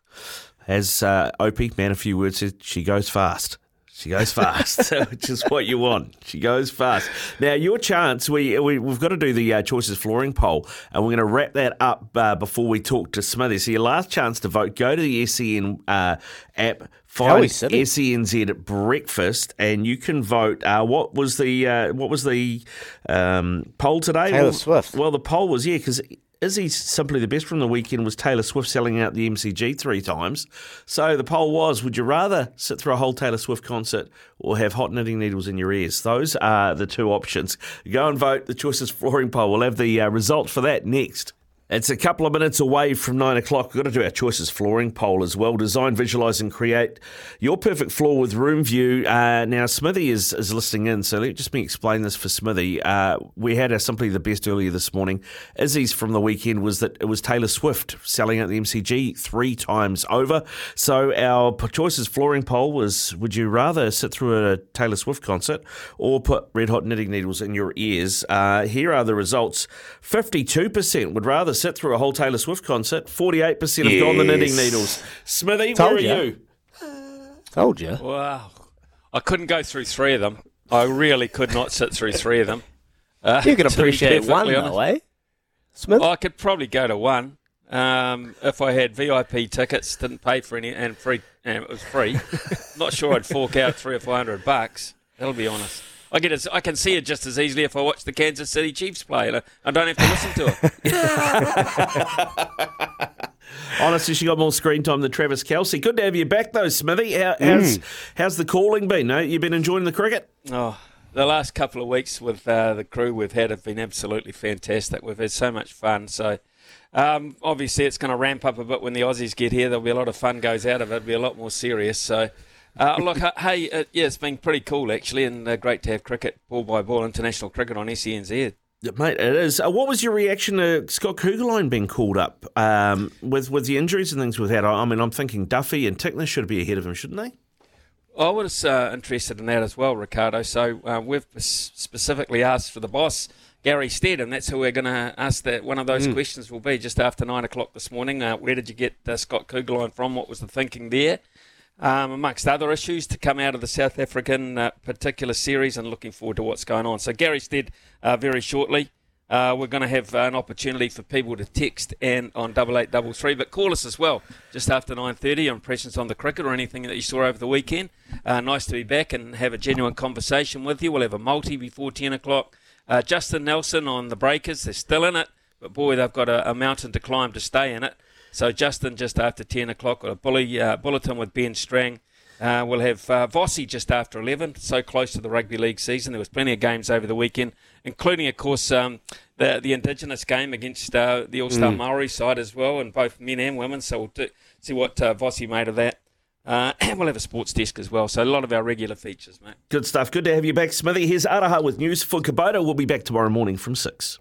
As uh, Opie, man, a few words she goes fast. She goes fast, which is what you want. She goes fast. Now, your chance, we, we, we've got to do the uh, Choices Flooring poll, and we're going to wrap that up uh, before we talk to Smithy. So, your last chance to vote, go to the SEN uh, app, find SENZ at breakfast, and you can vote. Uh, what was the uh, what was the um, poll today? Taylor well, Swift. Well, the poll was yeah, because Izzy's simply the best from the weekend was Taylor Swift selling out the MCG three times. So the poll was: Would you rather sit through a whole Taylor Swift concert or have hot knitting needles in your ears? Those are the two options. Go and vote. The choices flooring poll. We'll have the uh, result for that next. It's a couple of minutes away from nine o'clock. We've got to do our choices flooring poll as well. Design, visualise, and create your perfect floor with room view. Uh, now, Smithy is, is listening in, so let just me explain this for Smithy. Uh, we had our simply the best earlier this morning. Izzy's from the weekend was that it was Taylor Swift selling out the MCG three times over. So our choices flooring poll was: Would you rather sit through a Taylor Swift concert or put red hot knitting needles in your ears? Uh, here are the results: fifty-two percent would rather sit through a whole Taylor Swift concert. Forty-eight percent have gone the knitting needles. Smithy, Told where are you? Told you. Wow. I couldn't go through three of them. I really could not sit through three of them. Uh, You can to be appreciate one, perfectly though, honest. eh? Smith? Well, I could probably go to one um, if I had VIP tickets, didn't pay for any, and free, and it was free. Not sure I'd fork out three or four hundred bucks. That'll be honest. I get it. I can see it just as easily if I watch the Kansas City Chiefs play. and I- I don't have to listen to it. Honestly, she got more screen time than Travis Kelce. Good to have you back, though, Smithy. How, how's, how's the calling been? No, you been enjoying the cricket? Oh, the last couple of weeks with uh, the crew we've had have been absolutely fantastic. We've had so much fun. So, um, obviously, it's going to ramp up a bit when the Aussies get here. There'll be a lot of fun goes out of it. It'll be a lot more serious. So, uh, look, hey, uh, yeah, it's been pretty cool actually, and uh, great to have cricket ball by ball international cricket on SENZ. Mate, it is. Uh, what was your reaction to Scott Kuggeleijn being called up um, with with the injuries and things we've had? I I mean, I'm thinking Duffy and Tickner should be ahead of him, shouldn't they? I was uh, interested in that as well, Riccardo. So uh, we've specifically asked for the boss, Gary Stead, and that's who we're going to ask. That one of those Mm. questions will be just after nine o'clock this morning. Uh, where did you get uh, Scott Kuggeleijn from? What was the thinking there? Um, amongst other issues to come out of the South African uh, particular series, and looking forward to what's going on. So Gary Stead, uh, very shortly. Uh, we're going to have an opportunity for people to text and on double eight double three, but call us as well just after nine thirty. Impressions on the cricket or anything that you saw over the weekend. Uh, nice to be back and have a genuine conversation with you. We'll have a multi before ten o'clock. Uh, Justin Nelson on the Breakers, they're still in it, but boy, they've got a, a mountain to climb to stay in it. So Justin just after ten o'clock, got a bully uh, bulletin with Ben Strang. Uh, we'll have uh, Vossi just after 11, so close to the rugby league season. There was plenty of games over the weekend, including, of course, um, the the Indigenous game against uh, the All Star Mm. Maori side as well, and both men and women. So we'll do, see what uh, Vossi made of that. Uh, and we'll have a sports desk as well. So a lot of our regular features, mate. Good stuff. Good to have you back, Smithy. Here's Araha with news for Kubota. We'll be back tomorrow morning from 6.